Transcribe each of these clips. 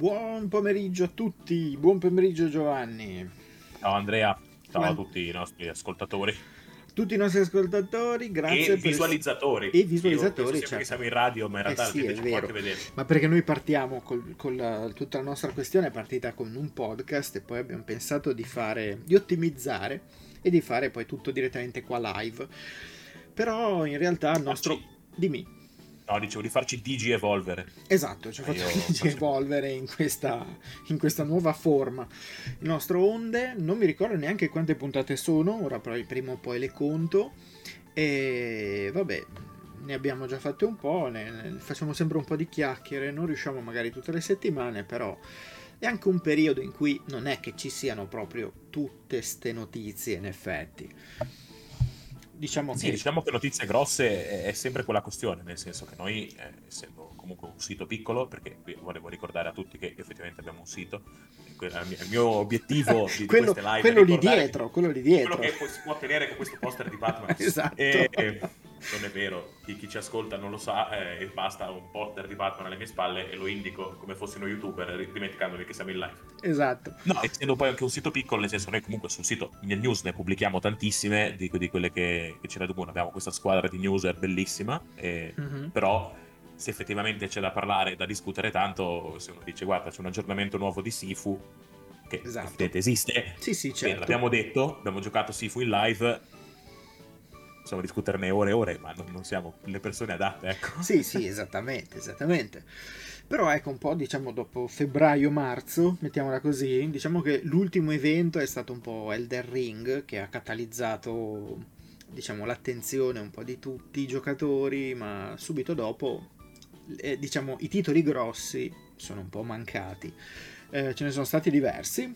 Buon pomeriggio a tutti, buon pomeriggio Giovanni. Ciao Andrea, ciao a tutti i nostri ascoltatori. Tutti i nostri ascoltatori, grazie. E visualizzatori. E visualizzatori. Certo. siamo in radio, ma in realtà eh sì, è vero. vedere. Ma perché noi partiamo col, con la, tutta la nostra questione è partita con un podcast e poi abbiamo pensato di fare, di ottimizzare e di fare poi tutto direttamente qua live. Però in realtà il nostro... Dimmi. No, dicevo di farci DG evolvere. Esatto, ci ha fatto DG evolvere in questa, in questa, nuova forma. Il nostro Onde, non mi ricordo neanche quante puntate sono, ora poi prima o poi le conto. E vabbè, ne abbiamo già fatte un po', ne, ne, facciamo sempre un po' di chiacchiere, non riusciamo magari tutte le settimane, però è anche un periodo in cui non è che ci siano proprio tutte ste notizie in effetti diciamo sì, che... diciamo che notizie grosse è sempre quella questione, nel senso che noi, eh, essendo comunque un sito piccolo, perché qui volevo ricordare a tutti che effettivamente abbiamo un sito, il mio obiettivo di, quello, queste live quello lì dietro, quello lì dietro. Quello che si può ottenere con questo poster di Batman. esatto. E, e, non è vero, chi, chi, ci ascolta non lo sa eh, e basta un poster di Batman alle mie spalle e lo indico come fossi uno youtuber dimenticandomi che siamo in live. Esatto. No, essendo poi anche un sito piccolo, nel senso noi comunque sul sito nel news ne pubblichiamo tantissime di, di quelle che, che ce ne comune, abbiamo questa squadra di newser bellissima, e, mm-hmm. però se effettivamente c'è da parlare, da discutere tanto, se uno dice guarda c'è un aggiornamento nuovo di Sifu, che esatto. esiste, sì, sì, certo. L'abbiamo detto, abbiamo giocato Sifu in live, possiamo discuterne ore e ore, ma non, siamo le persone adatte, ecco. Sì, sì, esattamente, esattamente. Però ecco un po', diciamo, dopo febbraio-marzo, mettiamola così, diciamo che l'ultimo evento è stato un po' Elder Ring, che ha catalizzato, diciamo, l'attenzione un po' di tutti i giocatori, ma subito dopo, eh, diciamo, i titoli grossi sono un po' mancati. Eh, ce ne sono stati diversi,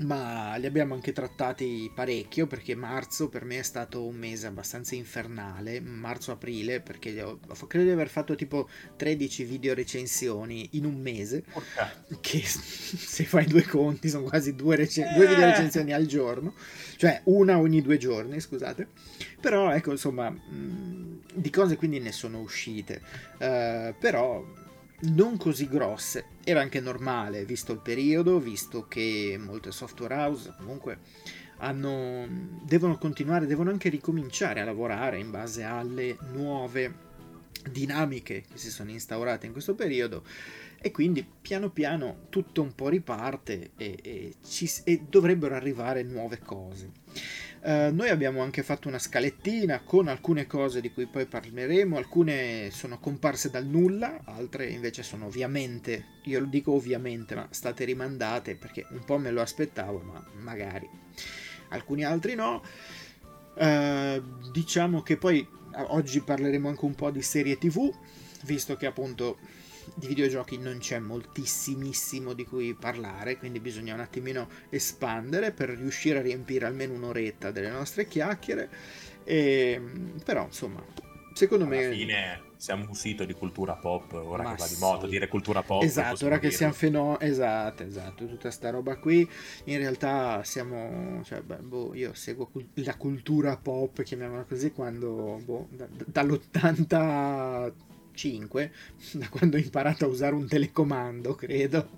ma li abbiamo anche trattati parecchio perché marzo per me è stato un mese abbastanza infernale, marzo-aprile perché ho, credo di aver fatto tipo 13 video recensioni in un mese, Porca. che se fai due conti sono quasi due, recen- due video recensioni al giorno, cioè una ogni due giorni scusate, però ecco insomma mh, di cose quindi ne sono uscite, uh, però non così grosse. Era anche normale, visto il periodo, visto che molte software house comunque hanno, devono continuare, devono anche ricominciare a lavorare in base alle nuove dinamiche che si sono instaurate in questo periodo e quindi piano piano tutto un po' riparte e, e, ci, e dovrebbero arrivare nuove cose. Uh, noi abbiamo anche fatto una scalettina con alcune cose di cui poi parleremo, alcune sono comparse dal nulla, altre invece sono ovviamente, io lo dico ovviamente, ma state rimandate perché un po' me lo aspettavo, ma magari alcuni altri no. Uh, diciamo che poi oggi parleremo anche un po' di serie tv, visto che appunto di videogiochi non c'è moltissimissimo di cui parlare, quindi bisogna un attimino espandere per riuscire a riempire almeno un'oretta delle nostre chiacchiere. E, però, insomma, secondo Alla me... Alla fine siamo un sito di cultura pop, ora Ma che va di moda dire cultura pop. Esatto, ora che dirlo. siamo fenomeni, esatto, esatto, tutta sta roba qui, in realtà siamo, cioè, beh, boh, io seguo la cultura pop, chiamiamola così, quando, boh, da, dall'80 5, da quando ho imparato a usare un telecomando, credo.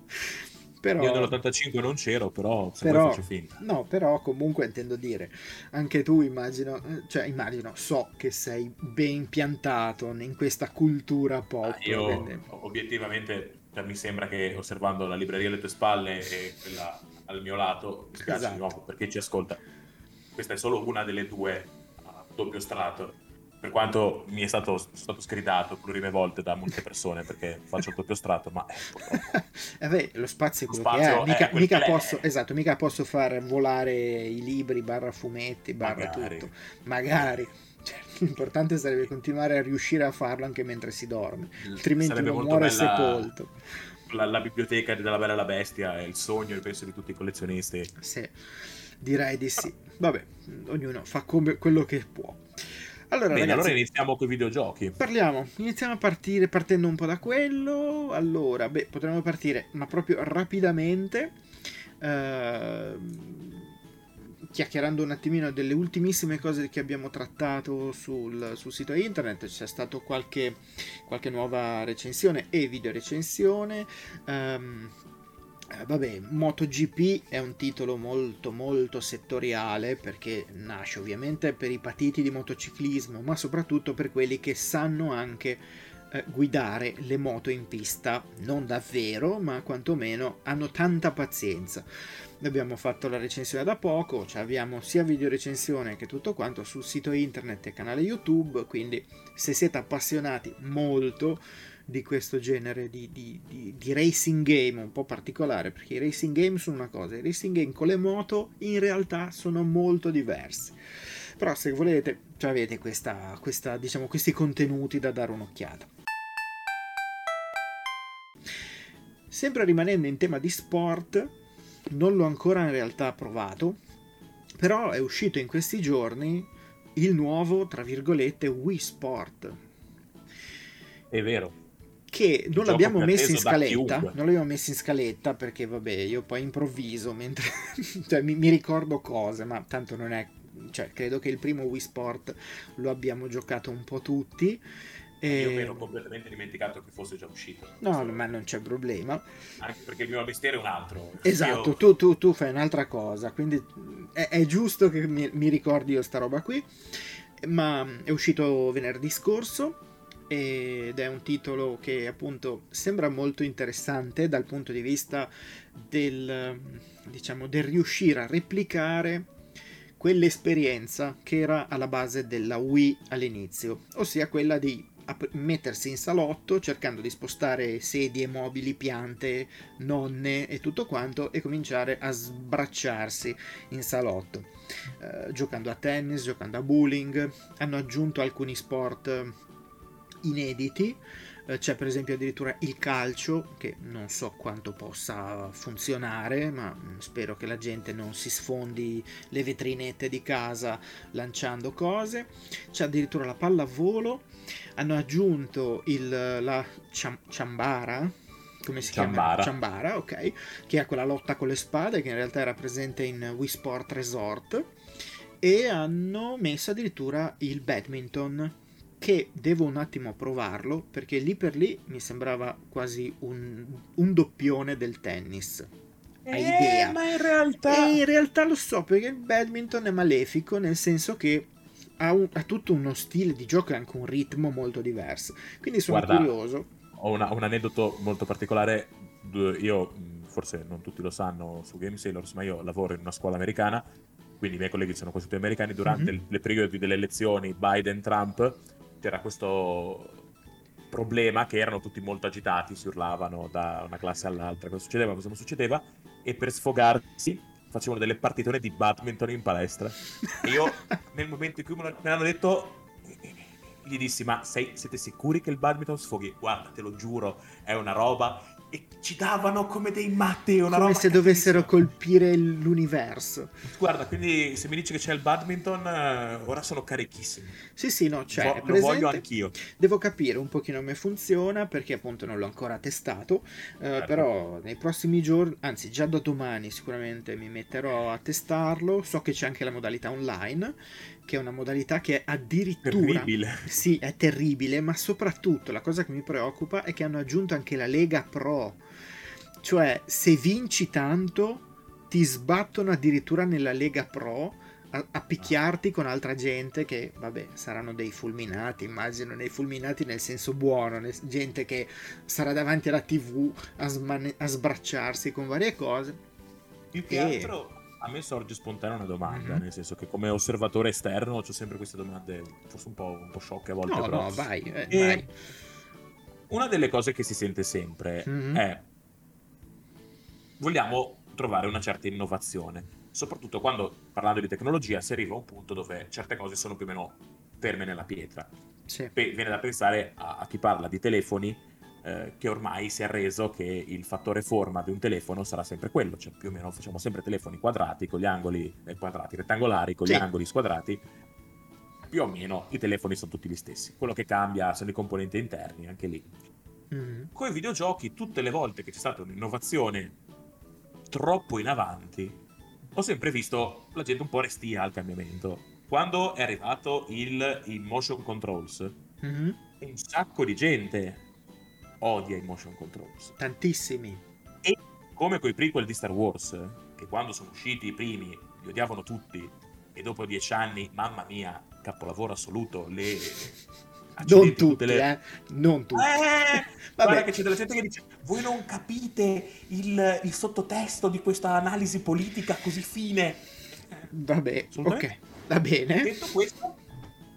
Però, Io nell'85 non c'ero, però, però faccio finta. No, però comunque intendo dire, anche tu immagino, cioè immagino, so che sei ben piantato in questa cultura pop. Ah, io quindi... obiettivamente cioè, mi sembra che osservando la libreria alle tue spalle e quella al mio lato, mi spiace esatto. di nuovo perché ci ascolta. Questa è solo una delle due a doppio strato per quanto mi è stato, stato scridato plurime volte da molte persone perché faccio il doppio strato, ma eh, beh, lo spazio è quello spazio che è. Mica, mica posso, esatto, mica posso far volare i libri, barra fumetti, barra Magari. tutto. Magari. Cioè, l'importante sarebbe continuare a riuscire a farlo anche mentre si dorme, altrimenti sarebbe uno muore bella... sepolto. La, la, biblioteca della Bella e la Bestia è il sogno, penso, di tutti i collezionisti. Sì, direi di sì. Vabbè, ognuno fa come quello che può. Allora, Bene, ragazzi, allora iniziamo con i videogiochi. Parliamo, iniziamo a partire partendo un po' da quello. Allora, beh, potremmo partire, ma proprio rapidamente. Uh, chiacchierando un attimino delle ultimissime cose che abbiamo trattato sul, sul sito internet, c'è stata qualche, qualche, nuova recensione e video recensione. Um, eh, vabbè, MotoGP è un titolo molto molto settoriale perché nasce ovviamente per i patiti di motociclismo, ma soprattutto per quelli che sanno anche eh, guidare le moto in pista, non davvero, ma quantomeno hanno tanta pazienza. Abbiamo fatto la recensione da poco, cioè abbiamo sia video recensione che tutto quanto sul sito internet e canale YouTube, quindi se siete appassionati molto di questo genere di, di, di, di, racing game un po' particolare, perché i racing game sono una cosa, i racing game con le moto in realtà sono molto diversi. Però se volete, cioè avete questa, questa, diciamo, questi contenuti da dare un'occhiata. Sempre rimanendo in tema di sport, non l'ho ancora in realtà provato, però è uscito in questi giorni il nuovo, tra virgolette, Wii Sport. È vero. Che non l'abbiamo messo in scaletta, non l'abbiamo messo in scaletta perché vabbè, io poi improvviso mentre cioè, mi, mi ricordo cose, ma tanto non è cioè, credo che il primo Wii Sport lo abbiamo giocato un po' tutti. E... Io mi ero completamente dimenticato che fosse già uscito. No, ma non c'è problema. Anche perché il mio mestiere è un altro. Esatto, io... tu, tu, tu, fai un'altra cosa, quindi è, è giusto che mi, mi, ricordi io sta roba qui. Ma è uscito venerdì scorso ed è un titolo che appunto sembra molto interessante dal punto di vista del, diciamo, del riuscire a replicare quell'esperienza che era alla base della Wii all'inizio, ossia quella di mettersi in salotto cercando di spostare sedie, mobili, piante, nonne e tutto quanto e cominciare a sbracciarsi in salotto, eh, giocando a tennis, giocando a bowling, hanno aggiunto alcuni sport inediti eh, c'è per esempio addirittura il calcio che non so quanto possa funzionare ma mm, spero che la gente non si sfondi le vetrinette di casa lanciando cose c'è addirittura la pallavolo hanno aggiunto il, la ciam- ciambara come si Ciambara. chiama? Ciambara, ok, che è quella lotta con le spade che in realtà era presente in Wii Sport Resort e hanno messo addirittura il badminton che devo un attimo provarlo perché lì per lì mi sembrava quasi un, un doppione del tennis. Hai eh, idea? Ma in realtà... E in realtà lo so perché il badminton è malefico nel senso che ha, un, ha tutto uno stile di gioco e anche un ritmo molto diverso. Quindi sono Guarda, curioso. Ho una, un aneddoto molto particolare. Io, forse non tutti lo sanno su Game Sailors, ma io lavoro in una scuola americana quindi i miei colleghi sono quasi tutti americani, durante mm-hmm. le periodi delle elezioni Biden-Trump c'era questo problema che erano tutti molto agitati, si urlavano da una classe all'altra, cosa succedeva, cosa non succedeva, e per sfogarsi facevano delle partitone di badminton in palestra. E io, nel momento in cui me l'hanno detto, gli dissi, ma sei, siete sicuri che il badminton sfoghi? Guarda, te lo giuro, è una roba e ci davano come dei matti una come se dovessero colpire l'universo. Guarda quindi se mi dici che c'è il badminton eh, ora sono carichissimo sì sì no c'è Vo- lo voglio anch'io. Devo capire un pochino come funziona perché appunto non l'ho ancora testato eh, certo. però nei prossimi giorni anzi già da domani sicuramente mi metterò a testarlo. So che c'è anche la modalità online che è una modalità che addirittura... Terribile. Sì, è terribile, ma soprattutto la cosa che mi preoccupa è che hanno aggiunto anche la Lega Pro. Cioè, se vinci tanto, ti sbattono addirittura nella Lega Pro a, a picchiarti con altra gente che, vabbè, saranno dei fulminati, immagino, dei fulminati nel senso buono, gente che sarà davanti alla tv a, smane- a sbracciarsi con varie cose. Più che e... altro a me sorge spontanea una domanda, mm-hmm. nel senso che come osservatore esterno ho sempre queste domande forse un po', un po sciocche a volte. No, però. no, vai, eh, vai. Una delle cose che si sente sempre mm-hmm. è vogliamo trovare una certa innovazione, soprattutto quando parlando di tecnologia si arriva a un punto dove certe cose sono più o meno ferme nella pietra. Sì. viene da pensare a, a chi parla di telefoni eh, che ormai si è reso che il fattore forma di un telefono sarà sempre quello, cioè più o meno facciamo sempre telefoni quadrati con gli angoli eh, quadrati, rettangolari con sì. gli angoli squadrati, più o meno i telefoni sono tutti gli stessi. Quello che cambia sono i componenti interni, anche lì. Mm-hmm. Con i videogiochi, tutte le volte che c'è stata un'innovazione troppo in avanti, ho sempre visto la gente un po' restia al cambiamento. Quando è arrivato il, il motion controls, Mhm. un sacco di gente odia i motion controls. Tantissimi. E come coi prequel di Star Wars, che quando sono usciti i primi li odiavano tutti, e dopo dieci anni, mamma mia, capolavoro assoluto, le... Non tutti, tutte le- eh. Non tutti. Eh, Vabbè. guarda che c'è della gente che dice voi non capite il, il sottotesto di questa analisi politica così fine. Vabbè, ok. Va bene. Detto questo,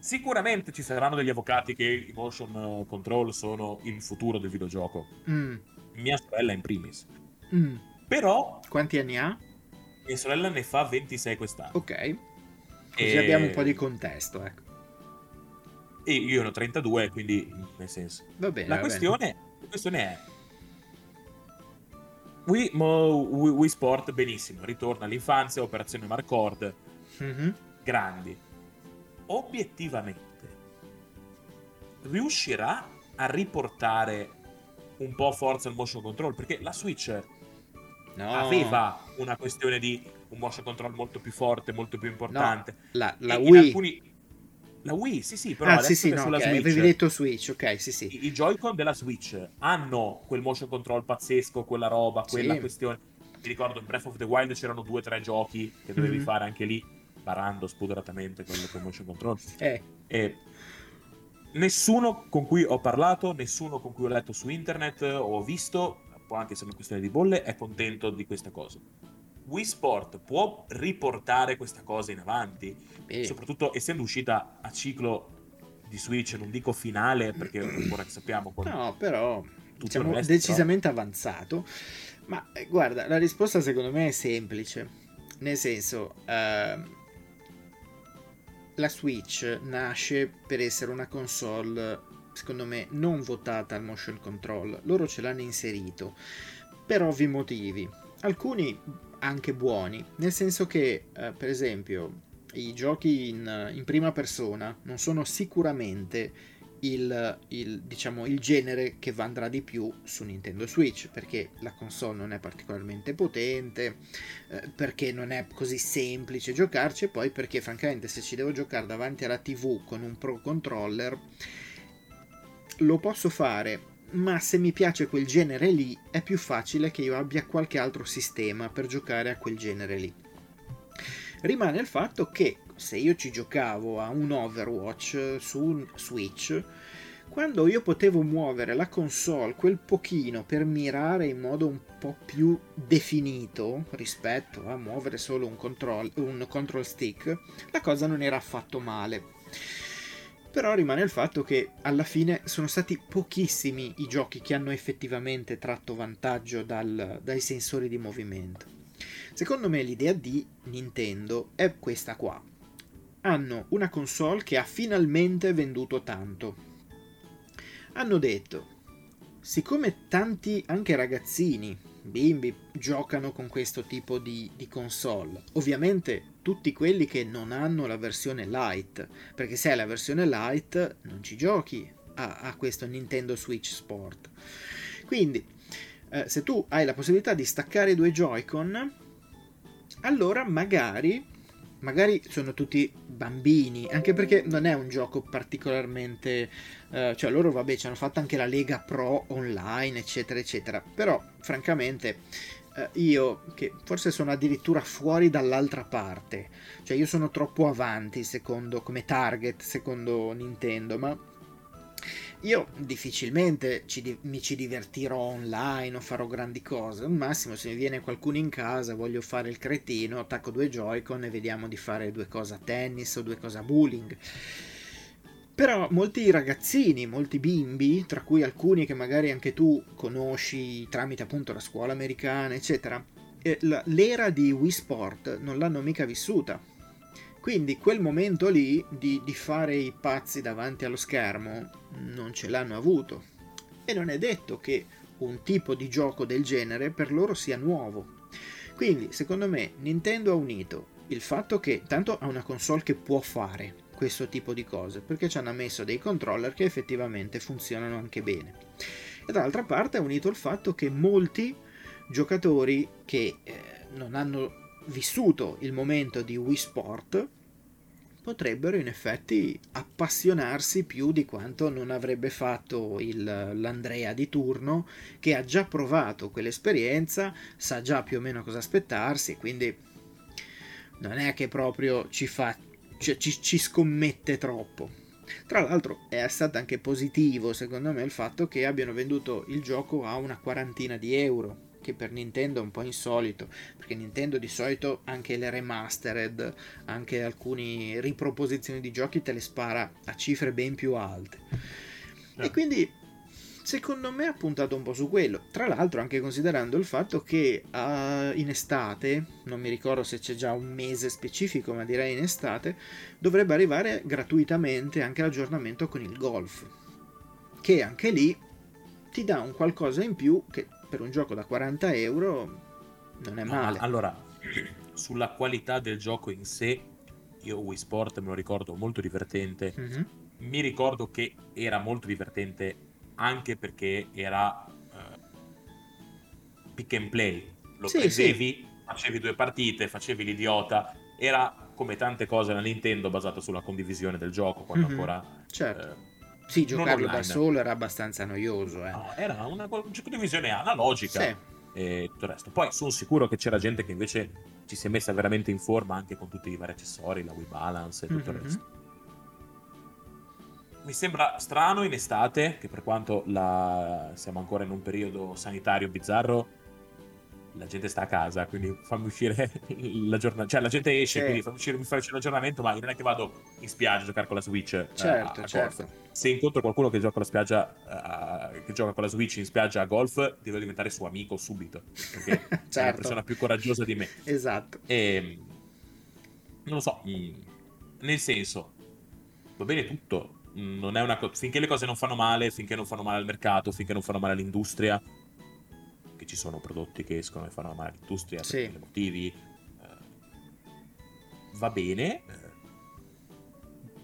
sicuramente ci saranno degli avvocati che i motion eh, control sono il futuro del videogioco. Mm, Mia sorella in primis. mm. Però Quanti anni ha? mia sorella ne fa 26 quest'anno. Ok. Così E- abbiamo un po' di contesto, ecco. E io ne ho 32, quindi nel senso. Va bene. La va bene. questione, la questione è... Wii, mo, Wii, Wii Sport benissimo, ritorna all'infanzia, operazione Marcord, Mhm. grandi. Obiettivamente, riuscirà a riportare un po' forza al motion control? Perché la Switch No. aveva una questione di un motion control molto più forte, molto più importante. La, la in Wii. alcuni- La Wii, sì, sì, però Ah, adesso sì, sì, no, sulla ok, Switch avevi detto Switch, ok, sì, sì. i, i Joy-Con della Switch hanno quel motion control pazzesco, quella roba, quella Sì. questione. Mi ricordo in Breath of the Wild c'erano due o tre giochi che dovevi Mhm. fare anche lì, barando spudoratamente con il motion control. Eh, E nessuno con cui ho parlato, nessuno con cui ho letto su internet o ho visto, può anche essere una questione di bolle, è contento di questa cosa. Wii Sport può riportare questa cosa in avanti, beh, soprattutto essendo uscita a ciclo di Switch, non dico finale perché ancora sappiamo quando no, però diciamo resto, decisamente avanzato. Ma eh, guarda, la risposta secondo me è semplice. Nel senso, ehm, la Switch nasce per essere una console, secondo me, non votata al motion control. Loro ce l'hanno inserito per ovvi motivi. Alcuni anche buoni, nel senso che, eh, per esempio, i giochi in, in prima persona non sono sicuramente il, il, diciamo, il genere che andrà di più su Nintendo Switch perché la console non è particolarmente potente, eh, perché non è così semplice giocarci e poi perché francamente se ci devo giocare davanti alla TV con un Pro Controller lo posso fare, ma se mi piace quel genere lì è più facile che io abbia qualche altro sistema per giocare a quel genere lì. Rimane il fatto che se io ci giocavo a un Overwatch su un Switch, quando io potevo muovere la console quel pochino per mirare in modo un po' più definito rispetto a muovere solo un control, un control stick, la cosa non era affatto male. Però rimane il fatto che alla fine sono stati pochissimi i giochi che hanno effettivamente tratto vantaggio dal- dai sensori di movimento. Secondo me l'idea di Nintendo è questa qua. Hanno una console che ha finalmente venduto tanto. Hanno detto, siccome tanti anche ragazzini, bimbi, giocano con questo tipo di, di console, ovviamente tutti quelli che non hanno la versione light, perché se hai la versione light non ci giochi a, a questo Nintendo Switch Sport. Quindi, eh, se tu hai la possibilità di staccare i due Joy-Con, allora magari magari sono tutti bambini anche perché non è un gioco particolarmente eh, cioè loro vabbè ci hanno fatto anche la Lega Pro online eccetera eccetera. Però francamente eh, io che forse sono addirittura fuori dall'altra parte cioè io sono troppo avanti secondo come target secondo Nintendo ma io difficilmente ci mi ci divertirò online o farò grandi cose. Al massimo, se mi viene qualcuno in casa, voglio fare il cretino, attacco due Joy-Con e vediamo di fare due cose a tennis o due cose a bowling. Però molti ragazzini, molti bimbi, tra cui alcuni che magari anche tu conosci tramite appunto la scuola americana, eccetera, eh, l'era di Wii Sport non l'hanno mica vissuta. Quindi quel momento lì di, di fare i pazzi davanti allo schermo non ce l'hanno avuto. E non è detto che un tipo di gioco del genere per loro sia nuovo. Quindi, secondo me, Nintendo ha unito il fatto che tanto ha una console che può fare questo tipo di cose, perché ci hanno messo dei controller che effettivamente funzionano anche bene. E dall'altra parte ha unito il fatto che molti giocatori che eh, non hanno vissuto il momento di Wii Sport, potrebbero in effetti appassionarsi più di quanto non avrebbe fatto il, l'Andrea di turno, che ha già provato quell'esperienza, sa già più o meno cosa aspettarsi, quindi non è che proprio ci, fa, cioè, ci, ci scommette troppo. Tra l'altro è stato anche positivo secondo me il fatto che abbiano venduto il gioco a una quarantina di euro che per Nintendo è un po' insolito, perché Nintendo di solito anche le remastered, anche alcune riproposizioni di giochi te le spara a cifre ben più alte. Eh. E quindi secondo me ha puntato un po' su quello. Tra l'altro anche considerando il fatto che uh, in estate, non mi ricordo se c'è già un mese specifico, ma direi in estate, dovrebbe arrivare gratuitamente anche l'aggiornamento con il golf. Che anche lì ti dà un qualcosa in più che per un gioco da 40 euro non è male. No, allora, sulla qualità del gioco in sé, io Wii Sport me lo ricordo molto divertente. Mm-hmm. Mi ricordo che era molto divertente anche perché era uh, pick and play. Lo sì, prendevi, sì. facevi due partite, facevi l'idiota. Era come tante cose la Nintendo basata sulla condivisione del gioco, quando mm-hmm. ancora... Certo. Uh, sì, giocarlo da solo era abbastanza noioso. Eh. No, era una, un gioco di visione analogica. Sì. E tutto il resto. Poi sono sicuro che c'era gente che invece ci si è messa veramente in forma anche con tutti i vari accessori, la Wii Balance e tutto mm-hmm. il resto. Mi sembra strano in estate, che per quanto la... siamo ancora in un periodo sanitario bizzarro, la gente sta a casa, quindi fammi uscire l'aggiornamento. Cioè, la gente esce, sì. quindi fammi uscire, mi fa uscire l'aggiornamento, ma non è che vado in spiaggia a giocare con la Switch. Eh, certo, a, a certo. Se incontro qualcuno che gioca la spiaggia, uh, che gioca con la Switch in spiaggia a golf, devo diventare suo amico subito. Perché certo. è la persona più coraggiosa di me. Esatto. E, non lo so, mm, nel senso, va bene tutto. Non è una co- finché le cose non fanno male, finché non fanno male al mercato, finché non fanno male all'industria, ci sono prodotti che escono e fanno male all'industria sì. per motivi. Eh, va bene. Eh,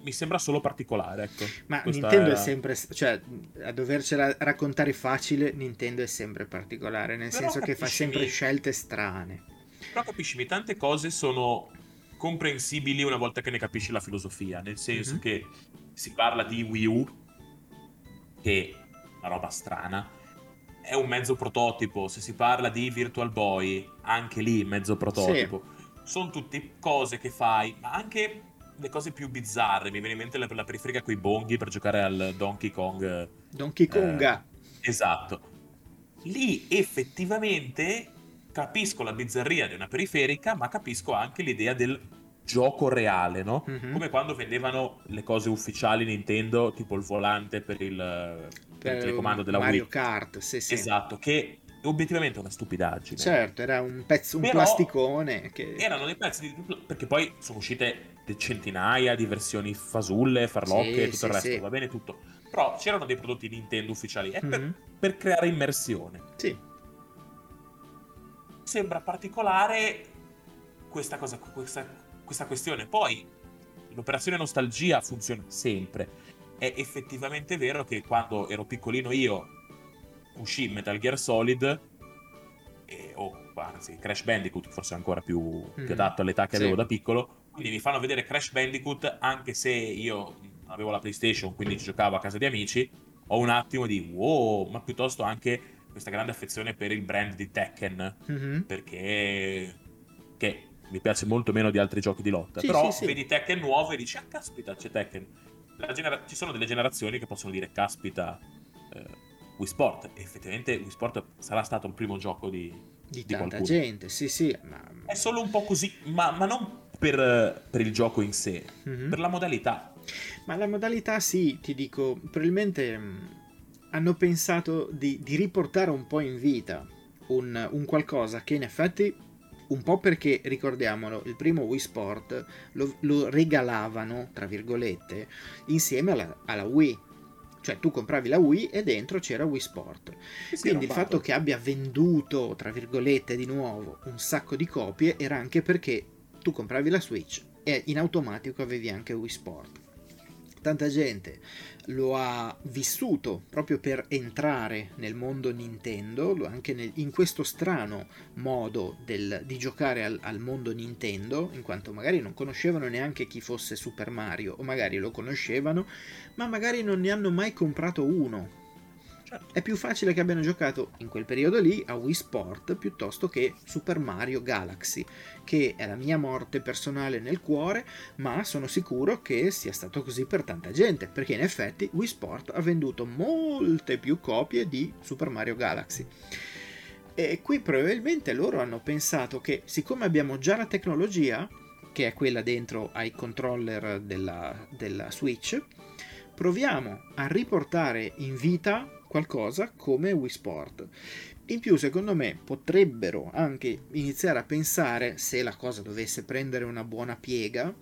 mi sembra solo particolare, ecco. Ma Questa Nintendo era... è sempre, cioè, a dovercela raccontare facile, Nintendo è sempre particolare, nel Però senso che fa sempre scelte strane. Però capiscimi, tante cose sono comprensibili una volta che ne capisci la filosofia, nel senso mm-hmm. che si parla di Wii U, che è una roba strana, è un mezzo prototipo, se si parla di Virtual Boy, anche lì mezzo prototipo. Sì. Sono tutte cose che fai, ma anche le cose più bizzarre. Mi viene in mente la, la periferica con i bonghi per giocare al Donkey Kong. Donkey Konga. Eh, esatto. Lì effettivamente capisco la bizzarria di una periferica, ma capisco anche l'idea del gioco reale, no? Mm-hmm. Come quando vendevano le cose ufficiali Nintendo, tipo il volante per il, il telecomando della Mario Wii. Kart, sì, sì. Esatto, che obiettivamente è una stupidaggine. Certo, era un pezzo, un Però plasticone. Che... Erano dei pezzi di... perché poi sono uscite centinaia di versioni fasulle, farlocche sì, e tutto sì, il resto, sì. va bene tutto. Però c'erano dei prodotti Nintendo ufficiali, è per, mm-hmm. per creare immersione. Sì. Sembra particolare questa cosa, questa, questa questione. Poi l'operazione nostalgia funziona sempre è effettivamente vero che quando ero piccolino io uscì Metal Gear Solid e, o anzi Crash Bandicoot forse ancora più, mm. più adatto all'età che sì. avevo da piccolo quindi mi fanno vedere Crash Bandicoot anche se io avevo la PlayStation quindi giocavo a casa di amici ho un attimo di wow ma piuttosto anche questa grande affezione per il brand di Tekken mm-hmm. perché che mi piace molto meno di altri giochi di lotta sì, però sì, sì. vedi Tekken nuovo e dici ah caspita c'è Tekken genera- ci sono delle generazioni che possono dire caspita eh, Wii Sport effettivamente Wii Sport sarà stato il primo gioco di, di, di tanta qualcuno. gente sì sì ma... è solo un po' così ma, ma non per, per, il gioco in sé mm-hmm. per la modalità ma la modalità sì ti dico probabilmente mh, mm, hanno pensato di, di, riportare un po' in vita un, un qualcosa che in effetti un po' perché, ricordiamolo, il primo Wii Sport lo, lo regalavano, tra virgolette, insieme alla, alla, Wii. Cioè tu compravi la Wii e dentro c'era Wii Sport. Sì, Quindi il fatto che abbia venduto, tra virgolette, di nuovo un sacco di copie era anche perché tu compravi la Switch e in automatico avevi anche Wii Sport. tanta gente lo ha vissuto proprio per entrare nel mondo Nintendo, anche nel, in questo strano modo del, di giocare al, al, mondo Nintendo, in quanto magari non conoscevano neanche chi fosse Super Mario, o magari lo conoscevano, ma magari non ne hanno mai comprato uno è più facile che abbiano giocato in quel periodo lì a Wii Sport piuttosto che Super Mario Galaxy, che è la mia morte personale nel cuore, ma sono sicuro che sia stato così per tanta gente, perché in effetti Wii Sport ha venduto molte più copie di Super Mario Galaxy. E qui probabilmente loro hanno pensato che siccome abbiamo già la tecnologia, che è quella dentro ai controller della, della Switch, proviamo a riportare in vita qualcosa come Wii Sport. In più, secondo me, potrebbero anche iniziare a pensare, se la cosa dovesse prendere una buona piega,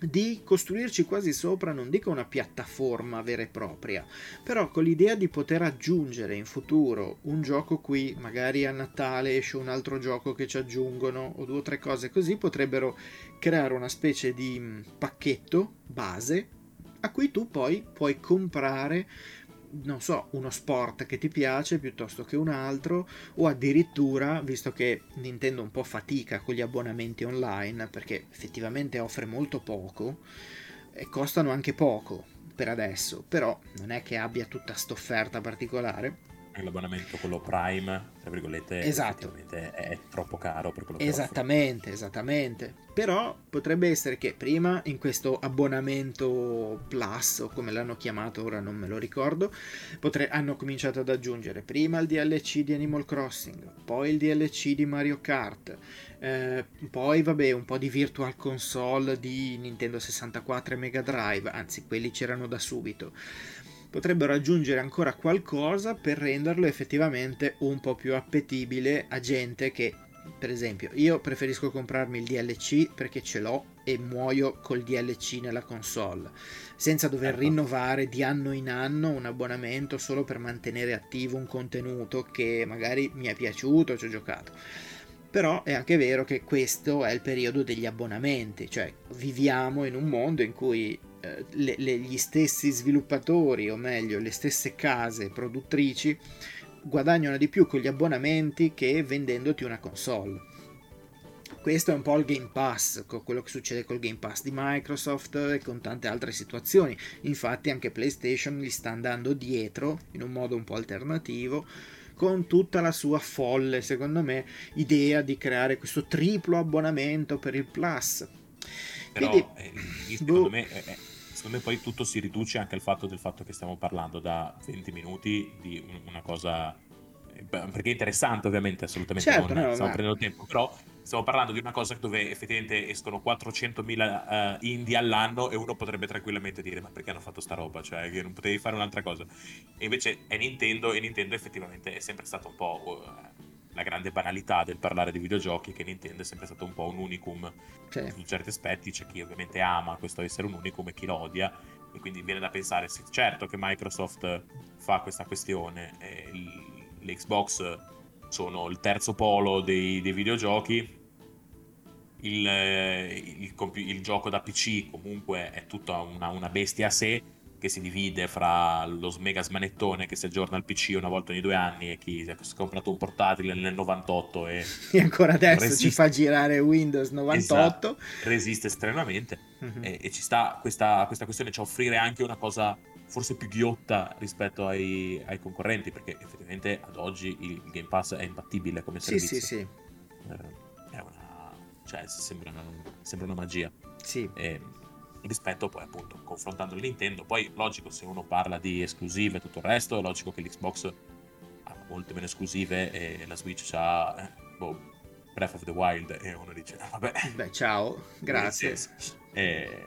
di costruirci quasi sopra, non dico una piattaforma vera e propria, però con l'idea di poter aggiungere in futuro un gioco qui, magari a Natale esce un altro gioco che ci aggiungono o due o tre cose così, potrebbero creare una specie di mm, pacchetto base a cui tu poi puoi comprare non so, uno sport che ti piace piuttosto che un altro, o addirittura, visto che Nintendo un po' fatica con gli abbonamenti online, perché effettivamente offre molto poco, e costano anche poco per adesso, però non è che abbia tutta st'offerta particolare l'abbonamento quello Prime, tra virgolette, esatto. è troppo caro per quello che Esattamente, offre. esattamente. Però potrebbe essere che prima in questo abbonamento Plus, o come l'hanno chiamato, ora non me lo ricordo, potre- hanno cominciato ad aggiungere prima il DLC di Animal Crossing, poi il DLC di Mario Kart, eh, poi vabbè un po' di Virtual Console di Nintendo 64 e Mega Drive, anzi quelli c'erano da subito potrebbero aggiungere ancora qualcosa per renderlo effettivamente un po' più appetibile a gente che per esempio io preferisco comprarmi il DLC perché ce l'ho e muoio col DLC nella console senza dover ecco. rinnovare di anno in anno un abbonamento solo per mantenere attivo un contenuto che magari mi è piaciuto, ci ho giocato però è anche vero che questo è il periodo degli abbonamenti, cioè viviamo in un mondo in cui le, le, gli stessi sviluppatori, o meglio, le stesse case produttrici guadagnano di più con gli abbonamenti che vendendoti una console. Questo è un po' il Game Pass, con quello che succede col Game Pass di Microsoft e con tante altre situazioni. Infatti anche PlayStation gli sta andando dietro in un modo un po' alternativo con tutta la sua folle, secondo me, idea di creare questo triplo abbonamento per il Plus. Però Quindi, eh, secondo boh. me eh, secondo me poi tutto si riduce anche al fatto del fatto che stiamo parlando da 20 minuti di una cosa eh, perché è interessante ovviamente assolutamente certo, non no, stiamo ma... prendendo tempo però stiamo parlando di una cosa dove effettivamente escono 400.000 uh, indie all'anno e uno potrebbe tranquillamente dire ma perché hanno fatto sta roba? Cioè che non potevi fare un'altra cosa. E invece è Nintendo e Nintendo effettivamente è sempre stato un po' uh, la grande banalità del parlare di videogiochi che Nintendo è sempre stato un po' un unicum sì. su certi aspetti. C'è chi ovviamente ama questo essere un unicum e chi lo odia. E quindi viene da pensare sì, certo che Microsoft fa questa questione eh, le Xbox sono il terzo polo dei, dei videogiochi. Il, il, il, il, gioco da PC comunque è tutta una, una bestia a sé che si divide fra lo mega smanettone che si aggiorna al PC una volta ogni due anni e chi si è comprato un portatile nel 98 e, e ancora adesso resiste. ci fa girare Windows 98 esatto, resiste estremamente. Mm-hmm. e, e, ci sta questa, questa questione cioè offrire anche una cosa forse più ghiotta rispetto ai, ai, concorrenti perché effettivamente ad oggi il Game Pass è imbattibile come servizio sì sì sì. Eh, è una cioè sembra una, sembra una magia. Sì. E, rispetto poi appunto confrontando il Nintendo. Poi logico se uno parla di esclusive e tutto il resto, è logico che l'Xbox ha molte meno esclusive e la Switch ha eh, boh, Breath of the Wild e uno dice ah, vabbè. Beh ciao, grazie. E...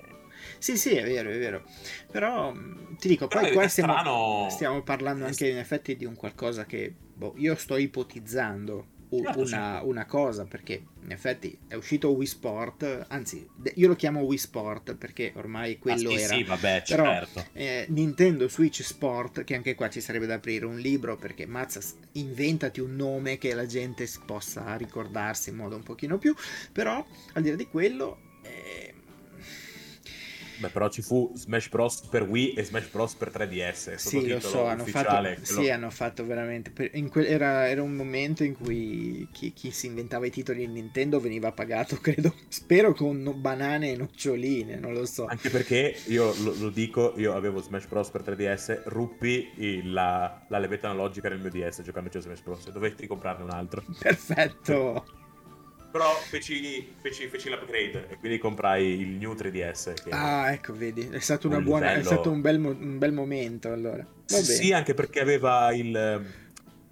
Sì, sì, è vero, è vero. Però ti dico, Però poi qua stiamo, strano... stiamo, parlando anche in effetti di un qualcosa che boh, io sto ipotizzando una, certo. una, cosa perché in effetti è uscito Wii Sport anzi io lo chiamo Wii Sport perché ormai quello ah, sì, era sì, vabbè, però certo. eh, Nintendo Switch Sport che anche qua ci sarebbe da aprire un libro perché mazza inventati un nome che la gente possa ricordarsi in modo un pochino più però al di là di quello Beh, però ci fu Smash Bros. per Wii e Smash Bros. per 3DS. Sì, lo so, hanno fatto, quello... sì, hanno fatto veramente. Que... Era, era, un momento in cui chi, chi, si inventava i titoli in Nintendo veniva pagato, credo, spero con banane e noccioline, non lo so. Anche perché io lo, lo dico, io avevo Smash Bros. per 3DS, ruppi il, la, la levetta analogica nel mio DS giocandoci a Smash Bros. Dovetti comprarne un altro. Perfetto. Però feci, feci, feci, l'upgrade e quindi comprai il New 3DS. ah, ecco, vedi, è stato, un, buona, è stato un, bel, un, bel, momento allora. Sì, sì, anche perché aveva il,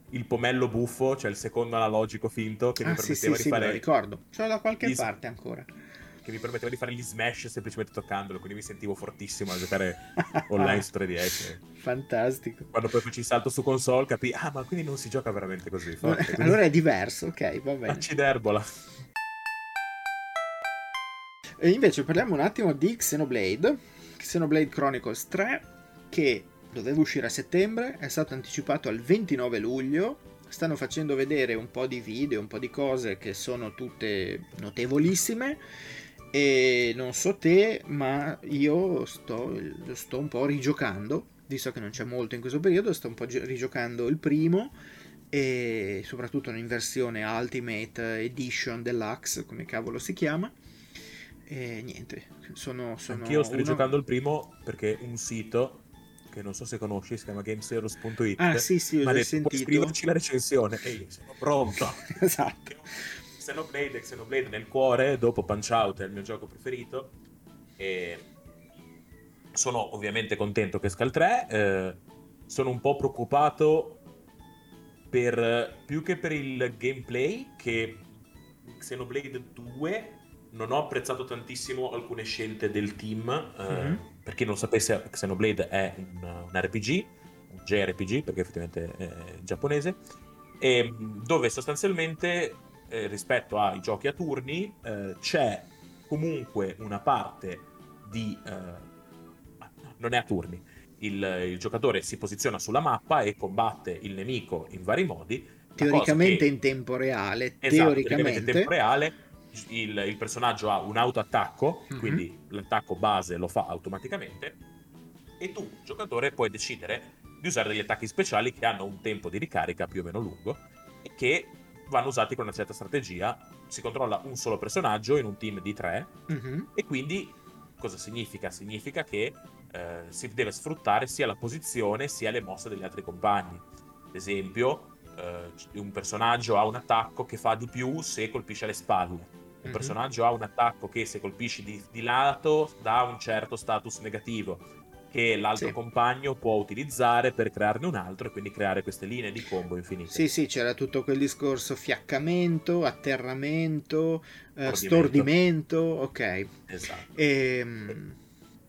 il, pomello buffo, cioè il secondo analogico finto che ah, mi permetteva sì, di fare... Sì, lo ricordo, ce l'ho da qualche parte ancora. Che mi permetteva di fare gli smash semplicemente toccandolo, quindi mi sentivo fortissimo a giocare online su 3DS. Fantastico. Quando poi feci il salto su console capì, ah ma quindi non si gioca veramente così. Forte, quindi... Allora è diverso, ok, va bene. Acciderbola. E invece parliamo un attimo di Xenoblade, Xenoblade Chronicles 3, che doveva uscire a settembre, è stato anticipato al 29 luglio. Stanno facendo vedere un po' di video, un po' di cose che sono tutte notevolissime. E non so te, ma io sto, sto un po' rigiocando, visto che non c'è molto in questo periodo, sto un po' rigiocando il primo e soprattutto in versione Ultimate Edition Deluxe, come cavolo si chiama. E niente, sono... sono Anch'io sto rigiocando il primo perché un sito che non so se conosci, si chiama gameseros.it. Ah, sì, sì, ho sentito. Puoi scriverci la recensione e io sono pronto. esatto. Xenoblade e Xenoblade nel cuore, dopo Punch Out è il mio gioco preferito. E sono ovviamente contento che esca il 3. Eh, sono un po' preoccupato per più che per il gameplay che Xenoblade 2 non ho apprezzato tantissimo alcune scelte del team. Eh, mm-hmm. Per chi non sapesse, Xenoblade è un, un, RPG, un JRPG, perché effettivamente è giapponese, e dove sostanzialmente eh, rispetto ai giochi a turni eh, c'è comunque una parte di... Eh, non è a turni. Il, il, giocatore si posiziona sulla mappa e combatte il nemico in vari modi. Teoricamente che... in tempo reale. Esatto, teoricamente. teoricamente in tempo reale il, il personaggio ha un autoattacco, mm-hmm. quindi l'attacco base lo fa automaticamente, e tu, giocatore, puoi decidere di usare degli attacchi speciali che hanno un tempo di ricarica più o meno lungo e che vanno usati con una certa strategia. Si controlla un solo personaggio in un team di tre mm-hmm. e quindi cosa significa? Significa che eh, si deve sfruttare sia la posizione sia le mosse degli altri compagni. Ad esempio, eh, un personaggio ha un attacco che fa di più se colpisce alle spalle un mm-hmm. personaggio ha un attacco che se colpisci di, di, lato dà un certo status negativo che l'altro sì. compagno può utilizzare per crearne un altro e quindi creare queste linee di combo infinite. Sì, sì, c'era tutto quel discorso fiaccamento, atterramento, eh, stordimento, ok. Esatto. Ehm,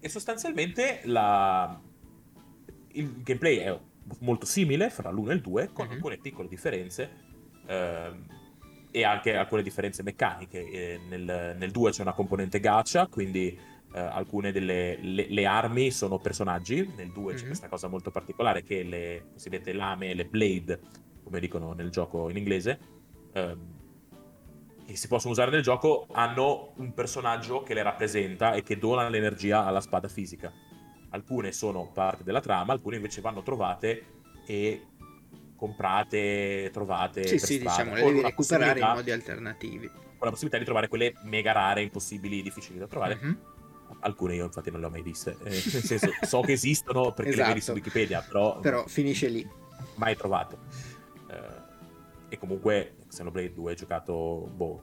e, e sostanzialmente la... il gameplay è molto simile fra l'1 e il 2 con mm-hmm. alcune piccole differenze. Ehm, e anche alcune differenze meccaniche. Eh, nel, nel 2 c'è una componente gacha, quindi eh, alcune delle le, le armi sono personaggi. Nel 2 mm-hmm. c'è questa cosa molto particolare che le cosiddette lame, le blade, come dicono nel gioco in inglese, ehm, che si possono usare nel gioco, hanno un personaggio che le rappresenta e che dona l'energia alla spada fisica. Alcune sono parte della trama, alcune invece vanno trovate e comprate, trovate. Sì, sì, diciamo, le devi recuperare in modi alternativi. Con la possibilità di trovare quelle mega rare, impossibili, difficili da trovare. Mm-hmm. Alcune io infatti non le ho mai viste. Eh, nel senso, so che esistono perché esatto. le vedi su Wikipedia, però... Però finisce lì. Mai trovate. Eh, e comunque Xenoblade 2 ho giocato, boh,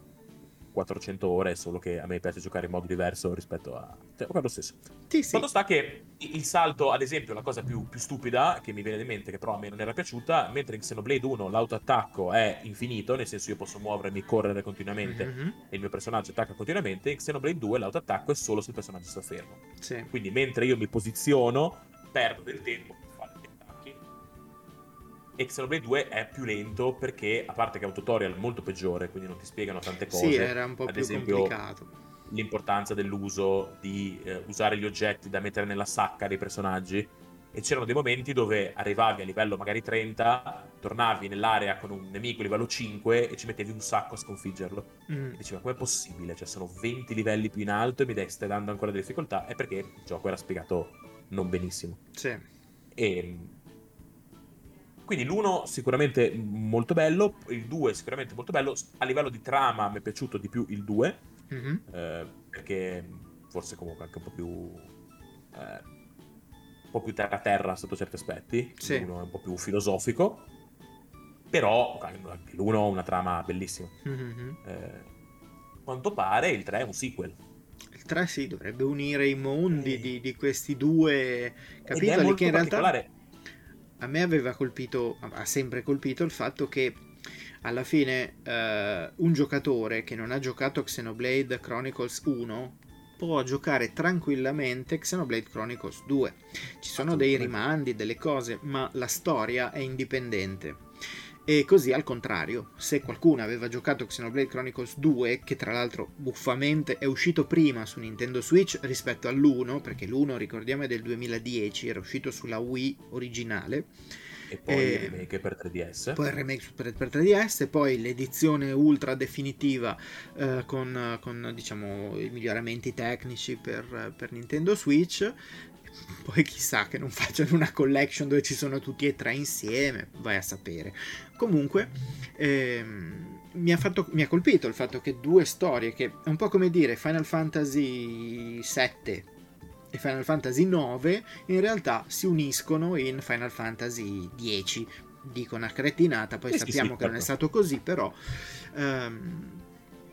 400 ore, solo che a me piace giocare in modo diverso rispetto a... Cioè, quello stesso. Sì, sì. Fatto sta che il salto, ad esempio, la cosa più, più, stupida che mi viene in mente, che però a me non era piaciuta, mentre in Xenoblade 1 l'autoattacco è infinito, nel senso io posso muovermi, correre continuamente mm-hmm. e il mio personaggio attacca continuamente, in Xenoblade 2 l'autoattacco è solo se il personaggio sta fermo. Sì. Quindi mentre io mi posiziono, perdo del tempo e Xenoblade 2 è più lento perché, a parte che è un tutorial molto peggiore, quindi non ti spiegano tante cose. Sì, era un po' Ad più esempio, complicato. L'importanza dell'uso di eh, usare gli oggetti da mettere nella sacca dei personaggi e c'erano dei momenti dove arrivavi a livello magari 30, tornavi nell'area con un nemico livello 5 e ci mettevi un sacco a sconfiggerlo. Mm. E diceva, com'è possibile? Cioè, sono 20 livelli più in alto e mi stai dando ancora delle difficoltà? È perché il gioco era spiegato non benissimo. Sì. E... Quindi l'1 sicuramente molto bello, il 2 sicuramente molto bello, a livello di trama mi è piaciuto di più il 2, mm-hmm. eh, perché forse comunque anche un po' più... Eh, un po' più terra terra sotto certi aspetti, sì. l'uno è un po' più filosofico, però anche l'uno ha una trama bellissima. Mm-hmm. Eh, quanto pare il 3 è un sequel. Il 3 sì, dovrebbe unire i mondi e... di, di, questi due capitoli che in realtà a me aveva colpito, ha sempre colpito il fatto che alla fine uh, un giocatore che non ha giocato Xenoblade Chronicles 1 può giocare tranquillamente Xenoblade Chronicles 2. Ci sono dei rimandi, delle cose, ma la storia è indipendente. E così al contrario, se qualcuno aveva giocato Xenoblade Chronicles 2, che tra l'altro buffamente è uscito prima su Nintendo Switch rispetto all'1, perché l'1 ricordiamo è del 2010, era uscito sulla Wii originale, e poi e il remake per 3DS. Poi il remake per, per 3DS, e poi l'edizione ultra definitiva eh, con, con diciamo, i miglioramenti tecnici per, per Nintendo Switch poi chissà che non facciano una collection dove ci sono tutti e tre insieme, vai a sapere. Comunque, ehm, mi, ha fatto, mi, ha colpito il fatto che due storie, che è un po' come dire Final Fantasy VII e Final Fantasy 9 in realtà si uniscono in Final Fantasy 10 dico una cretinata poi eh sappiamo sì, che certo. non è stato così però um,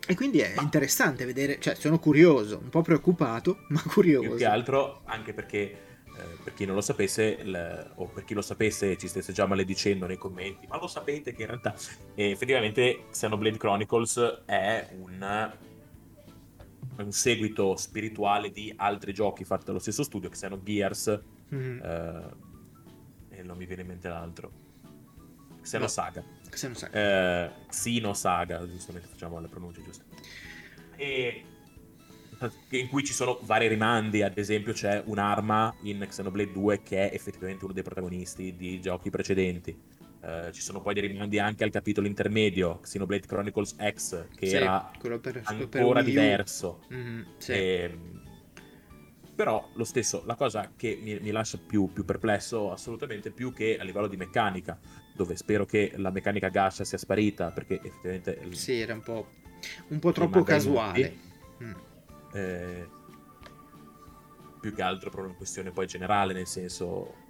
e quindi è interessante vedere cioè sono curioso un po' preoccupato ma curioso più che altro anche perché eh, per chi non lo sapesse, l... o per chi lo sapesse ci stesse già maledicendo nei commenti, ma lo sapete che in realtà eh, effettivamente Xenoblade Chronicles è un un seguito spirituale di altri giochi fatti dallo stesso studio, che siano Gears mm-hmm. eh, e non mi viene in mente l'altro. Xenosaga. No. Xenosaga. Eh, Xenosaga, giustamente facciamo le pronunce giuste. E in cui ci sono vari rimandi, ad esempio c'è un'arma in Xenoblade 2 che è effettivamente uno dei protagonisti di giochi precedenti eh, ci sono poi dei rimandi anche al capitolo intermedio, Xenoblade Chronicles X, che sì, era per, ancora diverso. Mm-hmm, sì. e, ehm, però lo stesso, la cosa che mi, mi lascia più, più, perplesso assolutamente più che a livello di meccanica, dove spero che la meccanica gascia sia sparita, perché effettivamente... Sì, era un po', un po troppo casuale. Mm. Eh, più che altro per una questione poi generale, nel senso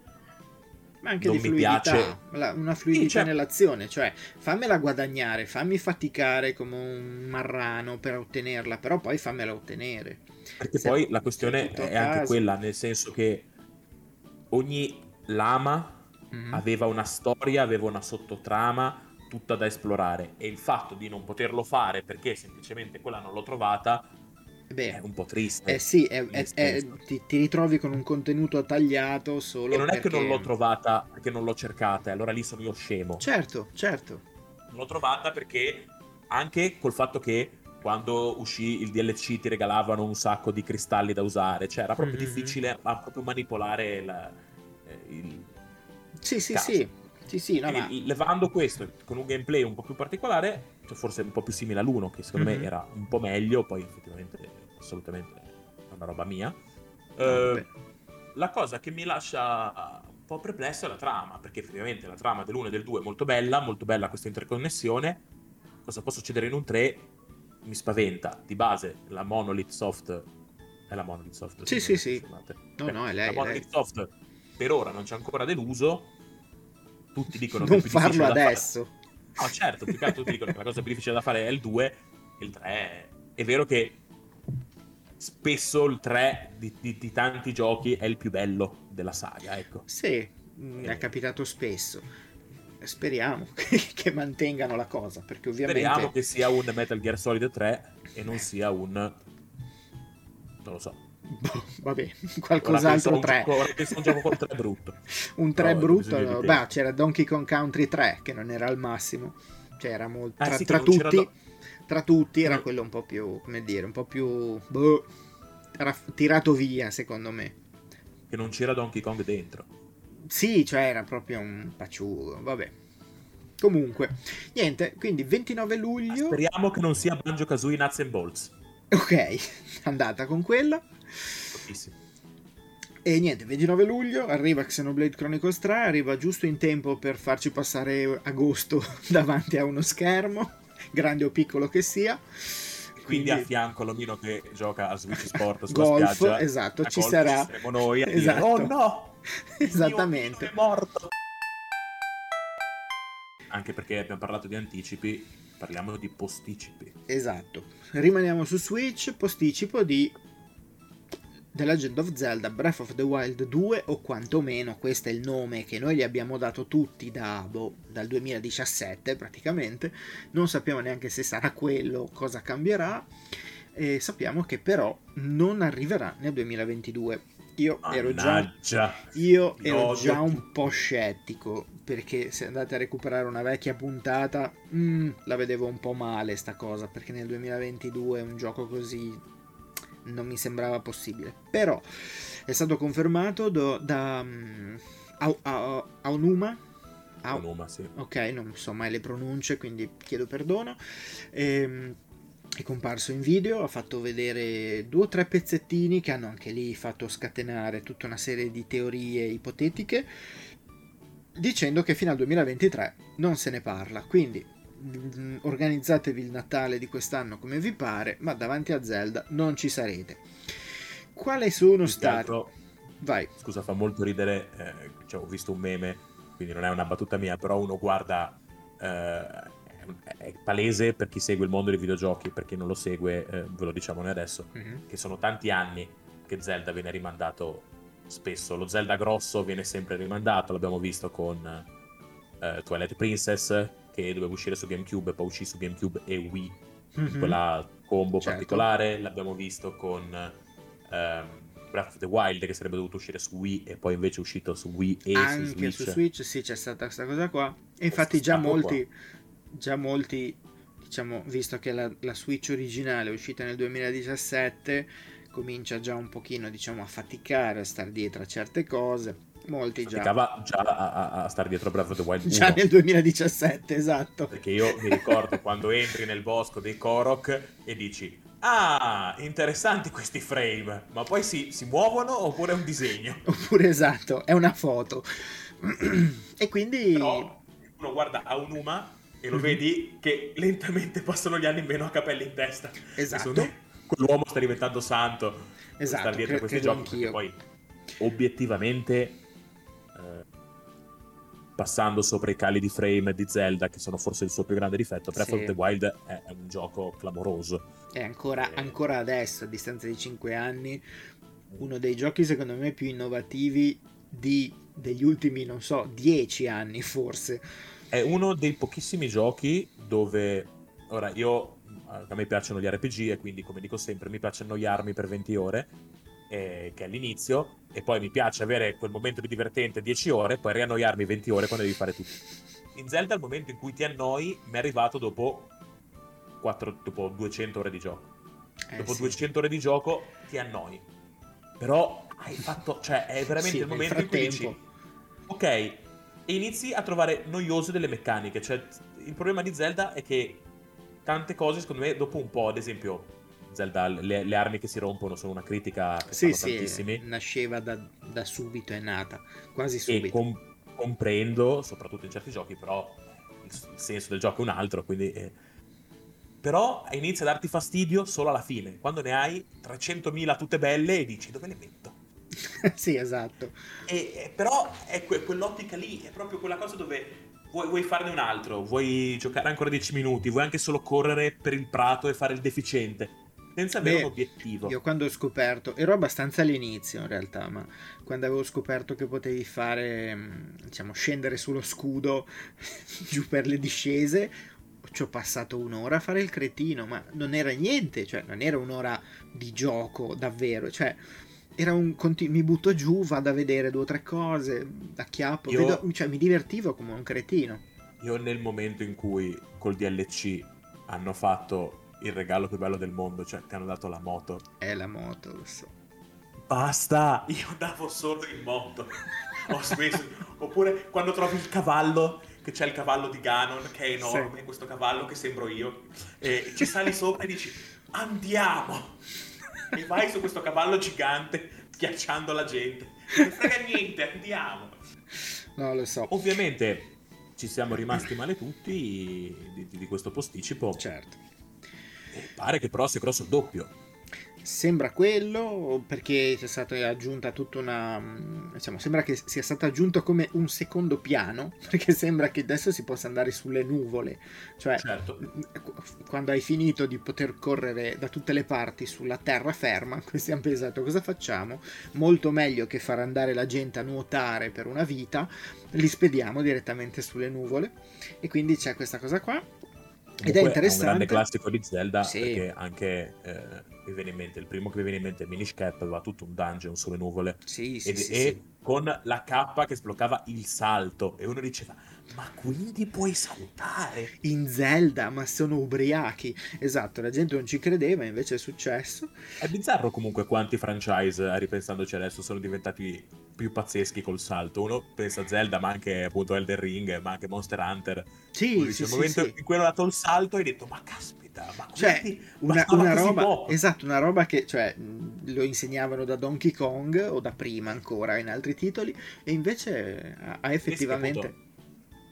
ma anche non di fluidità, una fluidità cioè... nell'azione, cioè fammela guadagnare, fammi faticare come un marrano per ottenerla, però poi fammela ottenere. Perché Se poi la questione è caso... anche quella, nel senso che ogni lama mm-hmm. aveva una storia, aveva una sottotrama tutta da esplorare e il fatto di non poterlo fare perché semplicemente quella non l'ho trovata Beh, è un po' triste. Eh sì, è, è, è, ti, ti, ritrovi con un contenuto tagliato solo. E non perché... è che non l'ho trovata perché non l'ho cercata, e allora lì sono io scemo. Certo, certo. Non l'ho trovata perché anche col fatto che quando uscì il DLC ti regalavano un sacco di cristalli da usare, cioè era proprio mm-hmm. difficile ma proprio manipolare il, eh, il Sì, sì, caso. sì. Sì, sì, no, ma... Levando questo con un gameplay un po' più particolare, cioè forse un po' più simile all'1, che secondo mm-hmm. me era un po' meglio, poi effettivamente assolutamente è una roba mia. Uh, la cosa che mi lascia un po' perplesso è la trama, perché effettivamente la trama dell'1 e del 2 è molto bella, molto bella questa interconnessione. Cosa può succedere in un 3? Mi spaventa. Di base, la Monolith Soft è la Monolith Soft. Sì, sì, sì. No, no, è lei. La Monolith lei. Soft per ora non c'è ancora deluso. Tutti dicono non che farlo adesso. No, certo, più che altro tutti dicono che la cosa più difficile da fare è il 2, il 3 è... è vero che spesso il 3 di, di, di, tanti giochi è il più bello della saga, ecco. Sì, mm, è capitato spesso. Speriamo che, che, mantengano la cosa, perché ovviamente... Speriamo che sia un Metal Gear Solid 3 e non sia un... non lo so. Boh, vabbè, qualcos'altro 3. Ora penso un gioco con 3 brutto. un 3 no, brutto, beh, c'era Donkey Kong Country 3 che non era al massimo. Cioè era molto... Ah, tra, sì, tra tutti... Do tra tutti era quello un po' più, come dire, un po' più boh, tirato via, secondo me. Che non c'era Donkey Kong dentro. sì, cioè era proprio un pacciugo, vabbè. Comunque, niente, quindi 29 luglio... Speriamo che non sia Banjo Kazooie Nuts and Bolts. Ok, andata con quella. Pochissimo. E niente, 29 luglio arriva Xenoblade Chronicles 3, arriva giusto in tempo per farci passare agosto davanti a uno schermo, grande o piccolo che sia. Quindi, a fianco l'omino che gioca a Switch Sport sulla golf, spiaggia. esatto, ci golf sarà. Saremo noi a Esatto. dire, oh no! Esattamente. È morto! Anche perché abbiamo parlato di anticipi, parliamo di posticipi. Esatto. Rimaniamo su Switch, posticipo di The Legend of Zelda Breath of the Wild 2 o quantomeno questo è il nome che noi gli abbiamo dato tutti da, boh, dal 2017 praticamente. Non sappiamo neanche se sarà quello cosa cambierà. E sappiamo che però non arriverà nel 2022 io ero già io ero già un po' scettico perché se andate a recuperare una vecchia puntata mm, la vedevo un po' male sta cosa perché nel 2022 un gioco così non mi sembrava possibile. Però è stato confermato do- da um, Au- Aonuma? Au- Onuma, sì. ok non so mai le pronunce quindi chiedo perdono. Ehm, è comparso in video ha fatto vedere due o tre pezzettini che hanno anche lì fatto scatenare tutta una serie di teorie ipotetiche dicendo che fino al 2023 non se ne parla. Quindi mm, organizzatevi il Natale di quest'anno come vi pare ma davanti a Zelda non ci sarete quali sono stati vai scusa, fa molto ridere. eh, cioè, ho visto un meme, quindi non è una battuta mia, però uno guarda. eh, è- palese per chi segue il mondo dei videogiochi, per chi non lo segue, eh, ve lo diciamo noi adesso, Mhm. che sono tanti anni che Zelda viene rimandato spesso. Lo Zelda grosso viene sempre rimandato, l'abbiamo visto con eh, Twilight Princess, che doveva uscire su GameCube, poi uscì su GameCube e Wii, Mhm. quella combo Certo. particolare. L'abbiamo visto con ehm, Breath of the Wild, che sarebbe dovuto uscire su Wii, e poi invece è uscito su Wii e anche su Switch. su Switch sì c'è stata questa cosa qua e infatti già molti già molti diciamo visto che la, la Switch originale è uscita nel 2017 comincia già un pochino diciamo a faticare a star dietro a certe cose molti già Faticava già a, a, a stare dietro Breath of the Wild già 1. nel 2017 esatto Perché io mi ricordo quando entri nel bosco dei Korok e dici Ah, interessanti questi frame, ma poi si, si muovono oppure è un disegno? oppure esatto è una foto e quindi Però uno guarda a un Uma e lo Mhm. vedi che lentamente passano gli anni meno a capelli in testa. Esatto. Me quell'uomo sta diventando santo Esatto, stare dietro cre- questi giochi. poi obiettivamente passando sopra i cali di frame di Zelda, che sono forse il suo più grande difetto, Breath Sì. of the Wild è, è un gioco clamoroso. E ancora, Eh. ancora adesso, a distanza di 5 anni, uno dei giochi secondo me più innovativi di- degli ultimi, non so, 10 anni forse. È uno dei pochissimi giochi dove ora io a me piacciono gli RPG e quindi come dico sempre mi piace annoiarmi per 20 ore eh, che è all'inizio e poi mi piace avere quel momento di divertente 10 ore poi riannoiarmi 20 ore quando devi fare tutto. In Zelda il momento in cui ti annoi mi è arrivato dopo, 4, dopo 200 ore di gioco. Eh, dopo sì. 200 ore di gioco ti annoi. Però hai fatto, cioè è veramente Sì, il momento in cui dici ok, e inizi a trovare noiose delle meccaniche. Cioè, il problema di Zelda è che tante cose, secondo me, dopo un po', ad esempio, Zelda, le, le armi che si rompono sono una critica che Sì, sì, tantissimi. nasceva da, da subito, è nata, quasi E subito. com- comprendo, soprattutto in certi giochi, però il, il senso del gioco è un altro, quindi... eh, Però inizia a darti fastidio solo alla fine, quando ne hai 300.000 tutte belle e dici dove le metto? sì, esatto. E, e però è que- quell'ottica lì, è proprio quella cosa dove vuoi, vuoi farne un altro, vuoi giocare ancora 10 minuti, vuoi anche solo correre per il prato e fare il deficiente, senza avere Beh, un obiettivo. Io quando ho scoperto, ero abbastanza all'inizio in realtà, ma quando avevo scoperto che potevi fare, mh, diciamo, scendere sullo scudo giù per le discese, ci ho passato un'ora a fare il cretino, ma non era niente, cioè non era un'ora di gioco davvero, cioè era un conti- mi butto giù, vado a vedere due o tre cose, acchiappo, Io- vedo- cioè mi divertivo come un cretino. Io nel momento in cui col DLC hanno fatto il regalo più bello del mondo, cioè ti hanno dato la moto, È la moto, lo so. basta, io andavo solo in moto, ho smesso, oppure quando trovi il cavallo, che c'è il cavallo di Ganon, che è enorme, sì. questo cavallo che sembro io, e ci sali sopra e dici, andiamo, e vai su questo cavallo gigante, schiacciando la gente, non frega niente, andiamo. No, lo so. Ovviamente ci siamo rimasti male tutti di, di questo posticipo. Certo. Pare che però sia grosso il doppio. Sembra quello perché sia stata aggiunta tutta una. Diciamo, sembra che sia stato aggiunto come un secondo piano perché sembra che adesso si possa andare sulle nuvole. Cioè, certo. quando hai finito di poter correre da tutte le parti sulla terraferma, questi hanno pensato cosa facciamo? Molto meglio che far andare la gente a nuotare per una vita, li spediamo direttamente sulle nuvole. E quindi c'è questa cosa qua. Ed è interessante. È un grande classico di Zelda sì. perché anche. Eh mi viene in mente, il primo che mi viene in mente è Minish Cap, aveva tutto un dungeon sulle nuvole. Sì, sì, ed, sì, e sì. con la K che sbloccava il salto. E uno diceva, ma quindi puoi saltare? In Zelda, ma sono ubriachi. Esatto, la gente non ci credeva, invece è successo. È bizzarro comunque quanti franchise, ripensandoci adesso, sono diventati più pazzeschi col salto. Uno pensa a Zelda, ma anche appunto Elden Ring, ma anche Monster Hunter. Sì, Uno dice, sì, momento sì, in cui hanno dato il salto hai detto, ma caspita ma cioè, una, una roba, esatto, una roba che cioè, lo insegnavano da Donkey Kong o da prima ancora in altri titoli e invece ha effettivamente...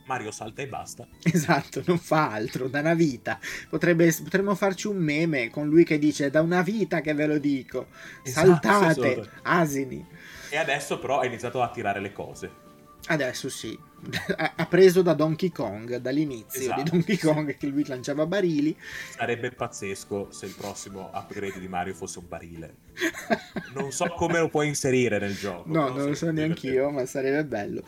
Mario salta e basta. Esatto, non fa altro, da una vita. Potrebbe, potremmo farci un meme con lui che dice da una vita che ve lo dico. Esatto, Saltate, asini. E adesso però ha iniziato a tirare le cose. Adesso sì, ha preso da Donkey Kong, dall'inizio esatto, di Donkey Kong che lui lanciava barili. Sarebbe pazzesco se il prossimo upgrade di Mario fosse un barile. Non so come lo puoi inserire nel gioco. No, non lo so neanche io, ma sarebbe bello.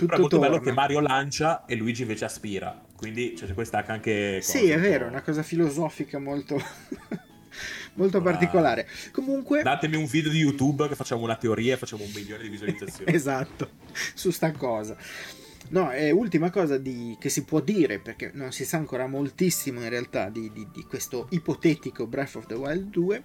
Tutto Però è molto torna. bello che Mario lancia e Luigi invece aspira. Quindi c'è questa anche... Sì, è vero, è una cosa filosofica molto molto particolare. Comunque... Datemi un video di YouTube che facciamo una teoria e facciamo un milione di visualizzazioni. esatto, su sta cosa. No, è ultima cosa di, che si può dire, perché non si sa ancora moltissimo in realtà di, di, di questo ipotetico Breath of the Wild 2,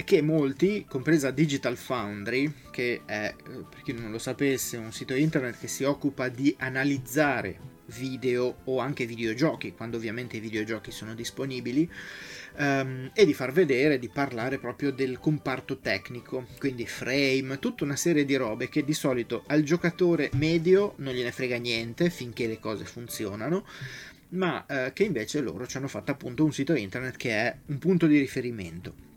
è che molti, compresa Digital Foundry, che è, eh, per chi non lo sapesse, un sito internet che si occupa di analizzare video o anche videogiochi, quando ovviamente i videogiochi sono disponibili, um, e di far vedere, di parlare proprio del comparto tecnico, quindi frame, tutta una serie di robe che di solito al giocatore medio non gliene frega niente finché le cose funzionano, ma uh, che invece loro ci hanno fatto appunto un sito internet che è un punto di riferimento.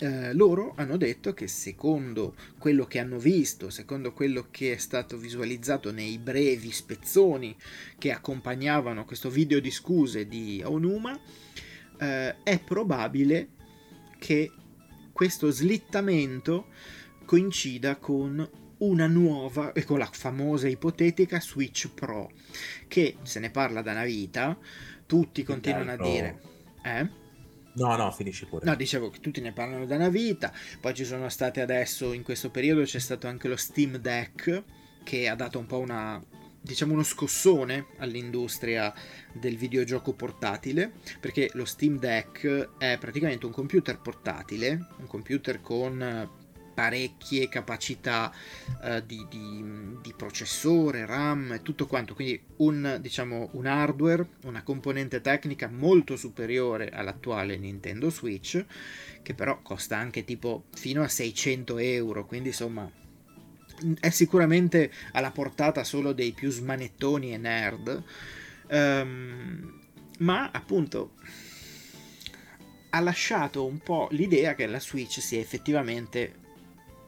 Uh, loro hanno detto che secondo quello che hanno visto, secondo quello che è stato visualizzato nei brevi spezzoni che accompagnavano questo video di scuse di Onuma, eh, è probabile che questo slittamento coincida con una nuova e con la famosa ipotetica Switch Pro che se ne parla da una vita tutti continuano a dire eh? No, no, finisci pure. No, dicevo che tutti ne parlano da una vita. Poi ci sono state adesso, in questo periodo, c'è stato anche lo Steam Deck che ha dato un po' una diciamo uno scossone all'industria del videogioco portatile perché lo Steam Deck è praticamente un computer portatile un computer con parecchie capacità uh, di, di, di, processore, RAM e tutto quanto, quindi un, diciamo, un hardware, una componente tecnica molto superiore all'attuale Nintendo Switch, che però costa anche tipo fino a 600 euro, quindi insomma è sicuramente alla portata solo dei più smanettoni e nerd, um, ma appunto ha lasciato un po' l'idea che la Switch sia effettivamente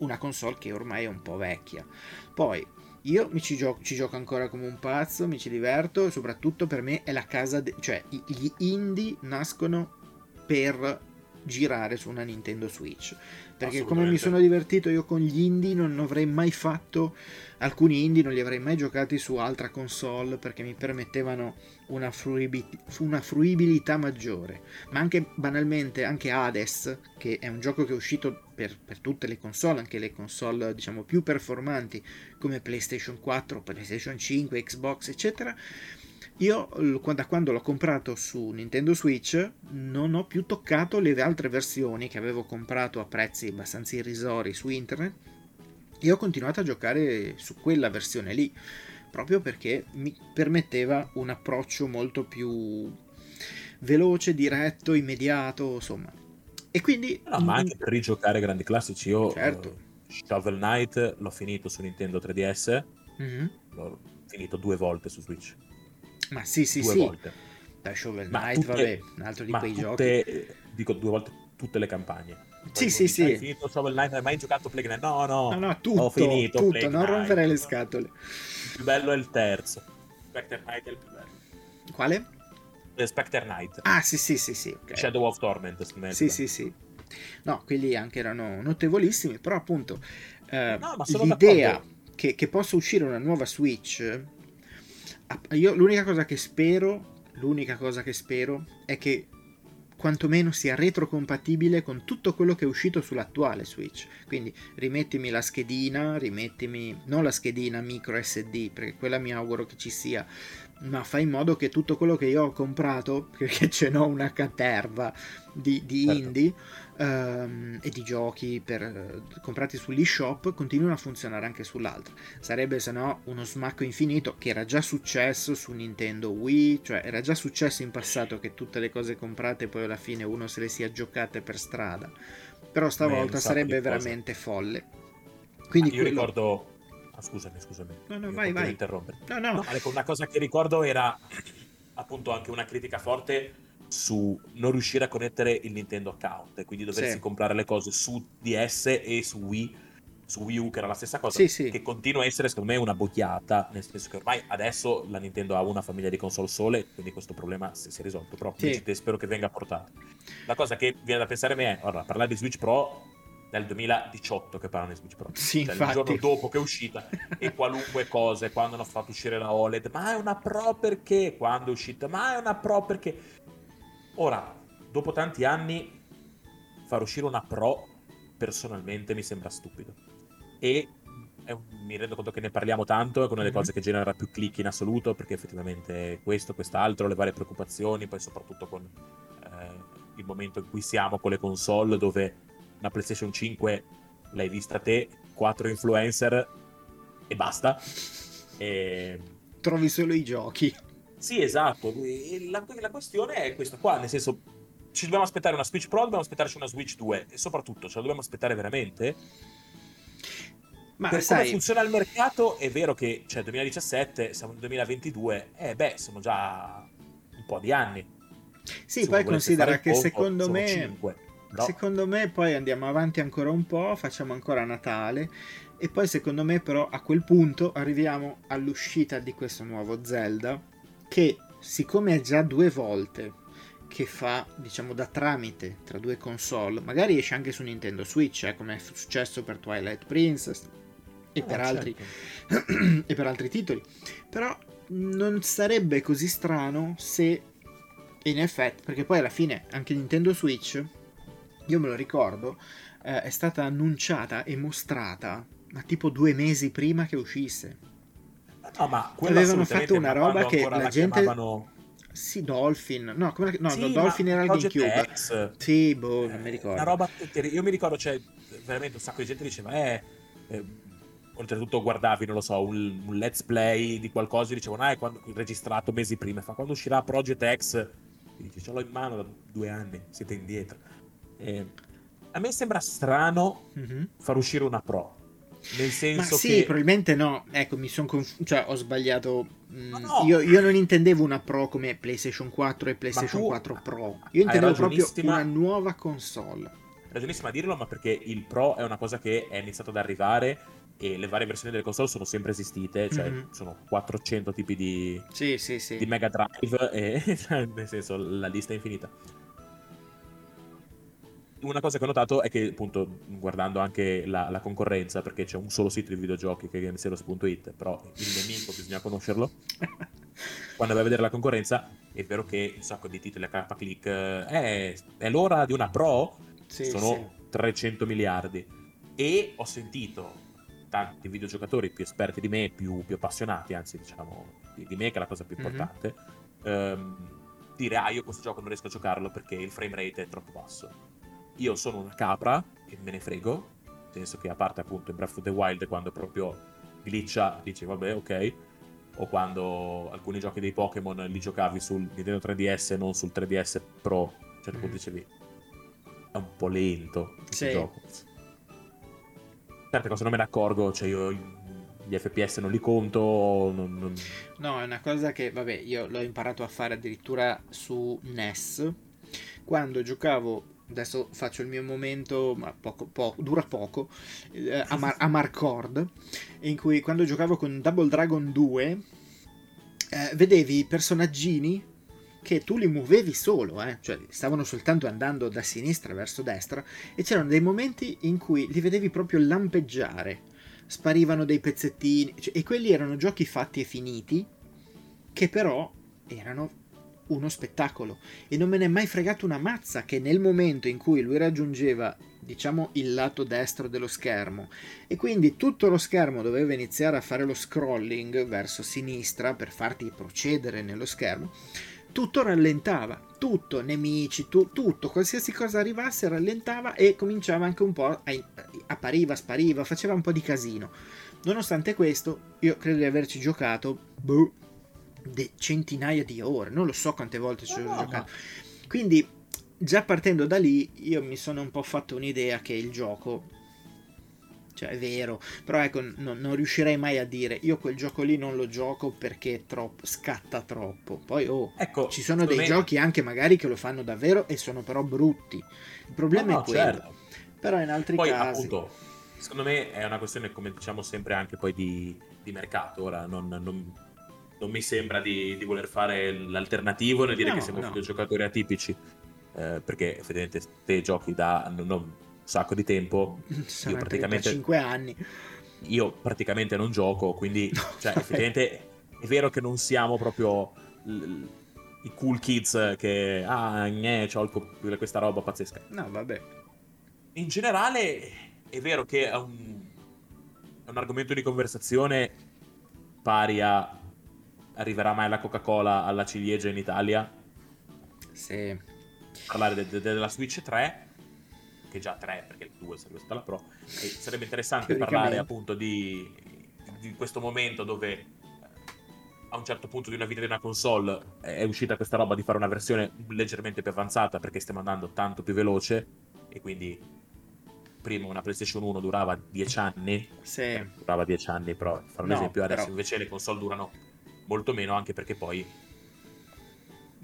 una console che ormai è un po' vecchia. Poi io mi ci gioco, ci gioco ancora come un pazzo, mi ci diverto, soprattutto per me è la casa, de- cioè gli indie nascono per girare su una Nintendo Switch perché come mi sono divertito io con gli indie non avrei mai fatto alcuni indie non li avrei mai giocati su altra console perché mi permettevano una, fruibil- una fruibilità maggiore ma anche banalmente anche Hades che è un gioco che è uscito per, per tutte le console anche le console diciamo più performanti come PlayStation 4 PlayStation 5 Xbox eccetera io da quando l'ho comprato su Nintendo Switch non ho più toccato le altre versioni che avevo comprato a prezzi abbastanza irrisori su internet e ho continuato a giocare su quella versione lì proprio perché mi permetteva un approccio molto più veloce, diretto, immediato, insomma. E quindi... No, ma anche per rigiocare grandi classici, io certo. uh, Shovel Knight l'ho finito su Nintendo 3DS, mm-hmm. l'ho finito due volte su Switch. Ma sì, sì, due sì. Volte. Da Shovel Knight, tutte, vabbè, un altro di quei tutte, giochi. Dico due volte tutte le campagne. Sì, sì, sì. Hai finito Shovel Knight, hai mai giocato Plague Knight? No, no. No, no, tutto, ho finito tutto, Plague non rompere le scatole. Il più bello è il terzo. Spectre Knight è il più bello. Quale? The Spectre Knight. Ah, sì, sì, sì, sì. Okay. Shadow of Torment. Sì, sì, sì. No, quelli anche erano notevolissimi, però appunto eh, no, l'idea che, che, possa uscire una nuova Switch, io l'unica cosa che spero, l'unica cosa che spero è che quantomeno sia retrocompatibile con tutto quello che è uscito sull'attuale Switch. Quindi rimettimi la schedina, rimettimi non la schedina micro SD, perché quella mi auguro che ci sia, ma fai in modo che tutto quello che io ho comprato, perché ce n'ho una caterva di, di certo. indie um, e di giochi per, uh, comprati sull'eShop, continuino a funzionare anche sull'altro. Sarebbe se no uno smacco infinito che era già successo su Nintendo Wii, cioè era già successo in passato che tutte le cose comprate poi alla fine uno se le sia giocate per strada. Però stavolta Beh, sarebbe veramente folle. Quindi ah, io quello... ricordo scusami, scusami. No, no, vai, vai. Interrompere. No, no. no ecco, una cosa che ricordo era appunto anche una critica forte su non riuscire a connettere il Nintendo account e quindi doversi sì. comprare le cose su DS e su Wii su Wii U che era la stessa cosa sì, sì. che continua a essere secondo me una bocchiata nel senso che ormai adesso la Nintendo ha una famiglia di console sole quindi questo problema si, è risolto però sì. spero che venga portato la cosa che viene da pensare a me è ora parlare di Switch Pro nel 2018 che parlano di Switch Pro. Sì, cioè, il giorno dopo che è uscita e qualunque cosa, quando hanno fatto uscire la OLED, ma è una Pro perché? Quando è uscita, ma è una Pro perché? Ora, dopo tanti anni, far uscire una Pro personalmente mi sembra stupido. E un, mi rendo conto che ne parliamo tanto, è una delle mm-hmm. cose che genera più click in assoluto, perché effettivamente questo, quest'altro, le varie preoccupazioni, poi soprattutto con eh, il momento in cui siamo con le console, dove una PlayStation 5 l'hai vista te, quattro influencer e basta. E... Trovi solo i giochi. Sì, esatto. La, la, questione è questa qua, nel senso, ci dobbiamo aspettare una Switch Pro, dobbiamo aspettarci una Switch 2 e soprattutto ce la dobbiamo aspettare veramente. Ma per sai... come funziona il mercato è vero che cioè 2017, siamo nel 2022, eh beh, sono già un po' di anni. Sì, Se poi considera che secondo me 5 No. Secondo me poi andiamo avanti ancora un po', facciamo ancora Natale e poi secondo me però a quel punto arriviamo all'uscita di questo nuovo Zelda che siccome è già due volte che fa diciamo da tramite tra due console, magari esce anche su Nintendo Switch, eh, come è successo per Twilight Princess e, ah, per certo. altri, e per altri titoli, però non sarebbe così strano se in effetti, perché poi alla fine anche Nintendo Switch io me lo ricordo, eh, è stata annunciata e mostrata ma tipo due mesi prima che uscisse. No, ma avevano fatto una roba che la, la gente. Chiamavano... Sì, Dolphin. No, come la... no, sì, Dolphin era il GameCube. X. Sì, boh, non mi ricordo. Una roba io mi ricordo, cioè, veramente un sacco di gente diceva, eh, eh oltretutto guardavi, non lo so, un, un, let's play di qualcosa e dicevano, ah, è quando, registrato mesi prima. Fa quando uscirà Project X, dici, ce l'ho in mano da due anni, siete indietro. Eh, a me sembra strano mm-hmm. far uscire una Pro. Nel senso Ma sì, che... probabilmente no. Ecco, mi sono confuso. Cioè, ho sbagliato. Mm, no. io, io, non intendevo una Pro come PlayStation 4 e PlayStation 4 Pro. Io intendevo proprio una nuova console. Ragionissima a dirlo, ma perché il Pro è una cosa che è iniziato ad arrivare e le varie versioni delle console sono sempre esistite, cioè mm-hmm. sono 400 tipi di, sì, sì, sì. di Mega Drive e nel senso la lista è infinita una cosa che ho notato è che, appunto, guardando anche la, la concorrenza, perché c'è un solo sito di videogiochi che è gameseros.it, però il nemico bisogna conoscerlo. Quando vai a vedere la concorrenza, è vero che un sacco di titoli a K click eh, è, è l'ora di una pro, sì, sono sì. 300 miliardi. E ho sentito tanti videogiocatori più esperti di me, più, più appassionati, anzi, diciamo, di me, che è la cosa più mhm. importante, mm-hmm. ehm, dire ah io questo gioco non riesco a giocarlo perché il frame rate è troppo basso. Io sono una capra e me ne frego, nel senso che a parte appunto in Breath of the Wild quando proprio glitcha dici vabbè ok, o quando alcuni giochi dei Pokémon li giocavi sul Nintendo 3DS e non sul 3DS Pro, a un certo punto mm. dicevi è un po' lento questo sì. gioco. Certe cose non me ne accorgo, cioè io gli FPS non li conto. Non, non... No, è una cosa che, vabbè, io l'ho imparato a fare addirittura su NES. Quando giocavo, adesso faccio il mio momento, ma poco, po- dura poco, eh, a, Mar- a Marcord, in cui quando giocavo con Double Dragon 2, eh, vedevi i personaggini che tu li muovevi solo, eh? cioè stavano soltanto andando da sinistra verso destra e c'erano dei momenti in cui li vedevi proprio lampeggiare, sparivano dei pezzettini cioè, e quelli erano giochi fatti e finiti che però erano uno spettacolo e non me ne è mai fregato una mazza che nel momento in cui lui raggiungeva diciamo il lato destro dello schermo e quindi tutto lo schermo doveva iniziare a fare lo scrolling verso sinistra per farti procedere nello schermo tutto rallentava, tutto, nemici, tu, tutto, qualsiasi cosa arrivasse rallentava e cominciava anche un po' a, appariva, spariva, faceva un po' di casino. Nonostante questo, io credo di averci giocato boh, de- centinaia di ore, non lo so quante volte ci ho no, giocato. Quindi, già partendo da lì, io mi sono un po' fatto un'idea che il gioco cioè è vero, però ecco, no, non riuscirei mai a dire io quel gioco lì non lo gioco perché troppo, scatta troppo. Poi oh, ecco, ci sono dei me... giochi anche magari che lo fanno davvero e sono però brutti. Il problema no, è quello. Certo. Però in altri poi, casi... Appunto, secondo me è una questione, come diciamo sempre, anche poi di, di mercato. Ora non, non, non mi sembra di, di, voler fare l'alternativo nel dire no, che siamo no. videogiocatori atipici. Eh, perché effettivamente te giochi da non, sacco di tempo. Io praticamente 5 anni. Io praticamente non gioco, quindi cioè, effettivamente è vero che non siamo proprio l- i cool kids che ah, gne, ho il, questa roba pazzesca. No, vabbè. In generale è vero che è un, è un argomento di conversazione pari a arriverà mai la Coca-Cola alla ciliegia in Italia? Sì. Parlare de- de- della Switch 3 che già tre, perché il 2 sarebbe stata la Pro, e sarebbe interessante parlare appunto di, di, questo momento dove eh, a un certo punto di una vita di una console è uscita questa roba di fare una versione leggermente più avanzata perché stiamo andando tanto più veloce e quindi prima una PlayStation 1 durava 10 anni, sì. Durava 10 anni però, fare un no, esempio, adesso però... invece le console durano molto meno anche perché poi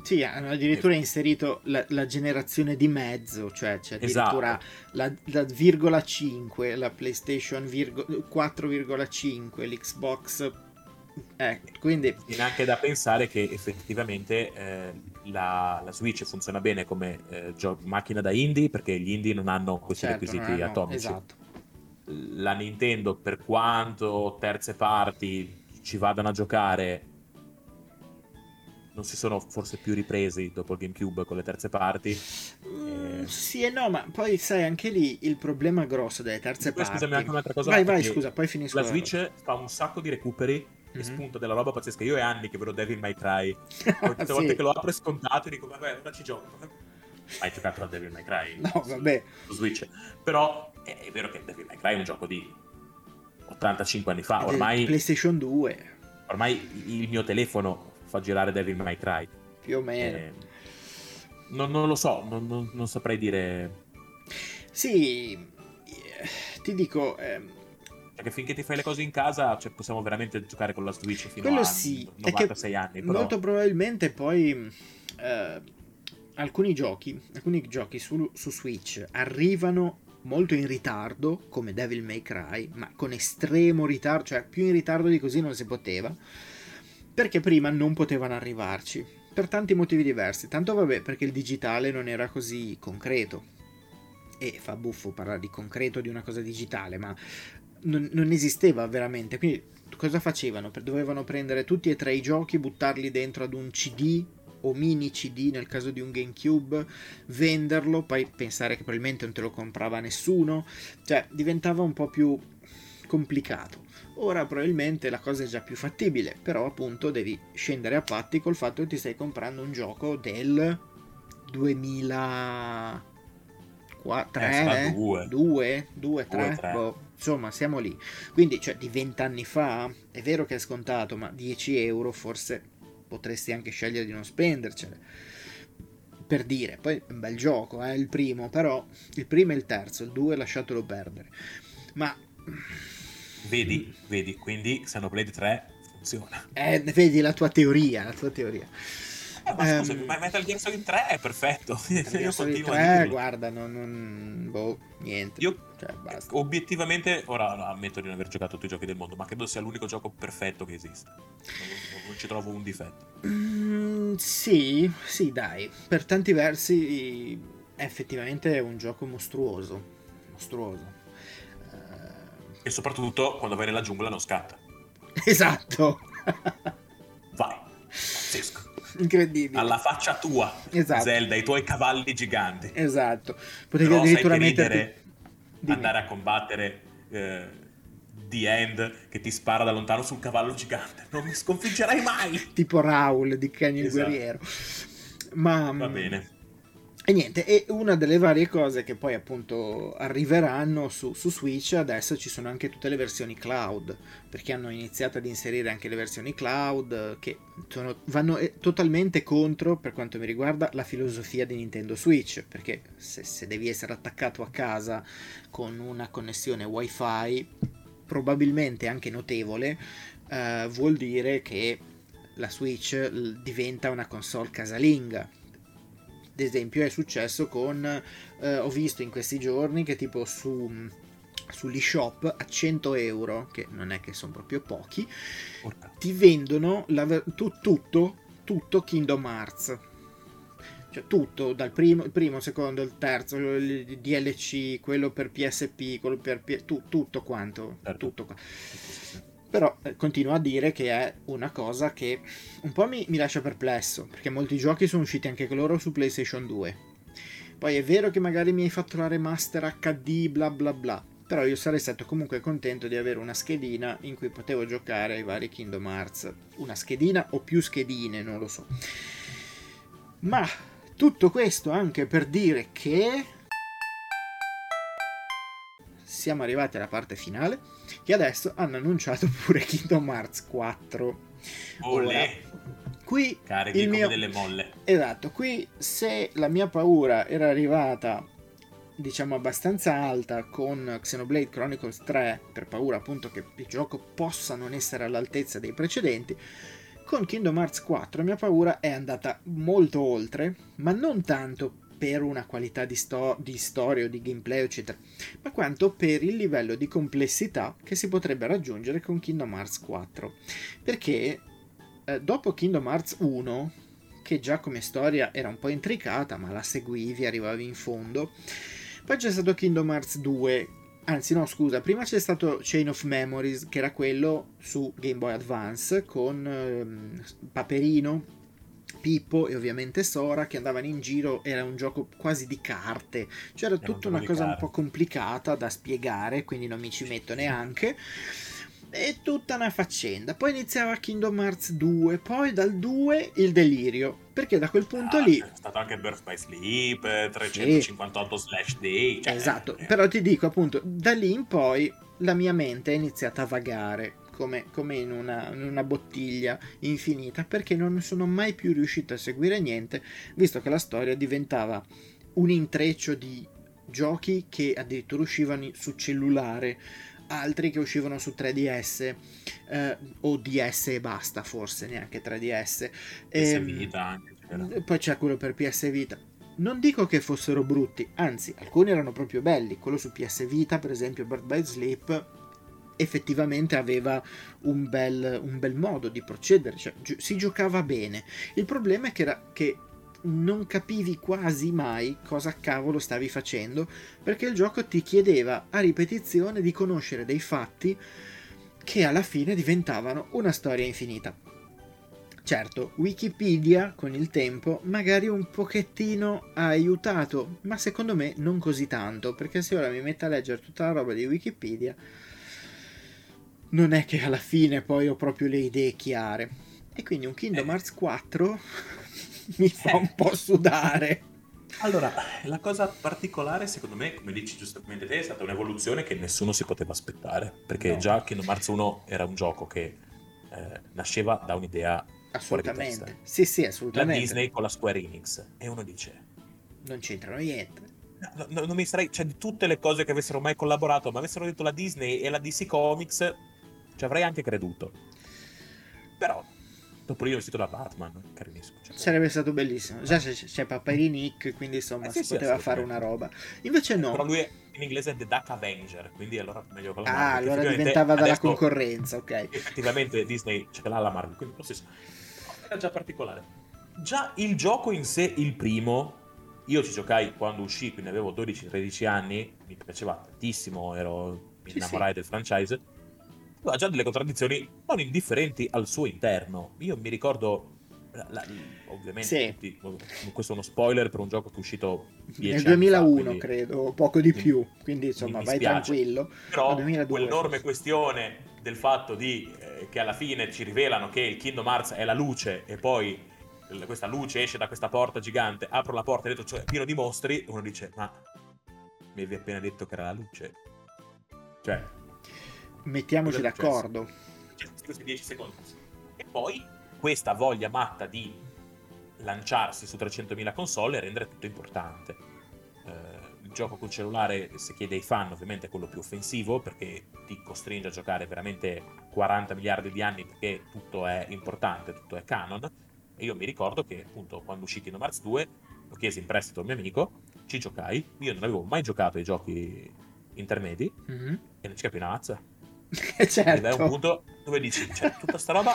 sì, hanno addirittura inserito la, la, generazione di mezzo, cioè c'è addirittura esatto. la, la, virgola 5, la PlayStation virgo, 4,5, l'Xbox. Eh, quindi... Viene anche da pensare che effettivamente eh, la, la, Switch funziona bene come eh, gio- macchina da indie perché gli indie non hanno questi certo, requisiti hanno, atomici. Esatto. La Nintendo, per quanto terze parti ci vadano a giocare non si sono forse più ripresi dopo il GameCube con le terze parti. Mm, e... Sì e no, ma poi sai anche lì il problema grosso delle terze poi, parti. Scusami anche un'altra cosa. Vai, vai, scusa, poi finisco. La Switch la fa un sacco di recuperi mm-hmm. e spunta della roba pazzesca. Io è anni che vedo Devil May Cry. Tutte sì. volte che lo apro è scontato e dico, vabbè, ora ci gioco. Hai giocato a Devil May Cry? No, vabbè. Su Switch. Però è, è vero che Devil May Cry è un gioco di 85 anni fa. Ormai... PlayStation 2. Ormai il mio telefono fa girare Devil May Cry. Più o meno. Eh, non, non, lo so, non, non, non, saprei dire... Sì, ti dico... Eh... Perché finché ti fai le cose in casa cioè, possiamo veramente giocare con la Switch fino Quello a sì, 96 anni. Però... Molto probabilmente poi... Eh, alcuni giochi, alcuni giochi su, su Switch arrivano molto in ritardo, come Devil May Cry, ma con estremo ritardo, cioè più in ritardo di così non si poteva perché prima non potevano arrivarci, per tanti motivi diversi. Tanto vabbè, perché il digitale non era così concreto. E fa buffo parlare di concreto di una cosa digitale, ma non, non esisteva veramente. Quindi cosa facevano? Dovevano prendere tutti e tre i giochi, buttarli dentro ad un CD o mini CD nel caso di un GameCube, venderlo, poi pensare che probabilmente non te lo comprava nessuno. Cioè, diventava un po' più complicato. Ora probabilmente la cosa è già più fattibile, però appunto devi scendere a patti col fatto che ti stai comprando un gioco del 2003, 2, 2, 2, 3, boh, insomma siamo lì. Quindi cioè di 20 anni fa è vero che è scontato, ma 10 euro forse potresti anche scegliere di non spendercele. Per dire, poi è un bel gioco, eh, il primo, però il primo e il terzo, il 2 lasciatelo perdere. Ma Vedi, vedi, quindi Xenoblade 3 funziona. Eh, vedi la tua teoria, la tua teoria. Eh, ma ma Metal Gear Solid 3 è perfetto. Io continuo 3, a guarda, non, non, boh, niente. Io cioè, obiettivamente, ora ammetto di non aver giocato tutti i giochi del mondo, ma credo sia l'unico gioco perfetto che esista. Non, non ci trovo un difetto. Mm, sì, sì, dai. Per tanti versi effettivamente è un gioco mostruoso. Mostruoso e soprattutto quando vai nella giungla non scatta. Esatto. Vai. Pazzesco. Incredibile. Alla faccia tua, esatto. Zelda, i tuoi cavalli giganti. Esatto. Potevi Però addirittura mettere andare a combattere eh, The End che ti spara da lontano sul cavallo gigante. Non mi sconfiggerai mai. Tipo Raul di Kenny esatto. il guerriero. Ma va bene. E niente, e una delle varie cose che poi appunto arriveranno su, su, Switch, adesso ci sono anche tutte le versioni cloud, perché hanno iniziato ad inserire anche le versioni cloud che sono, vanno eh, totalmente contro, per quanto mi riguarda, la filosofia di Nintendo Switch, perché se, se devi essere attaccato a casa con una connessione wifi, probabilmente anche notevole, eh, vuol dire che la Switch diventa una console casalinga ad esempio è successo con eh, ho visto in questi giorni che tipo su sull'eShop a 100 euro che non è che sono proprio pochi Porca. ti vendono la, tu, tutto tutto Kingdom Hearts cioè tutto dal primo, il primo, secondo, il terzo, il DLC, quello per PSP, quello per P- tu, tutto quanto, certo. tutto qua. Però eh, continuo a dire che è una cosa che un po' mi, mi lascia perplesso, perché molti giochi sono usciti anche loro su PlayStation 2. Poi è vero che magari mi hai fatto la remaster HD, bla bla bla, però io sarei stato comunque contento di avere una schedina in cui potevo giocare ai vari Kingdom Hearts. Una schedina o più schedine, non lo so. Ma tutto questo anche per dire che siamo arrivati alla parte finale che adesso hanno annunciato pure Kingdom Hearts 4. Ora, qui Carichi il mio... delle molle. Esatto, qui se la mia paura era arrivata diciamo abbastanza alta con Xenoblade Chronicles 3 per paura appunto che il gioco possa non essere all'altezza dei precedenti con Kingdom Hearts 4 la mia paura è andata molto oltre ma non tanto per una qualità di, sto- di storia o di gameplay, eccetera, ma quanto per il livello di complessità che si potrebbe raggiungere con Kingdom Hearts 4. Perché eh, dopo Kingdom Hearts 1, che già come storia era un po' intricata, ma la seguivi, arrivavi in fondo, poi c'è stato Kingdom Hearts 2, anzi no scusa, prima c'è stato Chain of Memories, che era quello su Game Boy Advance con ehm, Paperino Pippo e ovviamente Sora che andavano in giro, era un gioco quasi di carte, c'era era tutta una cosa un po' complicata da spiegare, quindi non mi ci metto neanche. E tutta una faccenda. Poi iniziava Kingdom Hearts 2, poi dal 2 il delirio. Perché da quel punto ah, lì. È stato anche Birth by Sleep, 358 sì. slash day. Cioè... Esatto, eh. però ti dico appunto, da lì in poi la mia mente è iniziata a vagare come, come in, una, in, una, bottiglia infinita perché non sono mai più riuscito a seguire niente visto che la storia diventava un intreccio di giochi che addirittura uscivano su cellulare altri che uscivano su 3DS eh, o DS e basta forse neanche 3DS e, ehm, Vita anche poi c'è quello per PS Vita non dico che fossero brutti, anzi, alcuni erano proprio belli. Quello su PS Vita, per esempio, Bird by Sleep, effettivamente aveva un bel, un bel modo di procedere, cioè gi- si giocava bene. Il problema è che, era, che non capivi quasi mai cosa cavolo stavi facendo perché il gioco ti chiedeva a ripetizione di conoscere dei fatti che alla fine diventavano una storia infinita. Certo, Wikipedia con il tempo magari un pochettino ha aiutato, ma secondo me non così tanto, perché se ora mi metto a leggere tutta la roba di Wikipedia non è che alla fine poi ho proprio le idee chiare. E quindi un Kingdom eh. Hearts 4 mi fa un po' sudare. Allora, la cosa particolare, secondo me, come dici giustamente te, è stata un'evoluzione che nessuno si poteva aspettare. Perché no. già Kingdom Hearts 1 era un gioco che eh, nasceva da un'idea assolutamente. Sì, sì, assolutamente. La Disney con la Square Enix. E uno dice: Non c'entrano niente. No, no, non mi sarei, cioè, di tutte le cose che avessero mai collaborato, ma avessero detto la Disney e la DC Comics, ci avrei anche creduto. Però Topolino vestito da Batman, carinissimo. Cioè. Sarebbe stato bellissimo. Già c'è, c'è Paperi Nick, quindi insomma eh sì, si sì, poteva fare una roba. Invece no. Però lui è, in inglese è The Duck Avenger, quindi allora meglio con la Marvel. Ah, allora diventava dalla adesso, concorrenza, ok. Effettivamente Disney ce l'ha la Marvel, quindi lo stesso. Era già particolare. Già il gioco in sé, il primo, io ci giocai quando uscì, quindi avevo 12-13 anni, mi piaceva tantissimo, ero mi innamorai sì, del franchise ha già delle contraddizioni non indifferenti al suo interno. Io mi ricordo, la, ovviamente, sì. questo è uno spoiler per un gioco che è uscito nel 2001, fa, credo, poco di più, quindi insomma vai tranquillo. Però quell'enorme questione del fatto di, eh, che alla fine ci rivelano che il Kingdom Hearts è la luce e poi questa luce esce da questa porta gigante, apro la porta e dentro cioè, pieno di mostri, uno dice ma mi avevi appena detto che era la luce? Cioè, Mettiamoci d'accordo. Questi 10 secondi. E poi questa voglia matta di lanciarsi su 300.000 console e rendere tutto importante. Eh, il gioco col cellulare, se chiede ai fan, ovviamente è quello più offensivo perché ti costringe a giocare veramente 40 miliardi di anni perché tutto è importante, tutto è canon. E io mi ricordo che appunto quando uscì Kingdom Hearts 2 lo chiesi in prestito al mio amico, ci giocai, io non avevo mai giocato ai giochi intermedi mm-hmm. e non ci capì una mazza certo. Ed è un punto dove dici, cioè, tutta sta roba,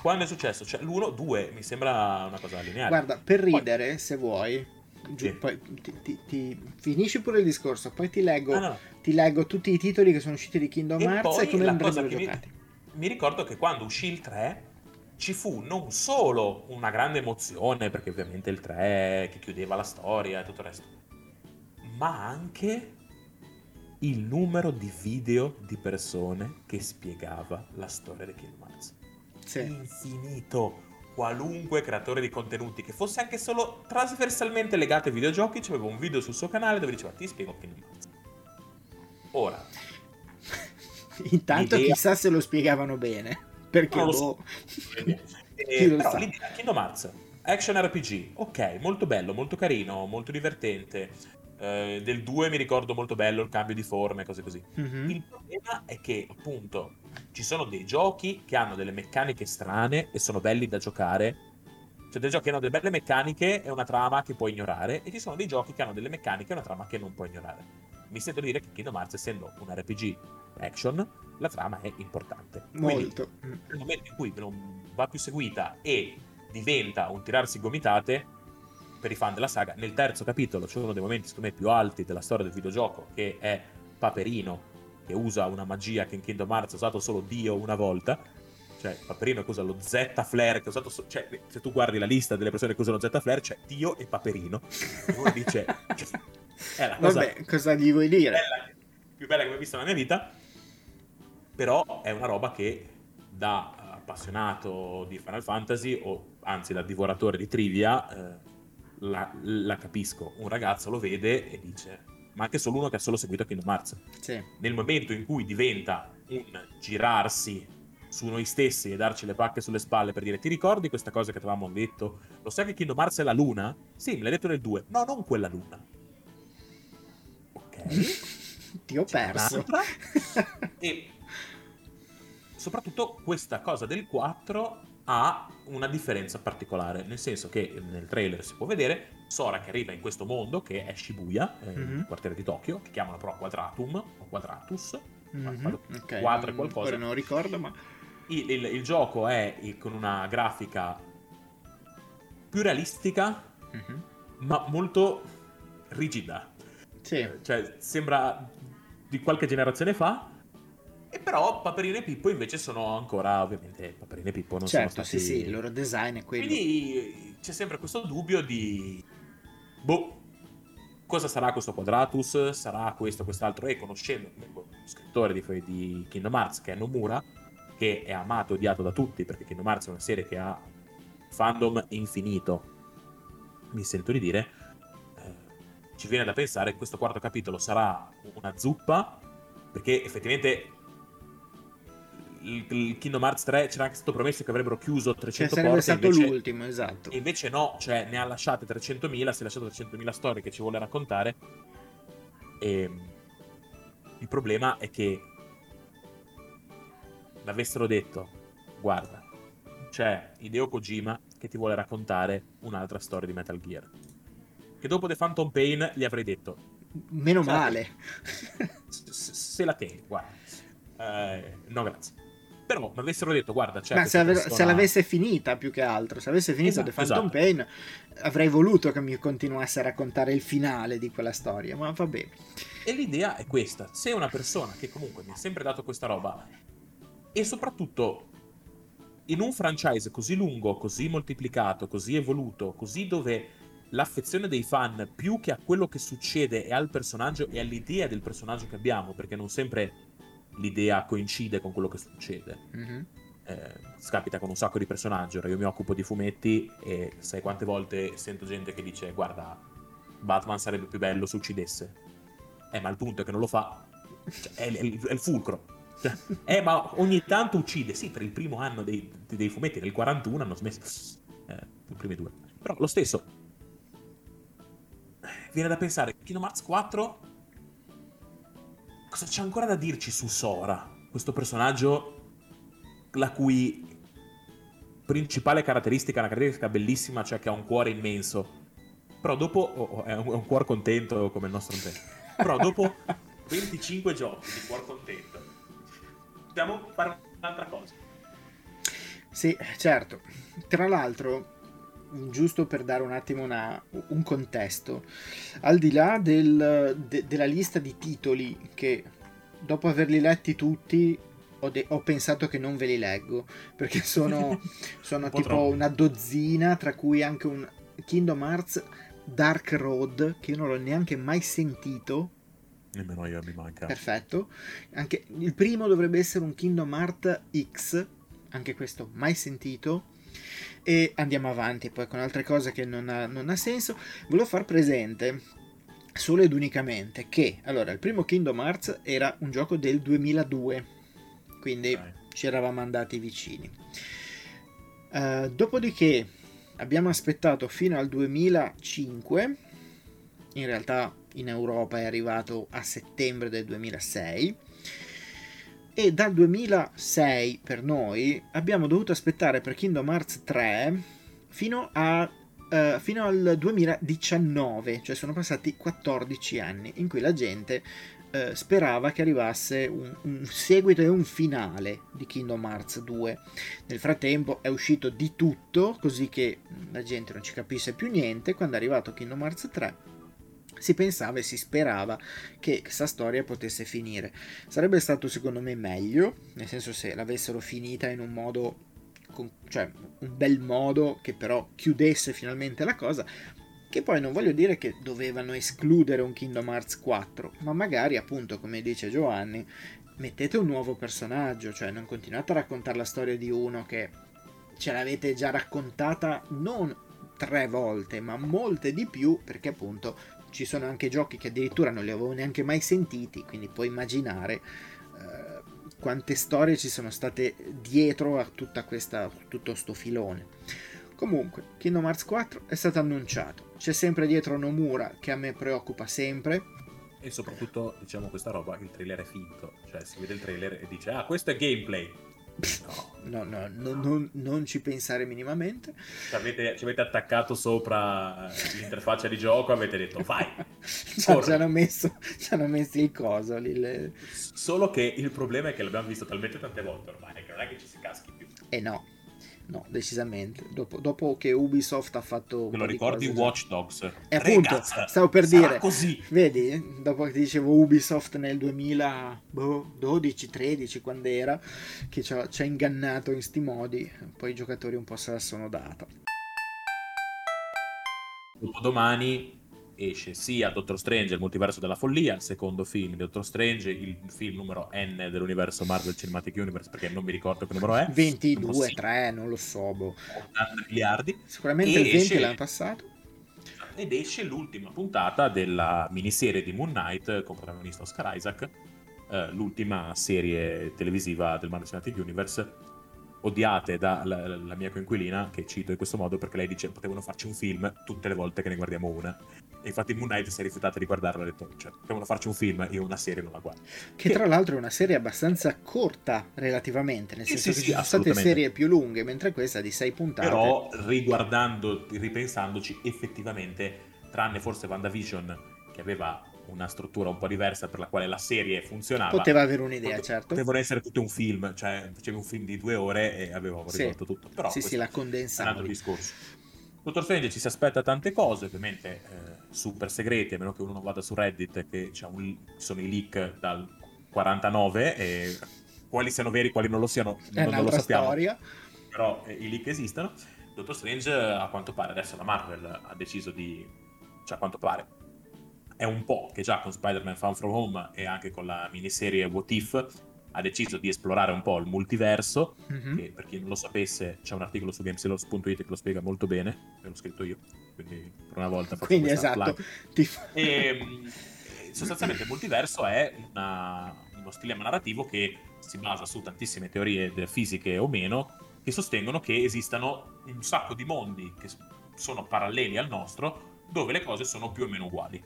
quando è successo? Cioè, l'uno, due, mi sembra una cosa lineare. Guarda, per ridere, poi... se vuoi, giù, sì. poi ti, ti, ti, finisci pure il discorso, poi ti leggo, ah, no. ti leggo tutti i titoli che sono usciti di Kingdom e Hearts e come andrebbero giocati. Mi, mi ricordo che quando uscì il 3 ci fu non solo una grande emozione, perché ovviamente il 3 che chiudeva la storia e tutto il resto, ma anche il numero di video di persone che spiegava la storia di Kingdom Hearts. Sì. Infinito. Qualunque creatore di contenuti che fosse anche solo trasversalmente legato ai videogiochi, c'aveva un video sul suo canale dove diceva ti spiego Kingdom Hearts. Ora. Intanto l'idea... chissà se lo spiegavano bene. Perché non lo so. boh... eh, però sa. l'idea Kingdom Hearts action RPG, ok, molto bello, molto carino, molto divertente eh, del 2 mi ricordo molto bello il cambio di forme, cose così. Mm-hmm. Il problema è che, appunto, ci sono dei giochi che hanno delle meccaniche strane e sono belli da giocare. Cioè, dei giochi che hanno delle belle meccaniche e una trama che puoi ignorare, e ci sono dei giochi che hanno delle meccaniche e una trama che non puoi ignorare. Mi sento dire che Kingdom Hearts, essendo un RPG action, la trama è importante. Molto. Quindi, nel momento in cui non va più seguita e diventa un tirarsi gomitate, per i fan della saga. Nel terzo capitolo c'è uno dei momenti, secondo me, più alti della storia del videogioco, che è Paperino, che usa una magia che in Kingdom Hearts ha usato solo Dio una volta. Cioè, Paperino che usa lo Z Flare, che ha usato... So- cioè, se tu guardi la lista delle persone che usano Z Flare, c'è Dio e Paperino. E uno dice... è la cosa... Vabbè, cosa gli vuoi dire? Bella, più bella che ho visto nella mia vita. Però è una roba che da appassionato di Final Fantasy, o anzi da divoratore di trivia... Eh, la, la, capisco. Un ragazzo lo vede e dice, ma anche solo uno che ha solo seguito Kingdom Hearts. Sì. Nel momento in cui diventa un girarsi su noi stessi e darci le pacche sulle spalle per dire ti ricordi questa cosa che ti avevamo detto? Lo sai che Kingdom Hearts è la luna? Sì, me l'hai detto nel 2. No, non quella luna. Ok. Ti ho perso. e soprattutto questa cosa del 4 ha una differenza particolare, nel senso che nel trailer si può vedere Sora che arriva in questo mondo che è Shibuya, eh, mm-hmm. il quartiere di Tokyo, che chiamano però Quadratum o Quadratus, mm-hmm. okay. quattro qualcosa. Ora non ricordo, ma... Il, il, il, gioco è con una grafica più realistica, mm-hmm. ma molto rigida. Sì. Cioè, sembra di qualche generazione fa, e però Paperino e Pippo invece sono ancora, ovviamente, Paperino e Pippo non certo, sono stati... sì, sì, il loro design è quello. Quindi c'è sempre questo dubbio di... Boh, cosa sarà questo Quadratus? Sarà questo, quest'altro? E conoscendo lo scrittore di, di Kingdom Hearts, che è Nomura, che è amato e odiato da tutti, perché Kingdom Hearts è una serie che ha fandom infinito, mi sento di dire, eh, ci viene da pensare che questo quarto capitolo sarà una zuppa, perché effettivamente il, il Kingdom Hearts 3 c'era anche stato promesso che avrebbero chiuso 300 che porte stato invece, l'ultimo esatto. E invece no cioè ne ha lasciate 300.000 si è lasciato 300.000 storie che ci vuole raccontare. E il problema è che l'avessero detto guarda c'è Hideo Kojima che ti vuole raccontare un'altra storia di Metal Gear. Che dopo The Phantom Pain gli avrei detto meno male. se, se la tieni guarda. Eh, no grazie però mi avessero detto, guarda, c'è Ma se, ave- persona... se, l'avesse finita più che altro, se avesse finito esatto, The Phantom esatto. Pain, avrei voluto che mi continuasse a raccontare il finale di quella storia, ma va bene. E l'idea è questa: se una persona che comunque mi ha sempre dato questa roba, e soprattutto in un franchise così lungo, così moltiplicato, così evoluto, così dove l'affezione dei fan più che a quello che succede è al personaggio e all'idea del personaggio che abbiamo, perché non sempre l'idea coincide con quello che succede. Mm-hmm. Eh, scapita con un sacco di personaggi. Ora io mi occupo di fumetti e sai quante volte sento gente che dice: Guarda, Batman sarebbe più bello se uccidesse. Eh, ma il punto è che non lo fa. Cioè, è, è, è, il fulcro. Cioè, eh, ma ogni tanto uccide. Sì, per il primo anno dei, dei fumetti, nel 41 hanno smesso. Eh, i primi due. Però lo stesso. Viene da pensare, Kingdom Hearts 4 cosa c'è ancora da dirci su Sora? Questo personaggio la cui principale caratteristica, una caratteristica bellissima, cioè che ha un cuore immenso. Però dopo oh, è, un, è, un, cuore contento come il nostro Nintendo. Però dopo 25 giochi di cuore contento, dobbiamo fare un'altra cosa. Sì, certo. Tra l'altro, giusto per dare un attimo una, un contesto, al di là del, de, della lista di titoli che dopo averli letti tutti ho, de- ho pensato che non ve li leggo perché sono, sono tipo troppo. una dozzina tra cui anche un Kingdom Hearts Dark Road che io non l'ho neanche mai sentito. Nemmeno io mi manca. Perfetto. Anche il primo dovrebbe essere un Kingdom Hearts X anche questo mai sentito e andiamo avanti poi con altre cose che non ha, non ha senso. Volevo far presente solo ed unicamente che allora il primo Kingdom Hearts era un gioco del 2002, quindi okay. ci eravamo andati vicini. Uh, dopodiché abbiamo aspettato fino al 2005, in realtà in Europa è arrivato a settembre del 2006 e dal 2006 per noi abbiamo dovuto aspettare per Kingdom Hearts 3 fino, a, uh, fino al 2019, cioè sono passati 14 anni in cui la gente uh, sperava che arrivasse un, un, seguito e un finale di Kingdom Hearts 2. Nel frattempo è uscito di tutto, così che la gente non ci capisse più niente. Quando è arrivato Kingdom Hearts 3 si pensava e si sperava che questa storia potesse finire. Sarebbe stato secondo me meglio, nel senso se l'avessero finita in un modo, cioè un bel modo che però chiudesse finalmente la cosa, che poi non voglio dire che dovevano escludere un Kingdom Hearts 4, ma magari appunto come dice Giovanni, mettete un nuovo personaggio, cioè non continuate a raccontare la storia di uno che ce l'avete già raccontata non tre volte, ma molte di più, perché appunto ci sono anche giochi che addirittura non li avevo neanche mai sentiti, quindi puoi immaginare eh, quante storie ci sono state dietro a questa, tutto sto filone. Comunque, Kingdom Hearts 4 è stato annunciato, c'è sempre dietro Nomura che a me preoccupa sempre. E soprattutto, diciamo questa roba, il trailer è finto, cioè si vede il trailer e dice ah questo è gameplay, No, no, no, no non, non, ci pensare minimamente. Ci avete, ci avete, attaccato sopra l'interfaccia di gioco, avete detto vai. ci, hanno messo, ci hanno messo il coso. Lì, le... Solo che il problema è che l'abbiamo visto talmente tante volte ormai che non è che ci si caschi più. Eh no, No, decisamente. Dopo, dopo, che Ubisoft ha fatto. Te lo ricordi cose, Watch Dogs? E appunto, Ragazza, stavo per dire. Così. Vedi, dopo che ti dicevo Ubisoft nel 2012-13, quando era, che ci ha, ci ha ingannato in sti modi, poi i giocatori un po' se la sono data. Dopodomani esce sia Doctor Strange, il multiverso della follia, il secondo film di Doctor Strange, il film numero N dell'universo Marvel Cinematic Universe, perché non mi ricordo che numero è. 22, 3, non lo so. Boh. 80 miliardi. Sicuramente il 20 esce... l'anno passato. Ed esce l'ultima puntata della miniserie di Moon Knight con protagonista Oscar Isaac, eh, l'ultima serie televisiva del Marvel Cinematic Universe odiate dalla mia coinquilina, che cito in questo modo perché lei dice potevano farci un film tutte le volte che ne guardiamo una. E infatti Moon Knight si è rifiutata di guardarlo e ha detto, cioè, potevano farci un film, io una serie non la guardo. Che, che tra l'altro è una serie abbastanza corta relativamente, nel senso sì, che sì, ci sono state serie più lunghe, mentre questa di sei puntate. Però riguardando, ripensandoci, effettivamente, tranne forse WandaVision, che aveva una struttura un po' diversa per la quale la serie funzionava. Poteva avere un'idea, Pote- certo. Potevano essere tutto un film, cioè facevi un film di due ore e avevo risolto sì. tutto. Però sì, sì, la condensava. È un altro discorso. Dottor Strange ci si aspetta tante cose, ovviamente eh, super segreti, a meno che uno non vada su Reddit, che un, sono i leak dal 49 e quali siano veri, quali non lo siano, non, non lo sappiamo. Storia. Però eh, i leak esistono. Dottor Strange, a quanto pare, adesso la Marvel ha deciso di... cioè a quanto pare, è un po' che già con Spider-Man Far From Home e anche con la miniserie What If ha deciso di esplorare un po' il multiverso, mm-hmm. che per chi non lo sapesse c'è un articolo su gameselos.it che lo spiega molto bene, l'ho scritto io, quindi per una volta faccio Quindi esatto. Ti... E, ehm, sostanzialmente il multiverso è una, uno stile narrativo che si basa su tantissime teorie fisiche o meno che sostengono che esistano un sacco di mondi che sono paralleli al nostro dove le cose sono più o meno uguali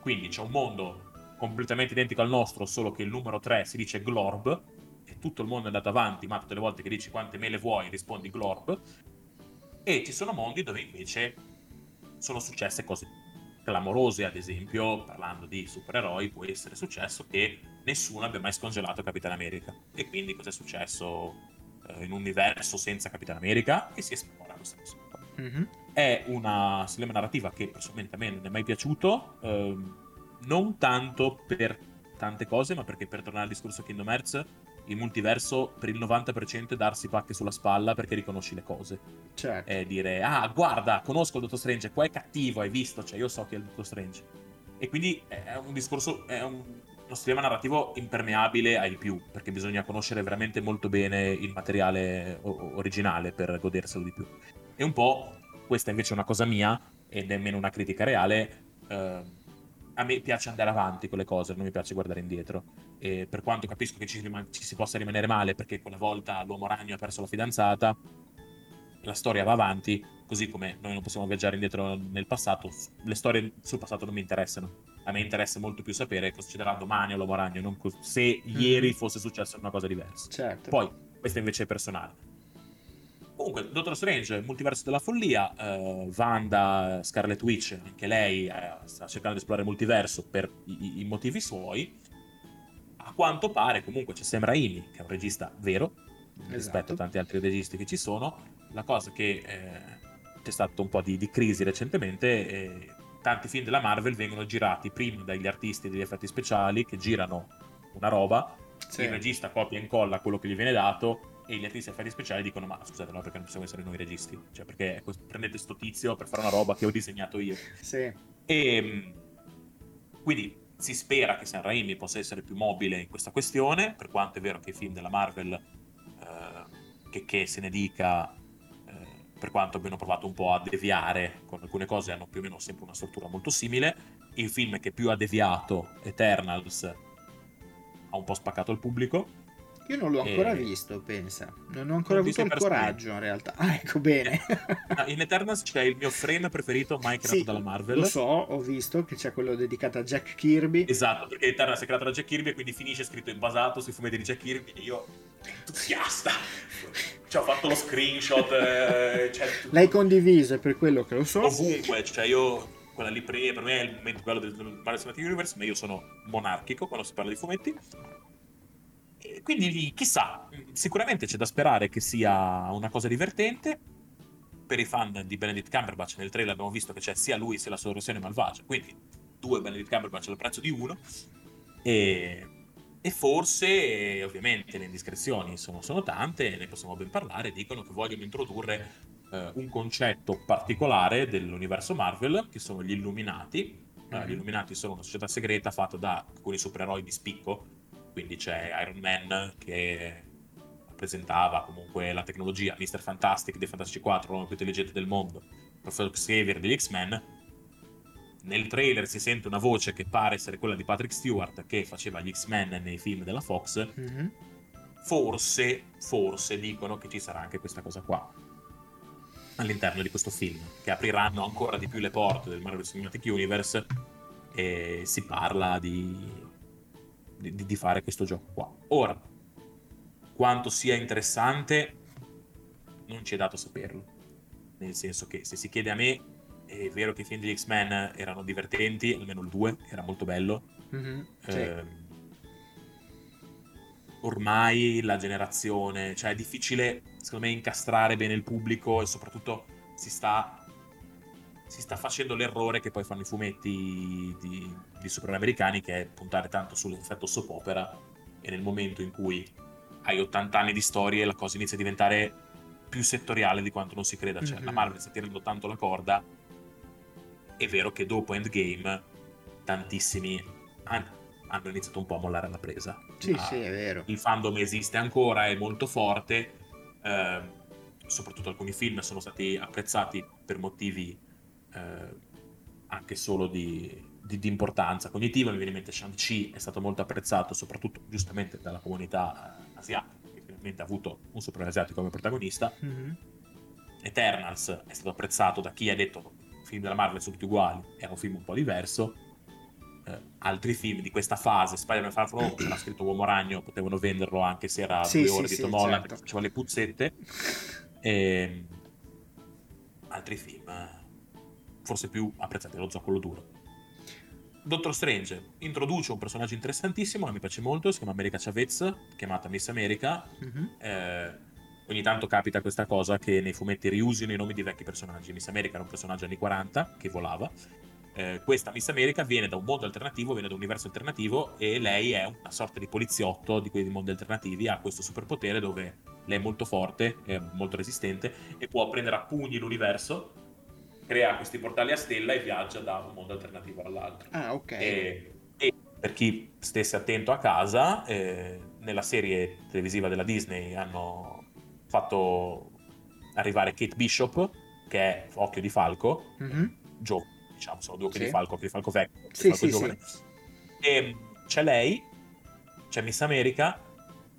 quindi c'è un mondo completamente identico al nostro, solo che il numero 3 si dice Glorb, e tutto il mondo è andato avanti, ma tutte le volte che dici quante mele vuoi rispondi Glorb. E ci sono mondi dove invece sono successe cose clamorose, ad esempio, parlando di supereroi, può essere successo che nessuno abbia mai scongelato Capitan America. E quindi cosa è successo eh, in un universo senza Capitan America? E si esplora questa cosa. Mm-hmm è una sistema narrativa che personalmente a me non è mai piaciuto, ehm, non tanto per tante cose, ma perché per tornare al discorso Kingdom Hearts, il multiverso per il 90% è darsi pacche sulla spalla perché riconosci le cose. Certo. È dire, ah, guarda, conosco il Dottor Strange, qua è cattivo, hai visto, cioè io so che è il Dottor Strange. E quindi è un discorso, è un, uno sistema narrativo impermeabile ai più, perché bisogna conoscere veramente molto bene il materiale originale per goderselo di più. E un po' questa invece è una cosa mia e nemmeno una critica reale. Eh, a me piace andare avanti con le cose, non mi piace guardare indietro. E per quanto capisco che ci, rim- ci si possa rimanere male perché quella volta l'uomo ragno ha perso la fidanzata, la storia va avanti, così come noi non possiamo viaggiare indietro nel passato, le storie sul passato non mi interessano. A me interessa molto più sapere cosa succederà domani all'uomo ragno, co- se mm. ieri fosse successa una cosa diversa. Certo. Poi, questo invece è personale. Comunque, Doctor Strange, multiverso della follia, uh, Wanda, Scarlet Witch, anche lei eh, sta cercando di esplorare il multiverso per i, i, motivi suoi. A quanto pare, comunque, c'è Sam Raimi, che è un regista vero, esatto. rispetto a tanti altri registi che ci sono. La cosa che eh, c'è stato un po' di, di crisi recentemente, eh, tanti film della Marvel vengono girati prima dagli artisti degli effetti speciali che girano una roba, sì. il regista copia e incolla quello che gli viene dato e gli artisti effetti speciali dicono ma scusate no perché non possiamo essere noi registi. Cioè perché prendete sto tizio per fare una roba che ho disegnato io. Sì. e ehm, quindi si spera che San Raimi possa essere più mobile in questa questione per quanto è vero che i film della Marvel eh, che, che, se ne dica eh, per quanto abbiano provato un po' a deviare con alcune cose hanno più o meno sempre una struttura molto simile. Il film che più ha deviato Eternals ha un po' spaccato il pubblico io non l'ho ancora e... visto, pensa. Non ho ancora non avuto il coraggio, in realtà. Ah, ecco bene. in Eternals c'è il mio frame preferito mai creato sì, dalla Marvel. Lo so, ho visto che c'è quello dedicato a Jack Kirby. Esatto, perché Eternals è creato da Jack Kirby e quindi finisce scritto in basato sui fumetti di Jack Kirby e io entusiasta. Ci ho fatto lo screenshot. Eh, cioè, L'hai condiviso, è per quello che lo so. Ovunque, cioè io quella lì per me è il momento quello del Marvel Cinematic Universe, ma io sono monarchico quando si parla di fumetti quindi chissà, sicuramente c'è da sperare che sia una cosa divertente. Per i fan di Benedict Cumberbatch nel trailer abbiamo visto che c'è sia lui sia la sua versione malvagia, quindi due Benedict Cumberbatch al prezzo di uno. E, e forse, ovviamente, le indiscrezioni sono, sono tante, ne possiamo ben parlare, dicono che vogliono introdurre eh, un concetto particolare dell'universo Marvel, che sono gli Illuminati. Mm-hmm. gli Illuminati sono una società segreta fatta da alcuni supereroi di spicco, quindi c'è Iron Man che rappresentava comunque la tecnologia, Mr. Fantastic dei Fantastici 4, l'uomo più intelligente del mondo, Professor Xavier degli X-Men. Nel trailer si sente una voce che pare essere quella di Patrick Stewart che faceva gli X-Men nei film della Fox. Mm-hmm. Forse, forse dicono che ci sarà anche questa cosa qua all'interno di questo film, che apriranno ancora di più le porte del Marvel Cinematic Universe e si parla di, di, di fare questo gioco qua. Ora, quanto sia interessante non ci è dato saperlo. Nel senso che se si chiede a me, è vero che i film degli X-Men erano divertenti, almeno il 2 era molto bello. Mm-hmm, sì. eh, ormai la generazione, cioè è difficile secondo me incastrare bene il pubblico e soprattutto si sta, si sta facendo l'errore che poi fanno i fumetti di, di supereroi americani che è puntare tanto sull'effetto soap opera e nel momento in cui hai 80 anni di storie la cosa inizia a diventare più settoriale di quanto non si creda. Cioè, mm-hmm. la Marvel sta tirando tanto la corda. È vero che dopo Endgame tantissimi hanno, hanno iniziato un po' a mollare la presa. Sì, ah, sì, è vero. Il fandom esiste ancora, è molto forte. Eh, soprattutto alcuni film sono stati apprezzati per motivi eh, anche solo di, di, di, importanza cognitiva. Mi viene in mente Shang-Chi, è stato molto apprezzato, soprattutto giustamente dalla comunità eh, asiatica, che finalmente ha avuto un supereroe asiatico come protagonista. Mm-hmm. Eternals è stato apprezzato da chi ha detto film della Marvel sono tutti uguali, era un film un po' diverso. Eh, altri film di questa fase, Spider-Man Far From Home, c'era scritto Uomo Ragno, potevano venderlo anche se era sì, due ore sì, di Tom Holland certo. perché faceva le puzzette. E... Ehm, altri film, eh, forse più apprezzati, lo zoccolo duro Doctor Strange introduce un personaggio interessantissimo, che mi piace molto, si chiama America Chavez, chiamata Miss America. Mm-hmm. Eh, ogni tanto capita questa cosa che nei fumetti riusino i nomi di vecchi personaggi. Miss America era un personaggio anni 40 che volava. Eh, questa Miss America viene da un mondo alternativo, viene da un universo alternativo e lei è una sorta di poliziotto di quei mondi alternativi, ha questo superpotere dove lei è molto forte, è molto resistente e può prendere a pugni l'universo crea questi portali a stella e viaggia da un mondo alternativo all'altro. Ah, ok. E, e per chi stesse attento a casa, eh, nella serie televisiva della Disney hanno fatto arrivare Kate Bishop, che è Occhio di Falco, mm-hmm. giovane, diciamo, sono due occhi sì. di falco, occhi di falco vecchio, sì, falco sì, giovane. Sì. E c'è lei, c'è Miss America,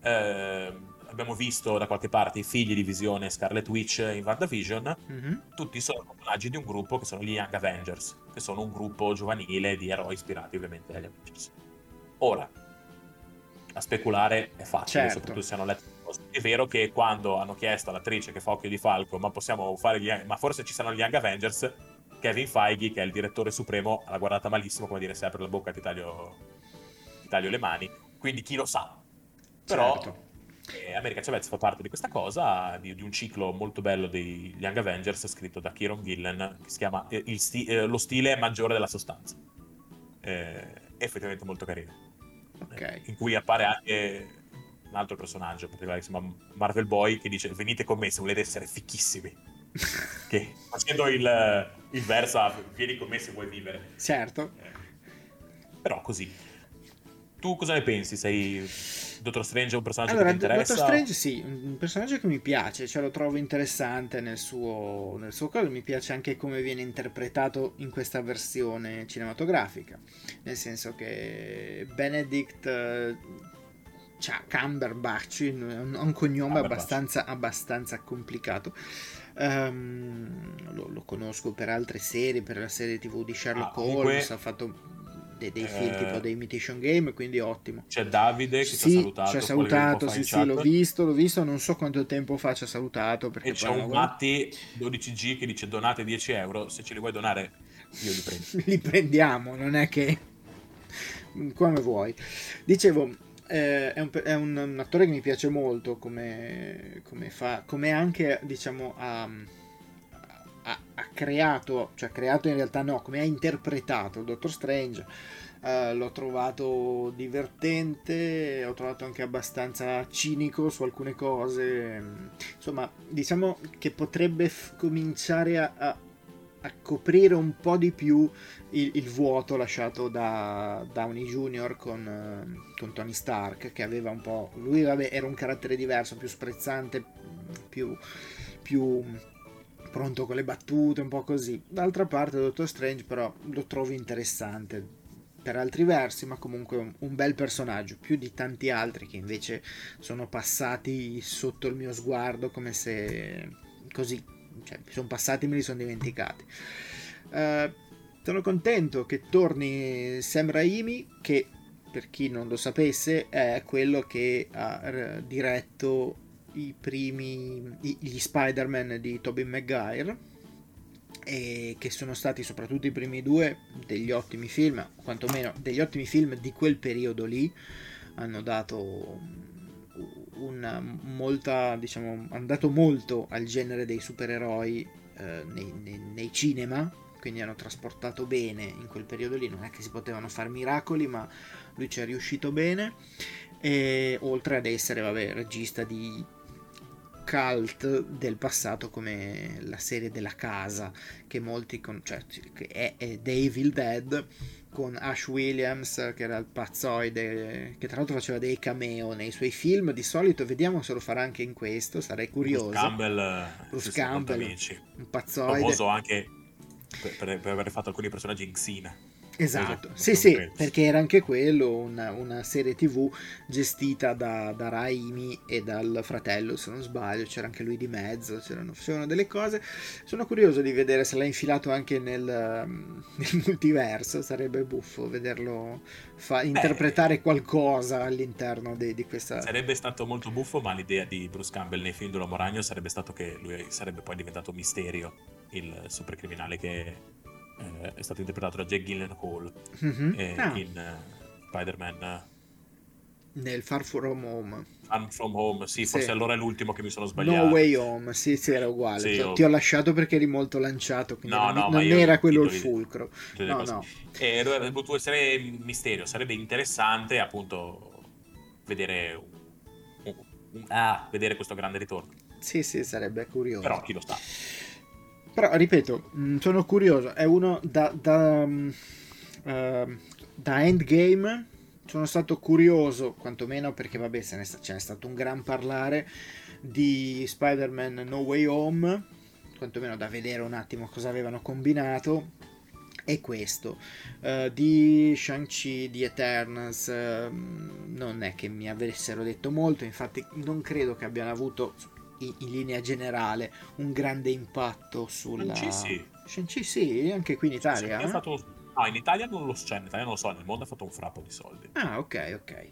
eh, abbiamo visto da qualche parte i figli di Visione Scarlet Witch in WandaVision, mm-hmm. tutti sono personaggi di un gruppo che sono gli Young Avengers, che sono un gruppo giovanile di eroi ispirati ovviamente agli Avengers. Ora, a speculare è facile, certo. soprattutto se hanno letto. È vero che quando hanno chiesto all'attrice che fa Occhio di Falco, ma possiamo fare gli... ma forse ci saranno gli Young Avengers, Kevin Feige, che è il direttore supremo, l'ha guardata malissimo, come dire, se apre la bocca ti taglio, ti taglio le mani. Quindi chi lo sa. Però certo e America Chavez fa parte di questa cosa, di, di, un ciclo molto bello degli Young Avengers scritto da Kieron Gillen che si chiama eh, sti- eh, Lo stile maggiore della sostanza. Eh, effettivamente molto carino. Okay. in cui appare anche un altro personaggio particolare chiama Marvel Boy che dice venite con me se volete essere fichissimi. che facendo il, il versa vieni con me se vuoi vivere. Certo. Eh, però così. Tu cosa ne pensi? Sei Dottor Strange è un personaggio allora, che ti interessa? Dottor Strange sì, un personaggio che mi piace, cioè lo trovo interessante nel suo, nel suo caso, mi piace anche come viene interpretato in questa versione cinematografica, nel senso che Benedict eh, c'ha Cumberbatch, un, un cognome abbastanza, abbastanza complicato. Um, lo, lo, conosco per altre serie, per la serie tv di Sherlock ah, Holmes, ha fatto dei, dei film eh, tipo The Imitation Game, quindi ottimo. C'è Davide che sì, ci ha salutato. Ci ha salutato, sì, sì, l'ho visto, l'ho visto, non so quanto tempo fa ci ha salutato. E c'è un Matti 12G che dice donate 10 euro, se ce li vuoi donare io li prendo. li prendiamo, non è che... come vuoi. Dicevo, eh, è, un, è un, un, attore che mi piace molto come, come fa, come anche diciamo ha, ha, ha, creato, cioè creato in realtà no, come ha interpretato il Doctor Strange Uh, l'ho trovato divertente, ho trovato anche abbastanza cinico su alcune cose. Insomma, diciamo che potrebbe f- cominciare a, a, a, coprire un po' di più il, il vuoto lasciato da Downey Jr. Con, uh, con, Tony Stark, che aveva un po'. Lui vabbè, era un carattere diverso, più sprezzante, più. più pronto con le battute, un po' così. D'altra parte, Doctor Strange, però, lo trovo interessante per altri versi, ma comunque un, bel personaggio, più di tanti altri che invece sono passati sotto il mio sguardo come se così, cioè, sono passati e me li sono dimenticati. Uh, sono contento che torni Sam Raimi, che per chi non lo sapesse è quello che ha diretto i primi gli Spider-Man di Tobey Maguire e che sono stati soprattutto i primi due degli ottimi film, quantomeno degli ottimi film di quel periodo lì, hanno dato una molta, diciamo, hanno dato molto al genere dei supereroi eh, nei, nei, nei cinema, quindi hanno trasportato bene in quel periodo lì, non è che si potevano fare miracoli, ma lui ci è riuscito bene, e oltre ad essere, vabbè, regista di cult del passato come la serie della casa che molti con, cioè, che è, è Devil Dead con Ash Williams che era il pazzoide che tra l'altro faceva dei cameo nei suoi film. Di solito vediamo se lo farà anche in questo sarei curioso. Bruce Campbell, Bruce Campbell un pazzoide. Famoso anche per, per, per aver fatto alcuni personaggi in Xena Esatto, sì sì, perché era anche quello una, una serie tv gestita da, da, Raimi e dal fratello, se non sbaglio, c'era anche lui di mezzo, c'erano, c'erano delle cose. Sono curioso di vedere se l'ha infilato anche nel, nel multiverso, sarebbe buffo vederlo fa, interpretare qualcosa all'interno di, di, questa... Sarebbe stato molto buffo, ma l'idea di Bruce Campbell nei film dell'Uomo Ragno sarebbe stato che lui sarebbe poi diventato Misterio, il supercriminale che eh, è stato interpretato da Jack Gyllenhaal mm-hmm. eh, ah. in uh, Spider-Man nel Far From Home Far From Home, sì, forse sì. allora è l'ultimo che mi sono sbagliato No Way Home, sì, sì, era uguale sì, ti, ho... lasciato perché eri molto lanciato quindi no, non, no, non era quello il fulcro no, no. Eh, dovrebbe potuto essere misterio sarebbe interessante appunto vedere ah, vedere questo grande ritorno sì, sì, sarebbe curioso però chi lo sta però, ripeto, mm, sono curioso. È uno da, da, uh, da endgame. Sono stato curioso, quantomeno perché, vabbè, ce n'è, ce n'è stato un gran parlare di Spider-Man No Way Home. Quantomeno da vedere un attimo cosa avevano combinato è questo. Uh, di Shang-Chi, di Eternals, uh, non è che mi avessero detto molto, infatti non credo che abbiano avuto in, in linea generale un grande impatto sulla... Shang-Chi sì. Sì, anche qui in Italia. Sì, eh? fatto... No, in Italia non lo so, in Italia non lo so, nel mondo ha fatto un frappo di soldi. Ah, ok, ok.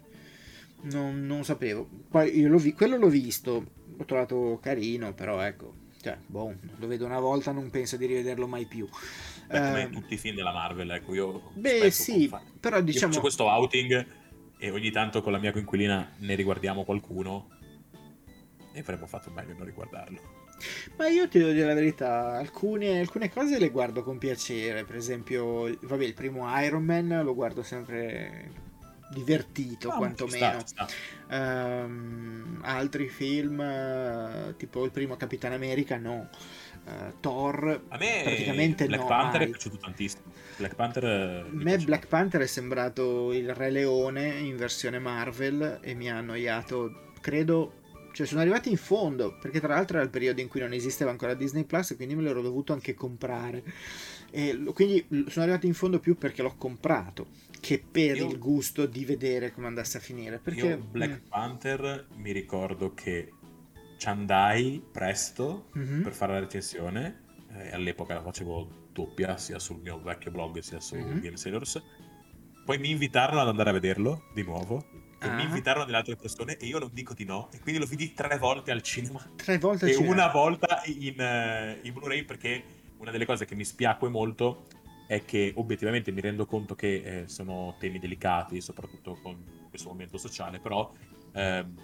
Non, non sapevo. Poi io l'ho vi- quello l'ho visto, l'ho trovato carino, però ecco, cioè, boh, lo vedo una volta, non penso di rivederlo mai più. Beh, come uh, tutti i film della Marvel, ecco, io... Beh, sì, però diciamo... Io questo outing e ogni tanto con la mia coinquilina ne riguardiamo qualcuno e avremmo fatto meglio non riguardarlo. Ma io ti devo dire la verità, alcune, alcune, cose le guardo con piacere, per esempio, vabbè, il primo Iron Man lo guardo sempre divertito, no, quantomeno. Sta, sta. Um, altri film, tipo il primo Capitan America, no. Uh, Thor, a me praticamente Black no. Panther mai. è piaciuto tantissimo. Black Panther. A me Black Panther è sembrato il Re Leone in versione Marvel e mi ha annoiato, credo cioè sono arrivati in fondo, perché tra l'altro era il periodo in cui non esisteva ancora Disney Plus, quindi me l'ero dovuto anche comprare. E quindi sono arrivati in fondo più perché l'ho comprato che per io, il gusto di vedere come andasse a finire. Perché io Black mm. Panther mi ricordo che ci andai presto mm-hmm. per fare la recensione. Eh, all'epoca la facevo doppia sia sul mio vecchio blog sia su mm-hmm. Game Sailors. Poi mi invitarono ad andare a vederlo di nuovo e ah. mi invitarono delle altre persone e io non dico di no e quindi lo vidi tre volte al cinema tre volte al e cinema. una volta in, uh, in, Blu-ray perché una delle cose che mi spiacque molto è che obiettivamente mi rendo conto che eh, sono temi delicati soprattutto con questo momento sociale però ehm,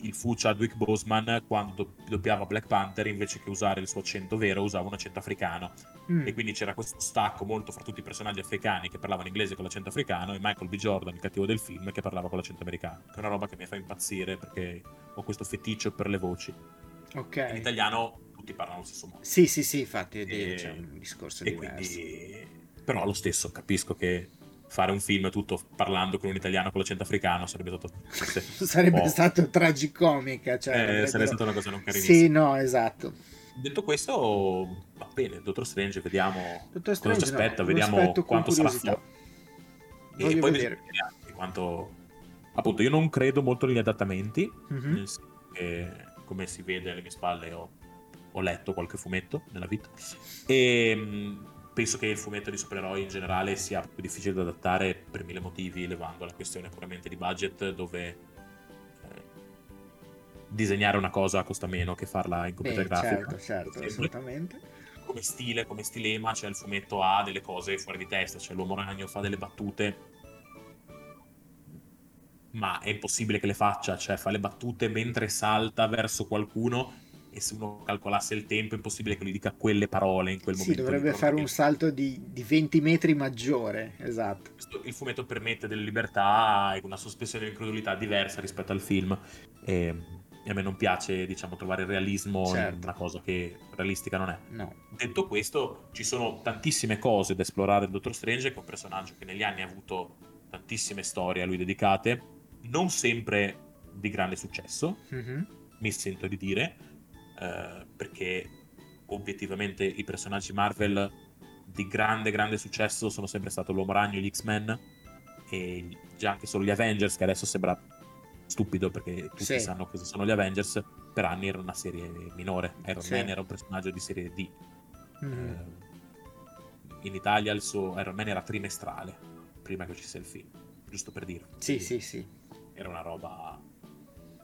il fu Chadwick Boseman quando doppiava Black Panther invece che usare il suo accento vero usava un accento africano. Mm. e quindi c'era questo stacco molto fra tutti i personaggi africani che parlavano inglese con l'accento africano e Michael B. Jordan, il cattivo del film, che parlava con l'accento americano che è una roba che mi fa impazzire perché ho questo feticcio per le voci. Ok. In italiano tutti parlano allo stesso modo. Sì sì sì infatti e... c'è un discorso e diverso. quindi... però lo stesso capisco che fare un film tutto parlando con un italiano con l'accento africano sarebbe stato sarebbe stato tragicomica cioè, eh, sarebbe stata una cosa non carinissima sì no esatto. Detto questo va bene Dottor Strange vediamo Dottor Strange, cosa ci aspetta no, vediamo quanto sarà flop e poi vedere. quanto appunto io non credo molto negli adattamenti mm-hmm. come si vede alle mie spalle ho, ho letto qualche fumetto nella vita. E penso che il fumetto di supereroi in generale sia più difficile da adattare per mille motivi, levando la questione puramente di budget, dove eh, disegnare una cosa costa meno che farla in computer Beh, grafica. Certo, certo, assolutamente. Come stile, come stilema, cioè il fumetto ha delle cose fuori di testa, cioè l'uomo ragno fa delle battute ma è impossibile che le faccia, cioè fa le battute mentre salta verso qualcuno e se uno calcolasse il tempo è impossibile che lui dica quelle parole in quel sì, momento. Sì, dovrebbe fare un salto di, di, 20 metri maggiore, esatto. Il fumetto permette delle libertà e una sospensione di incredulità diversa rispetto al film e, e, a me non piace, diciamo, trovare il realismo certo. in una cosa che realistica non è. No. Detto questo, ci sono tantissime cose da esplorare il Dottor Strange, che è un personaggio che negli anni ha avuto tantissime storie a lui dedicate, non sempre di grande successo, mm-hmm. mi sento di dire, eh, perché obiettivamente i personaggi Marvel di grande grande successo sono sempre stato l'Uomo Ragno e gli X-Men e già anche solo gli Avengers che adesso sembra stupido perché tutti sì. sanno cosa sono gli Avengers per anni era una serie minore Iron sì. Man era un personaggio di serie D mm. eh, in Italia il suo Iron Man era trimestrale prima che uscisse il film giusto per dire sì sì sì era una roba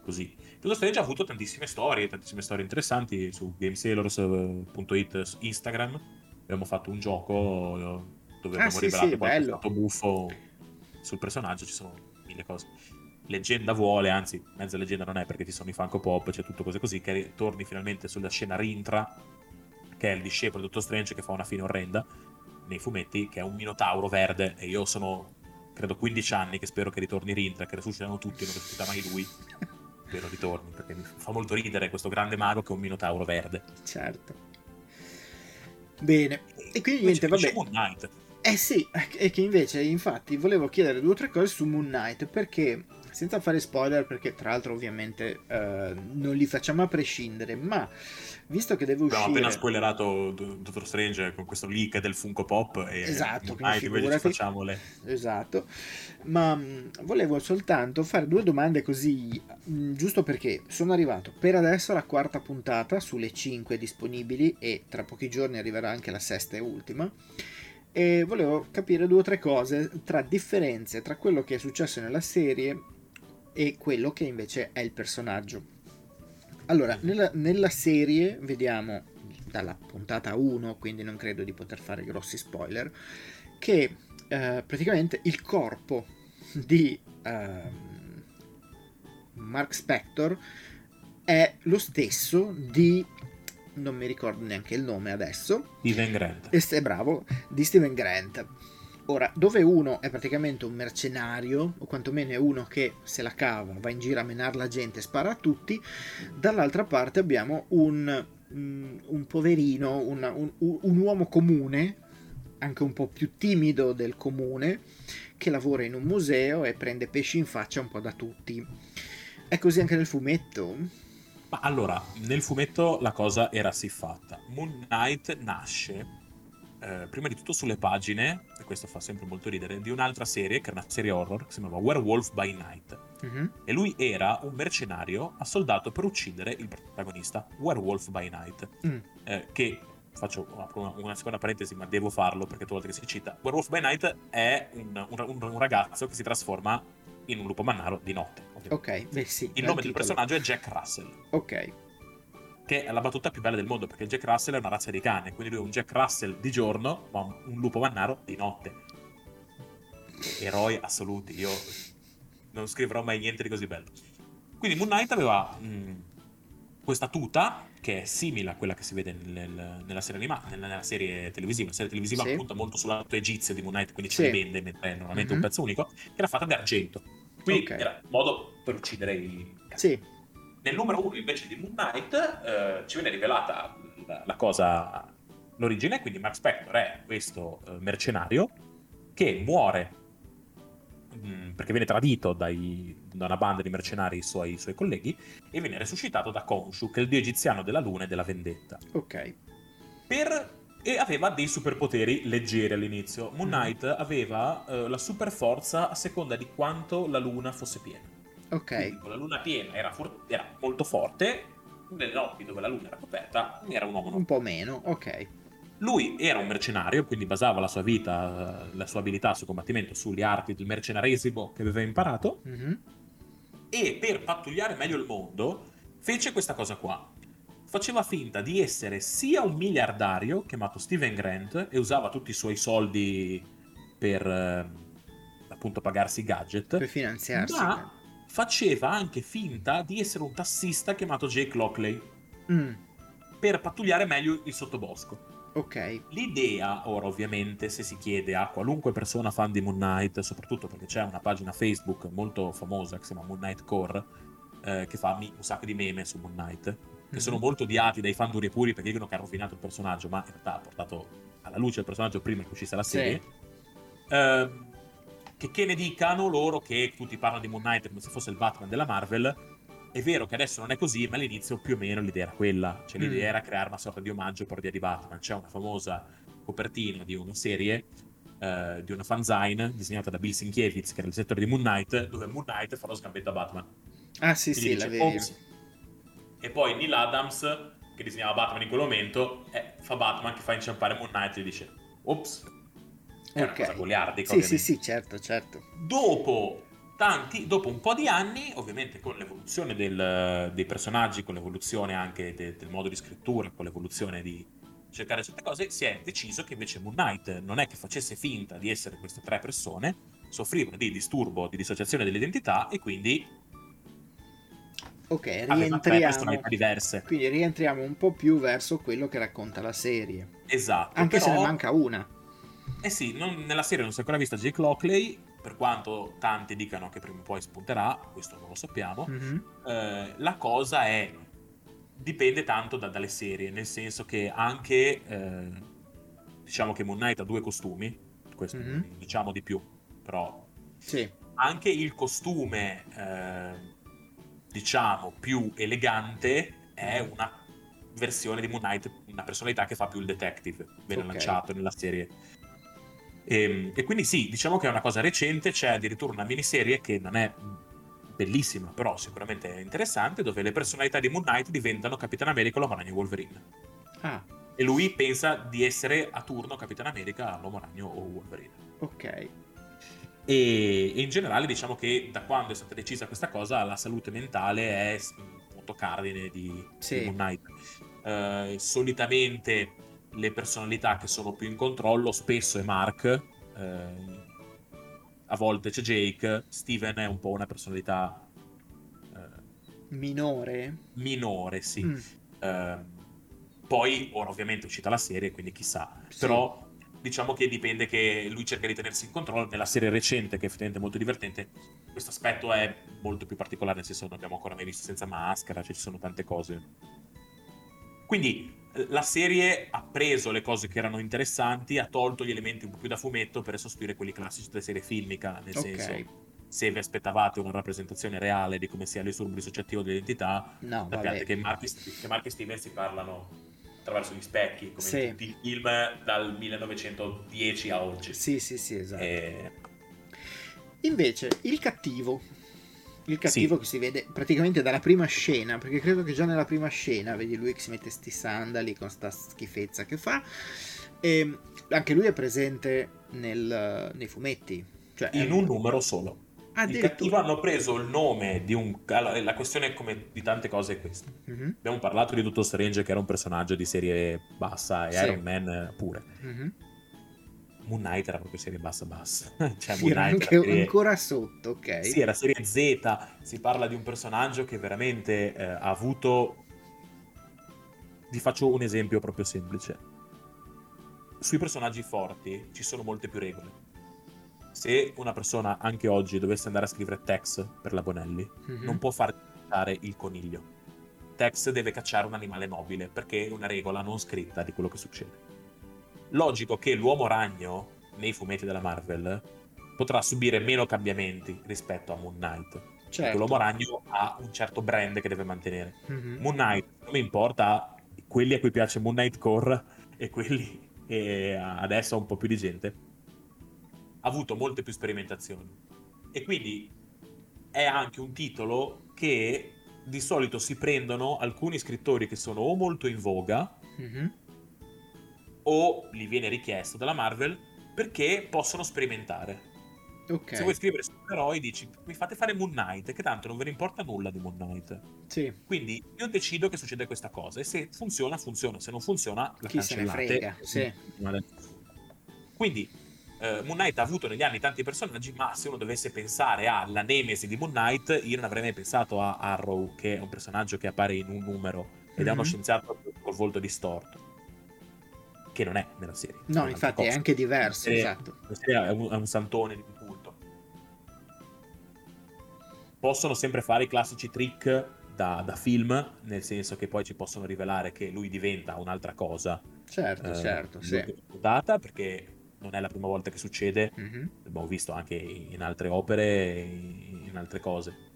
così. Doctor Strange ha avuto tantissime storie, tantissime storie interessanti su gamesailors.it Instagram. Abbiamo fatto un gioco eh, dove ah, abbiamo sì, rivelato sì, qualche fatto buffo sul personaggio, ci sono mille cose. Leggenda vuole, anzi, mezza leggenda non è perché ci sono i Funko Pop, c'è tutto cose così, che torni finalmente sulla scena Rintra, che è il discepolo di Dottor Strange che fa una fine orrenda nei fumetti, che è un minotauro verde e io sono credo 15 anni che spero che ritorni Rintra, che resuscitano tutti, non resuscita mai lui. spero ritorni, perché mi fa molto ridere questo grande mago che è un minotauro verde. Certo. Bene, e quindi niente, vabbè. Moon Knight. Eh sì, e che invece, infatti, volevo chiedere due o tre cose su Moon Knight, perché senza fare spoiler perché tra l'altro ovviamente uh, non li facciamo a prescindere, ma visto che deve uscire... Abbiamo appena spoilerato Dottor Strange con questo leak del Funko Pop e esatto, invece facciamo le... Esatto, ma mh, mm, volevo soltanto fare due domande così, mh, mm, giusto perché sono arrivato per adesso alla quarta puntata sulle 5 disponibili e tra pochi giorni arriverà anche la sesta e ultima. E volevo capire due o tre cose tra differenze tra quello che è successo nella serie e quello che invece è il personaggio. Allora, nella, nella serie vediamo dalla puntata 1, quindi non credo di poter fare grossi spoiler, che eh, praticamente il corpo di eh, Mark Spector è lo stesso di non mi ricordo neanche il nome adesso. Steven Grant. E è bravo, di Steven Grant. Ora, dove uno è praticamente un mercenario, o quantomeno è uno che se la cava, va in giro a menare la gente, spara a tutti, dall'altra parte abbiamo un, mm, un poverino, una, un, un uomo comune, anche un po' più timido del comune, che lavora in un museo e prende pesci in faccia un po' da tutti. È così anche nel fumetto? Ma allora, nel fumetto la cosa era siffatta. Moon Knight nasce eh, prima di tutto sulle pagine, e questo fa sempre molto ridere, di un'altra serie, che era una serie horror, che si chiamava Werewolf by Night. Mm-hmm. E lui era un mercenario assoldato per uccidere il protagonista, Werewolf by Night. Mm. Eh, che, faccio una, una, seconda parentesi, ma devo farlo perché tu volte che si cita. Werewolf by Night è un, un, un ragazzo che si trasforma in un lupo mannaro di notte. Ok, beh sì. Il nome del personaggio è Jack Russell. Ok che è la battuta più bella del mondo, perché Jack Russell è una razza di cane, quindi lui è un Jack Russell di giorno, ma un lupo mannaro di notte. Eroi assoluti, io non scriverò mai niente di così bello. Quindi Moon Knight aveva mh, questa tuta che è simile a quella che si vede nel, nella, serie anima, nella, serie televisiva. La serie televisiva sì. punta molto sull'atto egizio di Moon Knight, quindi sì. ce ne vende, mentre è normalmente mm-hmm. un pezzo unico, che era fatta di argento. Quindi okay. era un modo per uccidere i Sì. Nel numero uno invece di Moon Knight eh, ci viene rivelata la, la, cosa, l'origine, quindi Mark Spector è questo eh, mercenario che muore Mm, perché viene tradito dai, da una banda di mercenari suoi, suoi colleghi e viene resuscitato da Khonshu, che è il dio egiziano della luna e della vendetta. Ok. Per e aveva dei superpoteri leggeri all'inizio. Moon mm. Knight aveva uh, la super forza a seconda di quanto la luna fosse piena. Ok. Quindi, con la luna piena era, for- era molto forte, nelle notti dove la luna era coperta era un uomo. Un po' meno, ok. Lui era un mercenario, quindi basava la sua vita, la sua abilità sul combattimento sulle arti del mercenaresimo che aveva imparato. Mm-hmm. E per pattugliare meglio il mondo, fece questa cosa qua. Faceva finta di essere sia un miliardario, chiamato Steven Grant, e usava tutti i suoi soldi per eh, appunto pagarsi i gadget. Per finanziarsi. Ma faceva anche finta di essere un tassista chiamato Jake Lockley. Mm. Per pattugliare meglio il sottobosco. Ok. L'idea, ora ovviamente, se si chiede a qualunque persona fan di Moon Knight, soprattutto perché c'è una pagina Facebook molto famosa che si chiama Moon Knight Core, eh, che fa un sacco di meme su Moon Knight, che mm-hmm. sono molto odiati dai fan duri e puri perché dicono che ha rovinato il personaggio, ma in realtà ha portato alla luce il personaggio prima che uscisse la serie. Sì. Eh, che, che ne dicano loro che tutti parlano di Moon Knight come se fosse il Batman della Marvel, è vero che adesso non è così, ma all'inizio più o meno l'idea era quella. Cioè, l'idea mm. era creare una sorta di omaggio parodia di Batman. C'è una famosa copertina di una serie, eh, di una fanzine disegnata da Bill Sinkiewicz, che era il settore di Moon Knight, dove Moon Knight fa lo scambetto a Batman. Ah, sì, Quindi sì, dice, la vedi. E poi Neil Adams, che disegnava Batman in quel momento, eh, fa Batman che fa inciampare Moon Knight e dice, ops. È okay. una cosa goliardica. Sì, ovviamente. sì, sì, certo, certo. Dopo tanti, dopo un po' di anni, ovviamente con l'evoluzione del, dei personaggi, con l'evoluzione anche de, del modo di scrittura, con l'evoluzione di cercare certe cose, si è deciso che invece Moon Knight non è che facesse finta di essere queste tre persone, soffrivano di disturbo, di dissociazione dell'identità e quindi Ok, rientriamo. diverse. Quindi rientriamo un po' più verso quello che racconta la serie. Esatto. Anche però... se ne manca una. Eh sì, non, nella serie non si è ancora vista Jake Lockley, per quanto tanti dicano che prima o poi spunterà, questo non lo sappiamo, mm-hmm. eh, la cosa è dipende tanto da, dalle serie, nel senso che anche eh, diciamo che Moon Knight ha due costumi, questo mm-hmm. diciamo di più, però sì. anche il costume eh, diciamo più elegante è una versione di Moon Knight, una personalità che fa più il detective, viene okay. lanciato nella serie e, ehm, e, quindi sì, diciamo che è una cosa recente, c'è addirittura una miniserie che non è bellissima, però sicuramente è interessante, dove le personalità di Moon Knight diventano Capitan America, l'Uomo Ragno e Wolverine. Ah. E lui pensa di essere a turno Capitan America, l'Uomo Ragno o Wolverine. Ok. E, in generale diciamo che da quando è stata decisa questa cosa la salute mentale è un punto cardine di, sì. di Moon Knight. Uh, solitamente le personalità che sono più in controllo spesso è Mark, eh, a volte c'è Jake, Steven è un po' una personalità eh, minore. Minore, sì. Mm. Eh, poi, ora ovviamente è uscita la serie, quindi chissà. Sì. Però diciamo che dipende che lui cerca di tenersi in controllo. Nella serie recente, che è effettivamente molto divertente, questo aspetto è molto più particolare, nel senso che non abbiamo ancora mai visto senza maschera, cioè ci sono tante cose. Quindi la serie ha preso le cose che erano interessanti, ha tolto gli elementi un po' più da fumetto per sostituire quelli classici della serie filmica, nel okay. senso se vi aspettavate una rappresentazione reale di come sia il disturbo dissociativo dell'identità, no, sappiate che Mark, che Mark e Steven si parlano attraverso gli specchi, come sì. tutti i film dal 1910 a oggi. Sì, sì, sì, esatto. E... Invece, il cattivo il cattivo sì. che si vede praticamente dalla prima scena, perché credo che già nella prima scena vedi lui che si mette sti sandali con sta schifezza che fa. E anche lui è presente nel, nei fumetti. Cioè, in è... un numero solo. Il cattivo hanno preso il nome di un... Allora, la questione come di tante cose è questa. Mm-hmm. Abbiamo parlato di Dottor Strange che era un personaggio di serie bassa e sì. Iron Man pure. Mm-hmm. Moon Knight era proprio serie bassa bassa. cioè, sì, era anche serie... ancora sotto, ok. Sì, era serie Z, si parla di un personaggio che veramente eh, ha avuto... Vi faccio un esempio proprio semplice. Sui personaggi forti ci sono molte più regole. Se una persona anche oggi dovesse andare a scrivere Tex per la Bonelli, mm-hmm. non può far cacciare il coniglio. Tex deve cacciare un animale nobile perché è una regola non scritta di quello che succede logico che l'uomo ragno nei fumetti della Marvel potrà subire meno cambiamenti rispetto a Moon Knight. Certo. L'uomo ragno ha un certo brand che deve mantenere. Mm-hmm. Moon Knight, come importa, quelli a cui piace Moon Knight Core e quelli che adesso ha un po' più di gente, ha avuto molte più sperimentazioni. E quindi è anche un titolo che di solito si prendono alcuni scrittori che sono o molto in voga, mm-hmm o gli viene richiesto dalla Marvel perché possono sperimentare. Okay. Se vuoi scrivere supereroi dici mi fate fare Moon Knight che tanto non ve ne importa nulla di Moon Knight. Sì. Quindi io decido che succede questa cosa e se funziona funziona, se non funziona la Chi cancellate. Se ne frega. Sì. Quindi eh, Moon Knight ha avuto negli anni tanti personaggi, ma se uno dovesse pensare alla nemesi di Moon Knight, io non avrei mai pensato a Arrow, che è un personaggio che appare in un numero ed mm-hmm. è uno mhm. scienziato col volto distorto che non è nella serie. No, infatti è anche diverso, la serie, esatto. La serie è un, è un santone di culto. Possono sempre fare i classici trick da, da, film, nel senso che poi ci possono rivelare che lui diventa un'altra cosa. Certo, eh, certo, sì. Puntata, perché non è la prima volta che succede, mm-hmm. l'abbiamo visto anche in altre opere, in altre cose.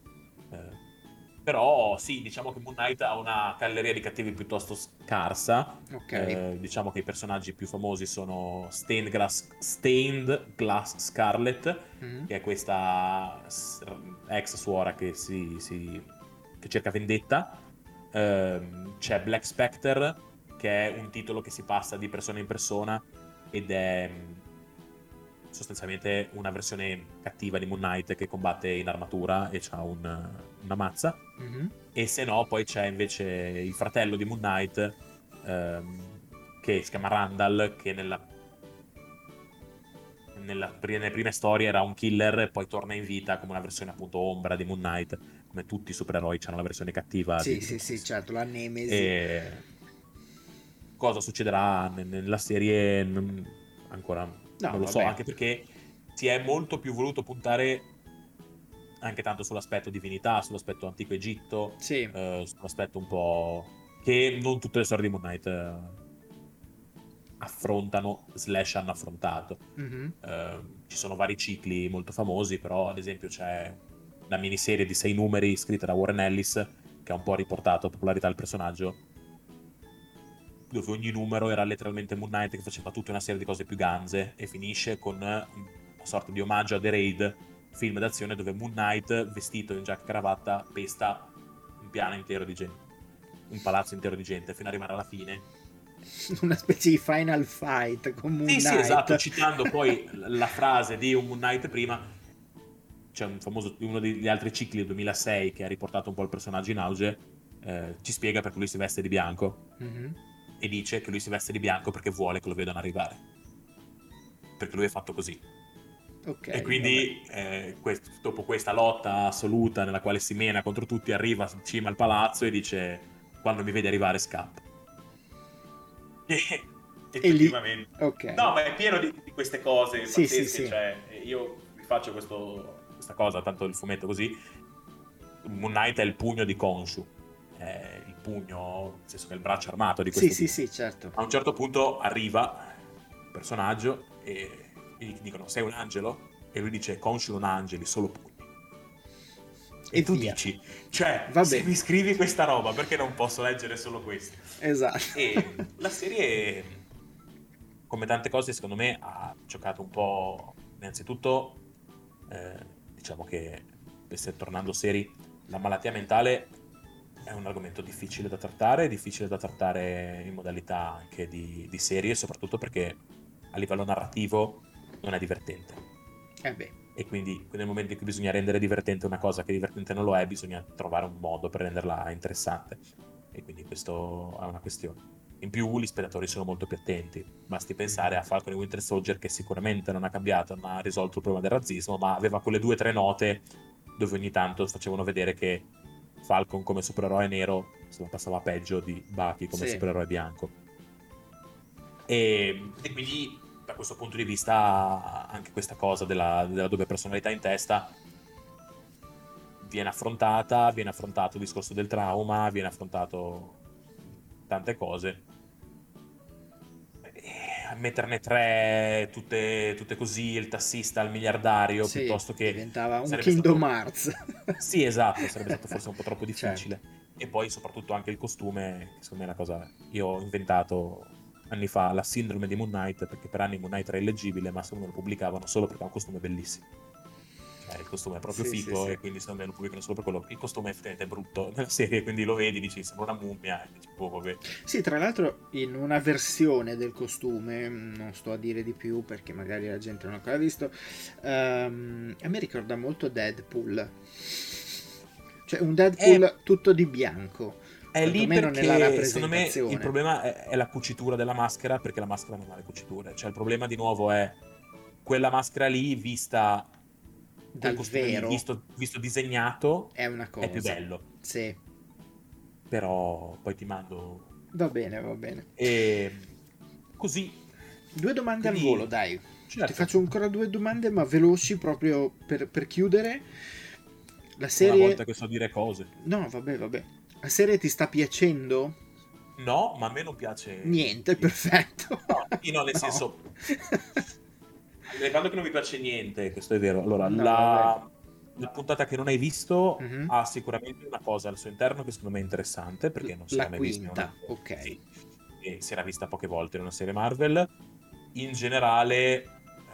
Però sì, diciamo che Moon Knight ha una galleria di cattivi piuttosto scarsa. Okay. Eh, diciamo che i personaggi più famosi sono Stained Glass, Stained Glass Scarlet, mm-hmm. che è questa ex suora che, si, si, che cerca vendetta. Eh, c'è Black Spectre, che è un titolo che si passa di persona in persona ed è sostanzialmente una versione cattiva di Moon Knight che combatte in armatura e ha un, una mazza. Mm-hmm. E se no, poi c'è invece il fratello di Moon Knight ehm, che si chiama Randall, che nella, nella, nelle prime storie era un killer e poi torna in vita come una versione appunto ombra di Moon Knight. Come tutti i supereroi hanno la versione cattiva. Sì, di... sì, sì, certo, la Nemesi. E... Cosa succederà nella serie ancora No, non lo so, anche perché si è molto più voluto puntare anche tanto sull'aspetto divinità, sull'aspetto antico Egitto, sì. eh, sull'aspetto un po' che non tutte le storie di Moon Knight eh, affrontano, slash hanno affrontato. Mm-hmm. Eh, ci sono vari cicli molto famosi, però ad esempio c'è una miniserie di sei numeri scritta da Warren Ellis che ha un po' riportato popolarità al personaggio dove ogni numero era letteralmente Moon Knight che faceva tutta una serie di cose più ganze e finisce con una sorta di omaggio a The Raid, film d'azione dove Moon Knight vestito in giacca e cravatta pesta un piano intero di gente, un palazzo intero di gente fino ad arrivare alla fine. Una specie di final fight con Moon sì, Knight. Sì, esatto, citando poi la frase di un Moon Knight prima c'è un famoso, uno degli altri cicli del 2006 che ha riportato un po' il personaggio in auge, eh, ci spiega perché lui si veste di bianco. Mm-hmm e dice che lui si veste di bianco perché vuole che lo vedano arrivare. Perché lui è fatto così. Okay, e quindi eh, quest- dopo questa lotta assoluta nella quale si mena contro tutti, arriva in cima al palazzo e dice quando mi vedi arrivare scappa. E effettivamente. Lì... Okay. No, ma è pieno di, di queste cose sì, pazzesche, sì, sì. Cioè, io vi faccio questo, questa cosa, tanto il fumetto così. Moon Knight è il pugno di Konshu. È pugno, nel senso che è il braccio armato di questo. Sì, sì, sì, certo. A un certo punto arriva il personaggio e gli dicono sei un angelo? E lui dice conscio non angeli, solo pugni. E, e tu via. dici, cioè, Vabbè. se mi scrivi questa roba, perché non posso leggere solo questo? Esatto. E la serie, come tante cose, secondo me ha giocato un po', innanzitutto, eh, diciamo che, tornando seri, la malattia mentale è un argomento difficile da trattare, difficile da trattare in modalità anche di, di serie, soprattutto perché a livello narrativo non è divertente. Eh beh. E quindi nel momento in cui bisogna rendere divertente una cosa che divertente non lo è, bisogna trovare un modo per renderla interessante. E quindi questo è una questione. In più gli spettatori sono molto più attenti. Basti pensare a Falcon e Winter Soldier che sicuramente non ha cambiato, non ha risolto il problema del razzismo, ma aveva quelle due o tre note dove ogni tanto facevano vedere che Falcon come supereroe nero se la passava peggio di Bucky come sì. supereroe bianco. E, e, quindi da questo punto di vista anche questa cosa della, della doppia personalità in testa viene affrontata, viene affrontato il discorso del trauma, viene affrontato tante cose. Metterne tre, tutte, tutte, così, il tassista, il miliardario, sì, piuttosto che... Diventava un Kingdom stato... Hearts. sì, esatto, sarebbe stato forse un po' troppo certo. difficile. Certo. E poi soprattutto anche il costume, che secondo me è una cosa... Io ho inventato anni fa la sindrome di Moon Knight, perché per anni Moon Knight era illeggibile, ma secondo me lo pubblicavano solo perché ha un costume bellissimo eh, il costume è proprio sì, figo sì, e quindi secondo me lo pubblicano solo per quello. Il costume effettivamente è brutto nella serie, quindi lo vedi, dici sembra una mummia e dici, oh, vabbè. Sì, tra l'altro in una versione del costume, non sto a dire di più perché magari la gente non l'ha ancora visto, um, a me ricorda molto Deadpool. Cioè un Deadpool è... tutto di bianco è lì perché secondo me il problema è, la cucitura della maschera perché la maschera non ha le cuciture cioè il problema di nuovo è quella maschera lì vista dal vero visto, visto, disegnato è una cosa è più bello sì però poi ti mando va bene va bene e così due domande Quindi... al volo dai certo. ti faccio ancora due domande ma veloci proprio per, per chiudere la serie una volta che so dire cose no vabbè vabbè la serie ti sta piacendo No, ma a me non piace. Niente, perfetto. No, no nel no. senso. Ricordo che non mi piace niente, questo è vero. Allora, no, la... la, puntata che non hai visto mm-hmm. ha sicuramente una cosa al suo interno che secondo me è interessante, perché non si era mai vista. Ok. Sì. E si era vista poche volte in una serie Marvel. In generale,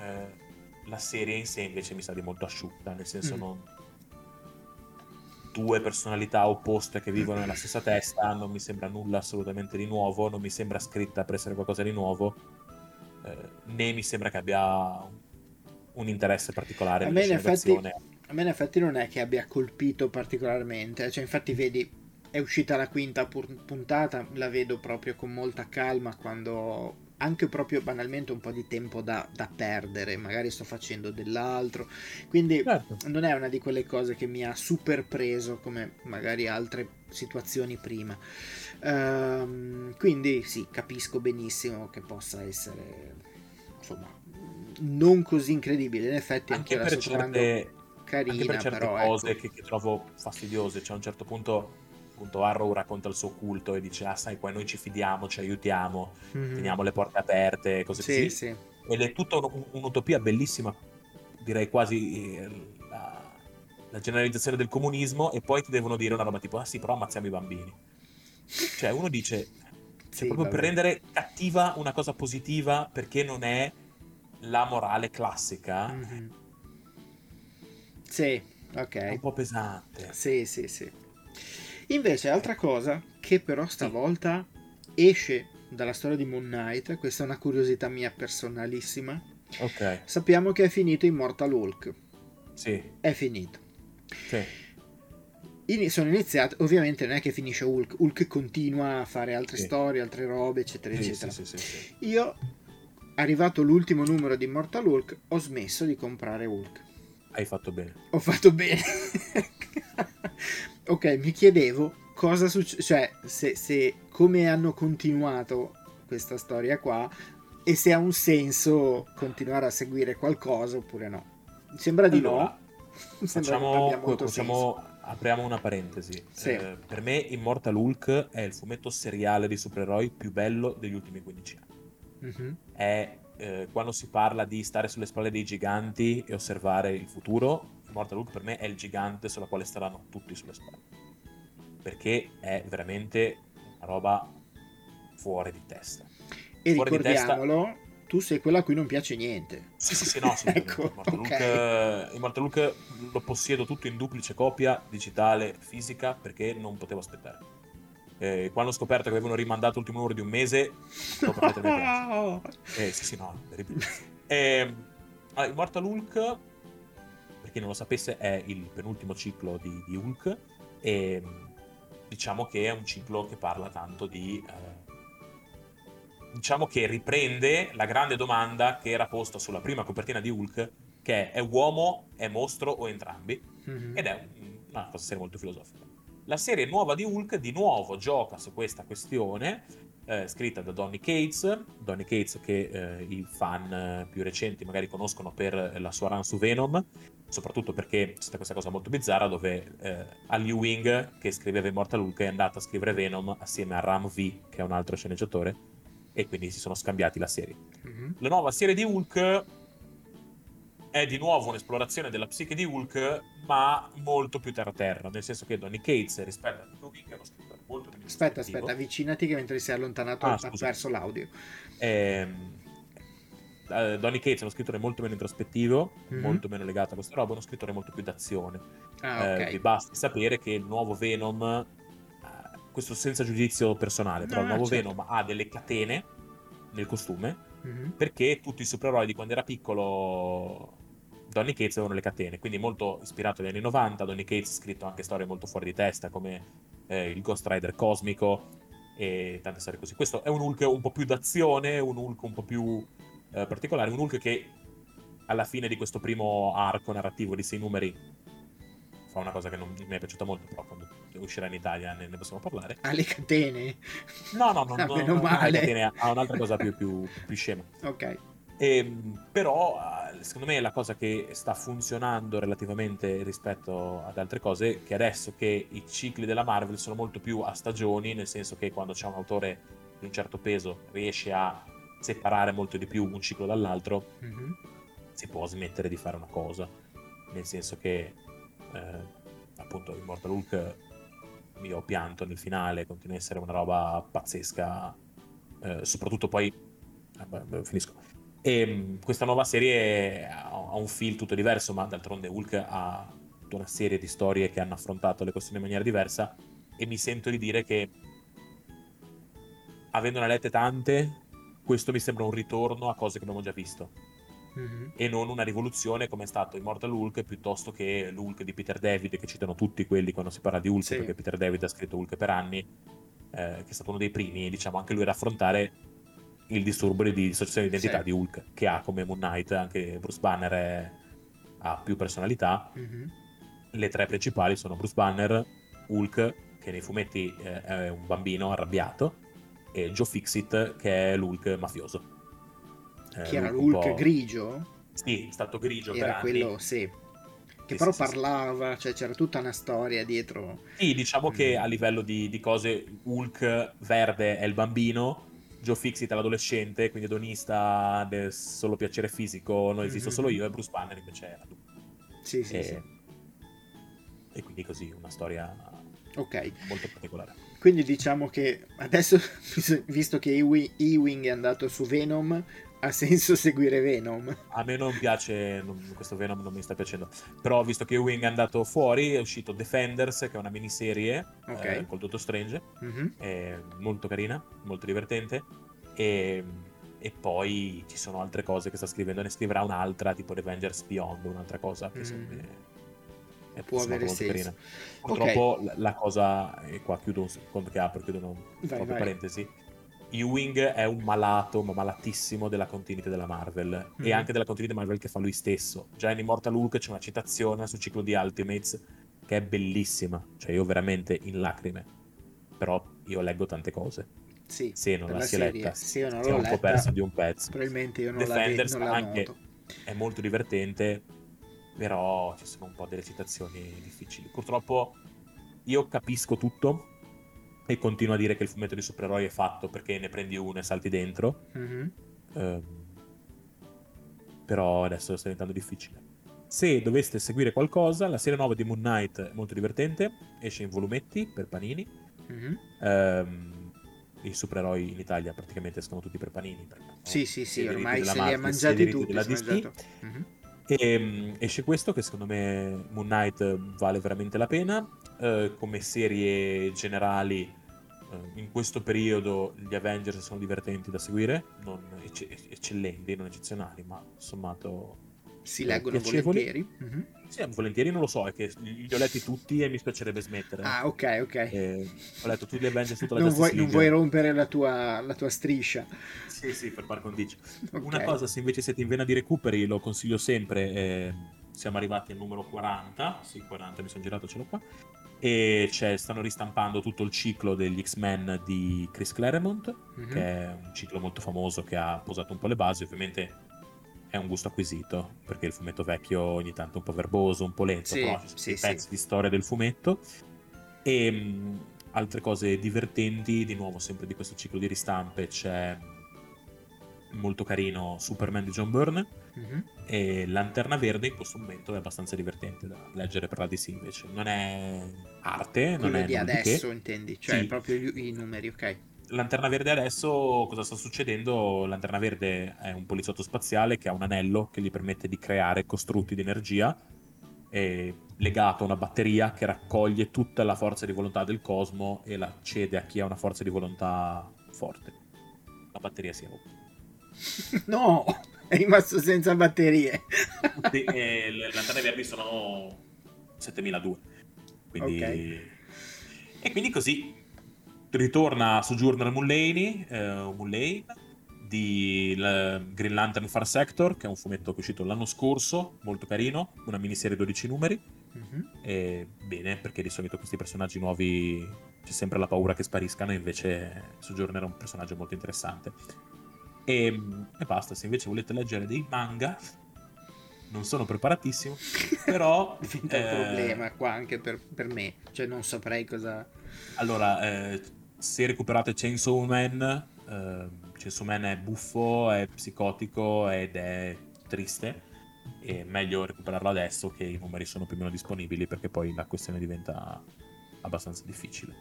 eh, la serie in sé invece mi sa di molto asciutta, nel senso mm. non due personalità opposte che vivono nella stessa testa, non mi sembra nulla assolutamente di nuovo, non mi sembra scritta per essere qualcosa di nuovo né mi sembra che abbia un interesse particolare a me, effetti, a me in effetti non è che abbia colpito particolarmente, cioè infatti vedi è uscita la quinta puntata, la vedo proprio con molta calma quando anche proprio banalmente un po' di tempo da, da perdere, magari sto facendo dell'altro, quindi certo. non è una di quelle cose che mi ha super preso come magari altre situazioni prima. Um, quindi sì, capisco benissimo che possa essere insomma non così incredibile. In effetti anche, per certe carina, anche per certe però, cose ecco. che, che, trovo fastidiose. Cioè, a un certo punto, appunto, Arrow racconta il suo culto e dice: Ah, sai, poi noi ci fidiamo, ci aiutiamo, mm-hmm. teniamo le porte aperte, cose sì, così. Sì. Ed è tutta un, un'utopia bellissima, direi quasi eh, la generalizzazione del comunismo. E poi ti devono dire una roba tipo: Ah, sì, però ammazziamo i bambini. Cioè, uno dice, sì, proprio vabbè. per rendere cattiva una cosa positiva perché non è la morale classica. Mm-hmm. Sì, ok. È un po' pesante. Sì, sì, sì. Invece, altra cosa che però stavolta sì. esce dalla storia di Moon Knight, questa è una curiosità mia personalissima. Ok. Sappiamo che è finito Immortal Hulk. Sì. È finito. Sì sono iniziate, ovviamente non è che finisce Hulk, Hulk continua a fare altre sì. storie, altre robe, eccetera, sì, eccetera. Sì, Io, arrivato l'ultimo numero di Immortal Hulk, ho smesso di comprare Hulk. Hai fatto bene. Ho fatto bene. ok, mi chiedevo cosa succede, cioè se, se, come hanno continuato questa storia qua e se ha un senso continuare a seguire qualcosa oppure no. Sembra di allora, no. Facciamo, facciamo apriamo una parentesi. Sì. Eh, per me Immortal Hulk è il fumetto seriale di supereroi più bello degli ultimi 15 anni. Mm-hmm. È eh, quando si parla di stare sulle spalle dei giganti e osservare il futuro, Immortal Hulk per me è il gigante sulla quale staranno tutti sulle spalle. Perché è veramente una roba fuori di testa. E fuori ricordiamolo, di testa tu sei quella a cui non piace niente. Sì, sì, sì, no, sì. ecco, okay. Hulk, Immortal Hulk lo possiedo tutto in duplice copia, digitale, fisica, perché non potevo aspettare. Eh, quando ho scoperto che avevano rimandato l'ultimo numero di un mese, ho eh, sì, sì, no. Eh, allora, Immortal Hulk, per chi non lo sapesse, è il penultimo ciclo di, di Hulk e diciamo che è un ciclo che parla tanto di... Eh, diciamo che riprende la grande domanda che era posta sulla prima copertina di Hulk, che è, è uomo, è mostro o entrambi? Mm-hmm. Ed è una cosa serie molto filosofica. La serie nuova di Hulk di nuovo gioca su questa questione, eh, scritta da Donny Cates, Donny Cates che eh, i fan eh, più recenti magari conoscono per la sua run su Venom, soprattutto perché c'è stata questa cosa molto bizzarra dove eh, Ali Wing, che scriveva Immortal Hulk, è andato a scrivere Venom assieme a Ram V, che è un altro sceneggiatore, e quindi si sono scambiati la serie. Mm-hmm. La nuova serie di Hulk è di nuovo un'esplorazione della psiche di Hulk, ma molto più terra-terra, nel senso che Donny Cates rispetto a Nico Wing è uno scrittore molto più Aspetta, aspetta, avvicinati che mentre sei allontanato ah, ha perso l'audio. Ehm, uh, Donny Cates è uno scrittore molto meno introspettivo, mm-hmm. molto meno legato a questa roba, è uno scrittore molto più d'azione. Ah, okay. eh, vi basti sapere che il nuovo Venom, questo senza giudizio personale, però no, il nuovo certo. Venom ha delle catene nel costume mm-hmm. perché tutti i supereroi di quando era piccolo Donny Cates avevano le catene, quindi molto ispirato agli anni 90, Donny Cates ha scritto anche storie molto fuori di testa come eh, il Ghost Rider cosmico e tante storie così. Questo è un Hulk un po' più d'azione, un Hulk un po' più eh, particolare, un Hulk che alla fine di questo primo arco narrativo di sei numeri fa una cosa che non mi è piaciuta molto, però quando uscirà in Italia ne, ne possiamo parlare. Ha le catene? No, no, non, ah, non, non ha le catene, ha un'altra cosa più, più, più scema. Ok. E, ehm, però, eh, secondo me, la cosa che sta funzionando relativamente rispetto ad altre cose è che adesso che i cicli della Marvel sono molto più a stagioni, nel senso che quando c'è un autore di un certo peso riesce a separare molto di più un ciclo dall'altro, mm-hmm. si può smettere di fare una cosa. Nel senso che eh, appunto Immortal Hulk io ho pianto nel finale, continua a essere una roba pazzesca, eh, soprattutto poi... Eh, finisco. E ehm, questa nuova serie ha un feel tutto diverso, ma d'altronde Hulk ha tutta una serie di storie che hanno affrontato le questioni in maniera diversa e mi sento di dire che avendone lette tante, questo mi sembra un ritorno a cose che abbiamo già visto mm-hmm. e non una rivoluzione come è stato Immortal Hulk piuttosto che l'Hulk di Peter David che citano tutti quelli quando si parla di Hulk sì. perché Peter David ha scritto Hulk per anni eh, che è stato uno dei primi diciamo anche lui ad affrontare il disturbo di dissociazione di identità sì. di Hulk che ha come Moon Knight anche Bruce Banner è, ha più personalità mm-hmm. le tre principali sono Bruce Banner Hulk che nei fumetti eh, è un bambino arrabbiato e Joe Fixit che è l'Hulk mafioso che era l'Hulk grigio? Sì, è stato grigio era quello, sì. Che sì, però sì, parlava, cioè c'era tutta una storia dietro. Sì, diciamo mm. che a livello di, di, cose, Hulk verde è il bambino, Joe Fixit è l'adolescente, quindi edonista, solo piacere fisico, non esisto mm-hmm. solo io, e Bruce Banner invece è adulto. Sì, sì, e, sì. E quindi così, una storia okay. molto particolare. Quindi diciamo che adesso, visto che Ewing è andato su Venom, ha senso seguire Venom. A me non piace, non, questo Venom non mi sta piacendo. Però visto che Wing è andato fuori, è uscito Defenders, che è una miniserie okay. eh, col Dottor Strange, mm-hmm. molto carina, molto divertente. E, e, poi ci sono altre cose che sta scrivendo, ne scriverà un'altra, tipo Avengers Beyond, un'altra cosa che mm. mm è può avere molto senso. carina. Purtroppo okay. la, la, cosa, e qua chiudo un secondo che apro, chiudo una vai, vai. parentesi Ewing è un malato, ma malatissimo della continuity della Marvel mm. e anche della continuity Marvel che fa lui stesso. Già in Immortal Hulk c'è una citazione sul ciclo di Ultimates che è bellissima, cioè io veramente in lacrime. Però io leggo tante cose. Sì, se non la, la si è letta, sì, io non è un letta, po' perso di un pezzo. Probabilmente io non Defenders la, non la anche noto. è molto divertente, però ci sono un po' delle citazioni difficili. Purtroppo io capisco tutto, e continua a dire che il fumetto di supereroi è fatto perché ne prendi uno e salti dentro. Mm-hmm. Um, però adesso sta diventando difficile. Se doveste seguire qualcosa, la serie nuova di Moon Knight è molto divertente, esce in volumetti per panini. Mm-hmm. Um, I supereroi in Italia praticamente escono tutti per panini. Perché, sì, no? sì, sì, ormai se li ha mangiati tutti. Della DC. Mm-hmm. E, um, esce questo che secondo me Moon Knight vale veramente la pena. Uh, come serie generali eh, in questo periodo gli Avengers sono divertenti da seguire, non ecce- eccellenti, non eccezionali, ma sommato si leggono volentieri. Mm-hmm. Sì, volentieri non lo so, è che li ho letti tutti e mi piacerebbe smettere. Ah, ok, ok. E ho letto tutti gli Avengers tutta la non vuoi, non vuoi rompere la tua, la tua, striscia. Sì, sì, per par condicio. Okay. Una cosa, se invece siete in vena di recuperi, lo consiglio sempre. Eh, siamo arrivati al numero 40. Sì, 40, mi sono girato, ce l'ho qua. E stanno ristampando tutto il ciclo degli X-Men di Chris Claremont, mm-hmm. che è un ciclo molto famoso che ha posato un po' le basi. Ovviamente è un gusto acquisito, perché il fumetto vecchio ogni tanto è un po' verboso, un po' lento, sì, però sì, pezzi sì. di storia del fumetto. E mh, altre cose divertenti, di nuovo sempre di questo ciclo di ristampe, c'è molto carino Superman di John Byrne mm-hmm. e Lanterna Verde in questo momento è abbastanza divertente da leggere per la DC invece. Non è arte, Quello non è... di adesso di intendi, cioè proprio i, i numeri, ok. Lanterna Verde adesso cosa sta succedendo? Lanterna Verde è un poliziotto spaziale che ha un anello che gli permette di creare costrutti di energia legato a una batteria che raccoglie tutta la forza di volontà del cosmo e la cede a chi ha una forza di volontà forte. La batteria si è rotta. No, è rimasto senza batterie. Eh, le lanterne verdi sono 7002. Quindi... Okay. E quindi così ritorna Sojourner Mullaney, eh, Mullaney di Green Lantern Far Sector, che è un fumetto che è uscito l'anno scorso, molto carino, una miniserie 12 numeri. Mm-hmm. E bene, perché di solito questi personaggi nuovi c'è sempre la paura che spariscano, invece Sojourner è un personaggio molto interessante. E, e basta, se invece volete leggere dei manga, non sono preparatissimo, però... è un eh, problema qua anche per, per, me, cioè non saprei cosa... Allora, eh, se recuperate Chainsaw Man, eh, Chainsaw Man è buffo, è psicotico ed è triste. È meglio recuperarlo adesso che i numeri sono più o meno disponibili perché poi la questione diventa abbastanza difficile.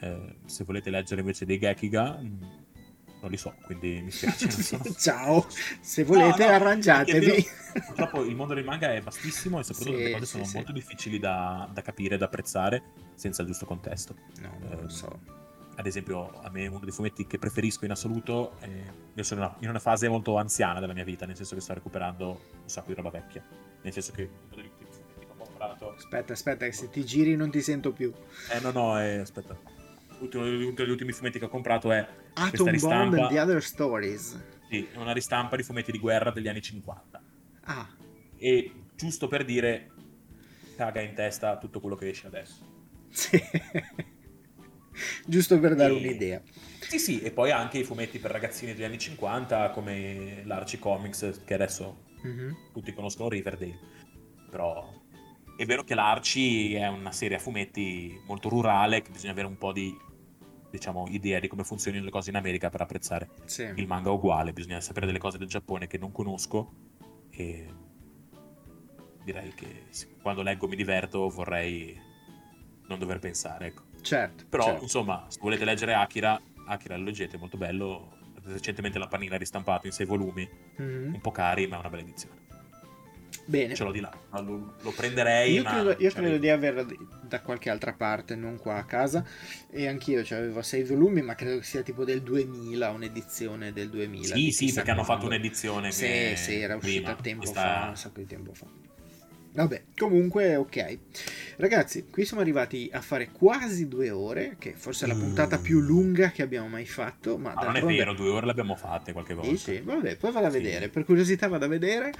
Eh, se volete leggere invece dei Gekiga, mm, non li so, quindi mi spiace. Sono... Ciao, se volete no, no, arrangiatevi. Purtroppo il mondo del manga è vastissimo e soprattutto sì, le cose sono sì, molto difficili da, da capire, da apprezzare senza il giusto contesto. No, non eh, lo so ad esempio, a me uno dei fumetti che preferisco in assoluto, è... io sono in una fase molto anziana della mia vita, nel senso che sto recuperando un sacco di roba vecchia. Nel senso che uno degli ultimi fumetti che ho comprato. Aspetta, aspetta, che se ti giri non ti sento più. Eh, no, no, eh, aspetta. Uno degli ultimi fumetti che ho comprato è. Atom ristampa... Bomb and the Other Stories. Sì, è una ristampa di fumetti di guerra degli anni 50. Ah. E giusto per dire, caga in testa tutto quello che esce adesso. Sì. giusto per dare e... un'idea. Sì, sì, e poi anche i fumetti per ragazzini degli anni 50 come l'Archie Comics, che adesso mm-hmm. tutti conoscono Riverdale. Però è vero che l'Archie è una serie a fumetti molto rurale, che bisogna avere un po' di diciamo, idea di come funzionino le cose in America per apprezzare sì. il manga uguale. Bisogna sapere delle cose del Giappone che non conosco e direi che quando leggo mi diverto, vorrei non dover pensare, ecco. Certo. Però, certo. insomma, se volete leggere Akira, Akira lo leggete, è molto bello. Recentemente la panina ristampato in sei volumi, mm-hmm. un po' cari, ma è una bella edizione. Bene. Ce l'ho di là, lo, lo prenderei. Io ma... credo, io credo di averlo da qualche altra parte, non qua a casa. E anch'io cioè, avevo sei volumi, ma credo che sia tipo del 2000, un'edizione del 2000. Sì, sì, perché hanno fatto un'edizione. Sì, sì, era uscita prima, tempo questa... fa, un sacco di tempo fa. Vabbè, comunque ok. Ragazzi, qui siamo arrivati a fare quasi due ore, che forse è la puntata più lunga che abbiamo mai fatto. Ma ah, non è vero, due ore le abbiamo fatte qualche volta. Sì, sì, vabbè, poi vado a vedere. Sì. Per curiosità vado a vedere,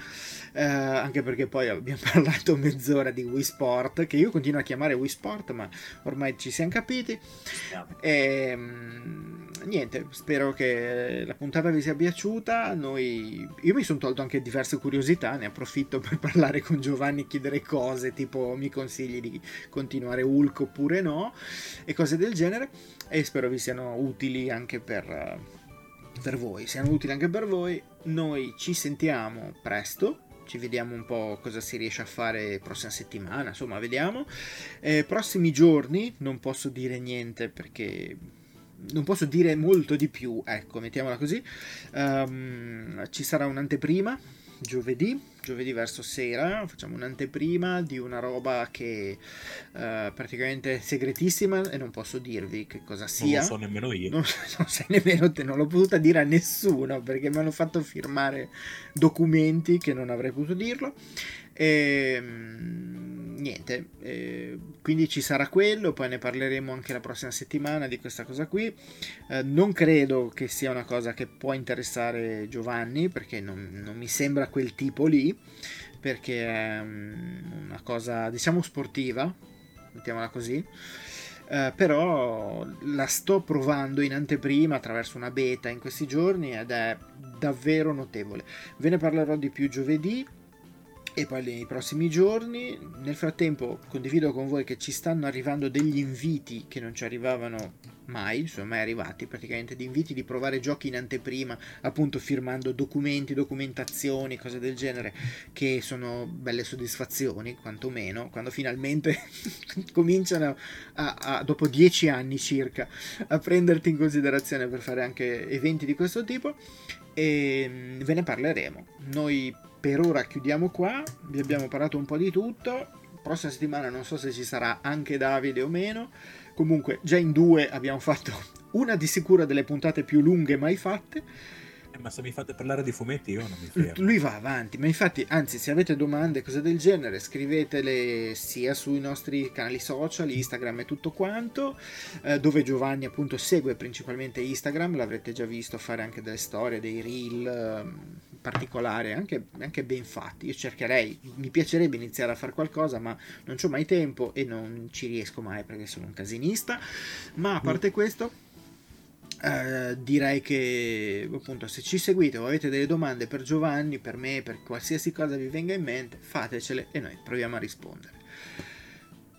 eh, anche perché poi abbiamo parlato mezz'ora di Wii Sport, che io continuo a chiamare Wii Sport, ma ormai ci siamo capiti. E, ehm, niente, spero che la puntata vi sia piaciuta. Noi... Io mi sono tolto anche diverse curiosità, ne approfitto per parlare con Giovanni chiedere cose tipo mi consigli di continuare Hulk oppure no e cose del genere e spero vi siano utili anche per, per voi, siano utili anche per voi. Noi ci sentiamo presto ci vediamo un po' cosa si riesce a fare prossima settimana, insomma, vediamo. Eh, prossimi giorni non posso dire niente perché non posso dire molto di più, ecco, mettiamola così. Um, ci sarà un'anteprima giovedì giovedì verso sera, facciamo un'anteprima di una roba che uh, praticamente è segretissima e non posso dirvi che cosa sia. Non lo so nemmeno io. Non, non sai nemmeno te, non l'ho potuta dire a nessuno perché mi hanno fatto firmare documenti che non avrei potuto dirlo. E, ehm, niente, eh, quindi ci sarà quello, poi ne parleremo anche la prossima settimana di questa cosa qui. Eh, non credo che sia una cosa che può interessare Giovanni, perché non, non mi sembra quel tipo lì, perché è una cosa, diciamo, sportiva, mettiamola così. Uh, però la sto provando in anteprima attraverso una beta in questi giorni ed è davvero notevole. Ve ne parlerò di più giovedì e poi nei prossimi giorni. Nel frattempo condivido con voi che ci stanno arrivando degli inviti che non ci arrivavano mai, sono mai arrivati praticamente, di inviti di provare giochi in anteprima, appunto firmando documenti, documentazioni, cose del genere, che sono belle soddisfazioni, quantomeno, quando finalmente cominciano a, a, dopo dieci anni circa, a prenderti in considerazione per fare anche eventi di questo tipo e mm, ve ne parleremo. Noi per ora chiudiamo qua, vi abbiamo parlato un po' di tutto. Prossima settimana non so se ci sarà anche Davide o meno. Comunque, già in due abbiamo fatto una di sicuro delle puntate più lunghe mai fatte. Ma se mi fate parlare di fumetti io non mi fermo. Lui va avanti, ma infatti, anzi, se avete domande, cose del genere, scrivetele sia sui nostri canali social, Instagram e tutto quanto, eh, dove Giovanni appunto segue principalmente Instagram, l'avrete già visto fare anche delle storie, dei reel eh, particolari, anche, anche, ben fatti. Io cercherei, mi piacerebbe iniziare a fare qualcosa, ma non ho mai tempo e non ci riesco mai perché sono un casinista. Ma a parte mm. questo Uh, direi che appunto se ci seguite o avete delle domande per Giovanni, per me, per qualsiasi cosa vi venga in mente, fatecele e noi proviamo a rispondere.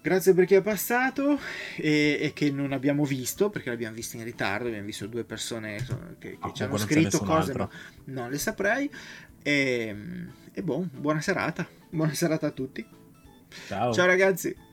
Grazie per chi è passato e, e che non abbiamo visto, perché l'abbiamo visto in ritardo, abbiamo visto due persone che, che oh, ci hanno scritto cose, ma non le saprei. E, e boh, buona serata, buona serata a tutti. Ciao, Ciao ragazzi.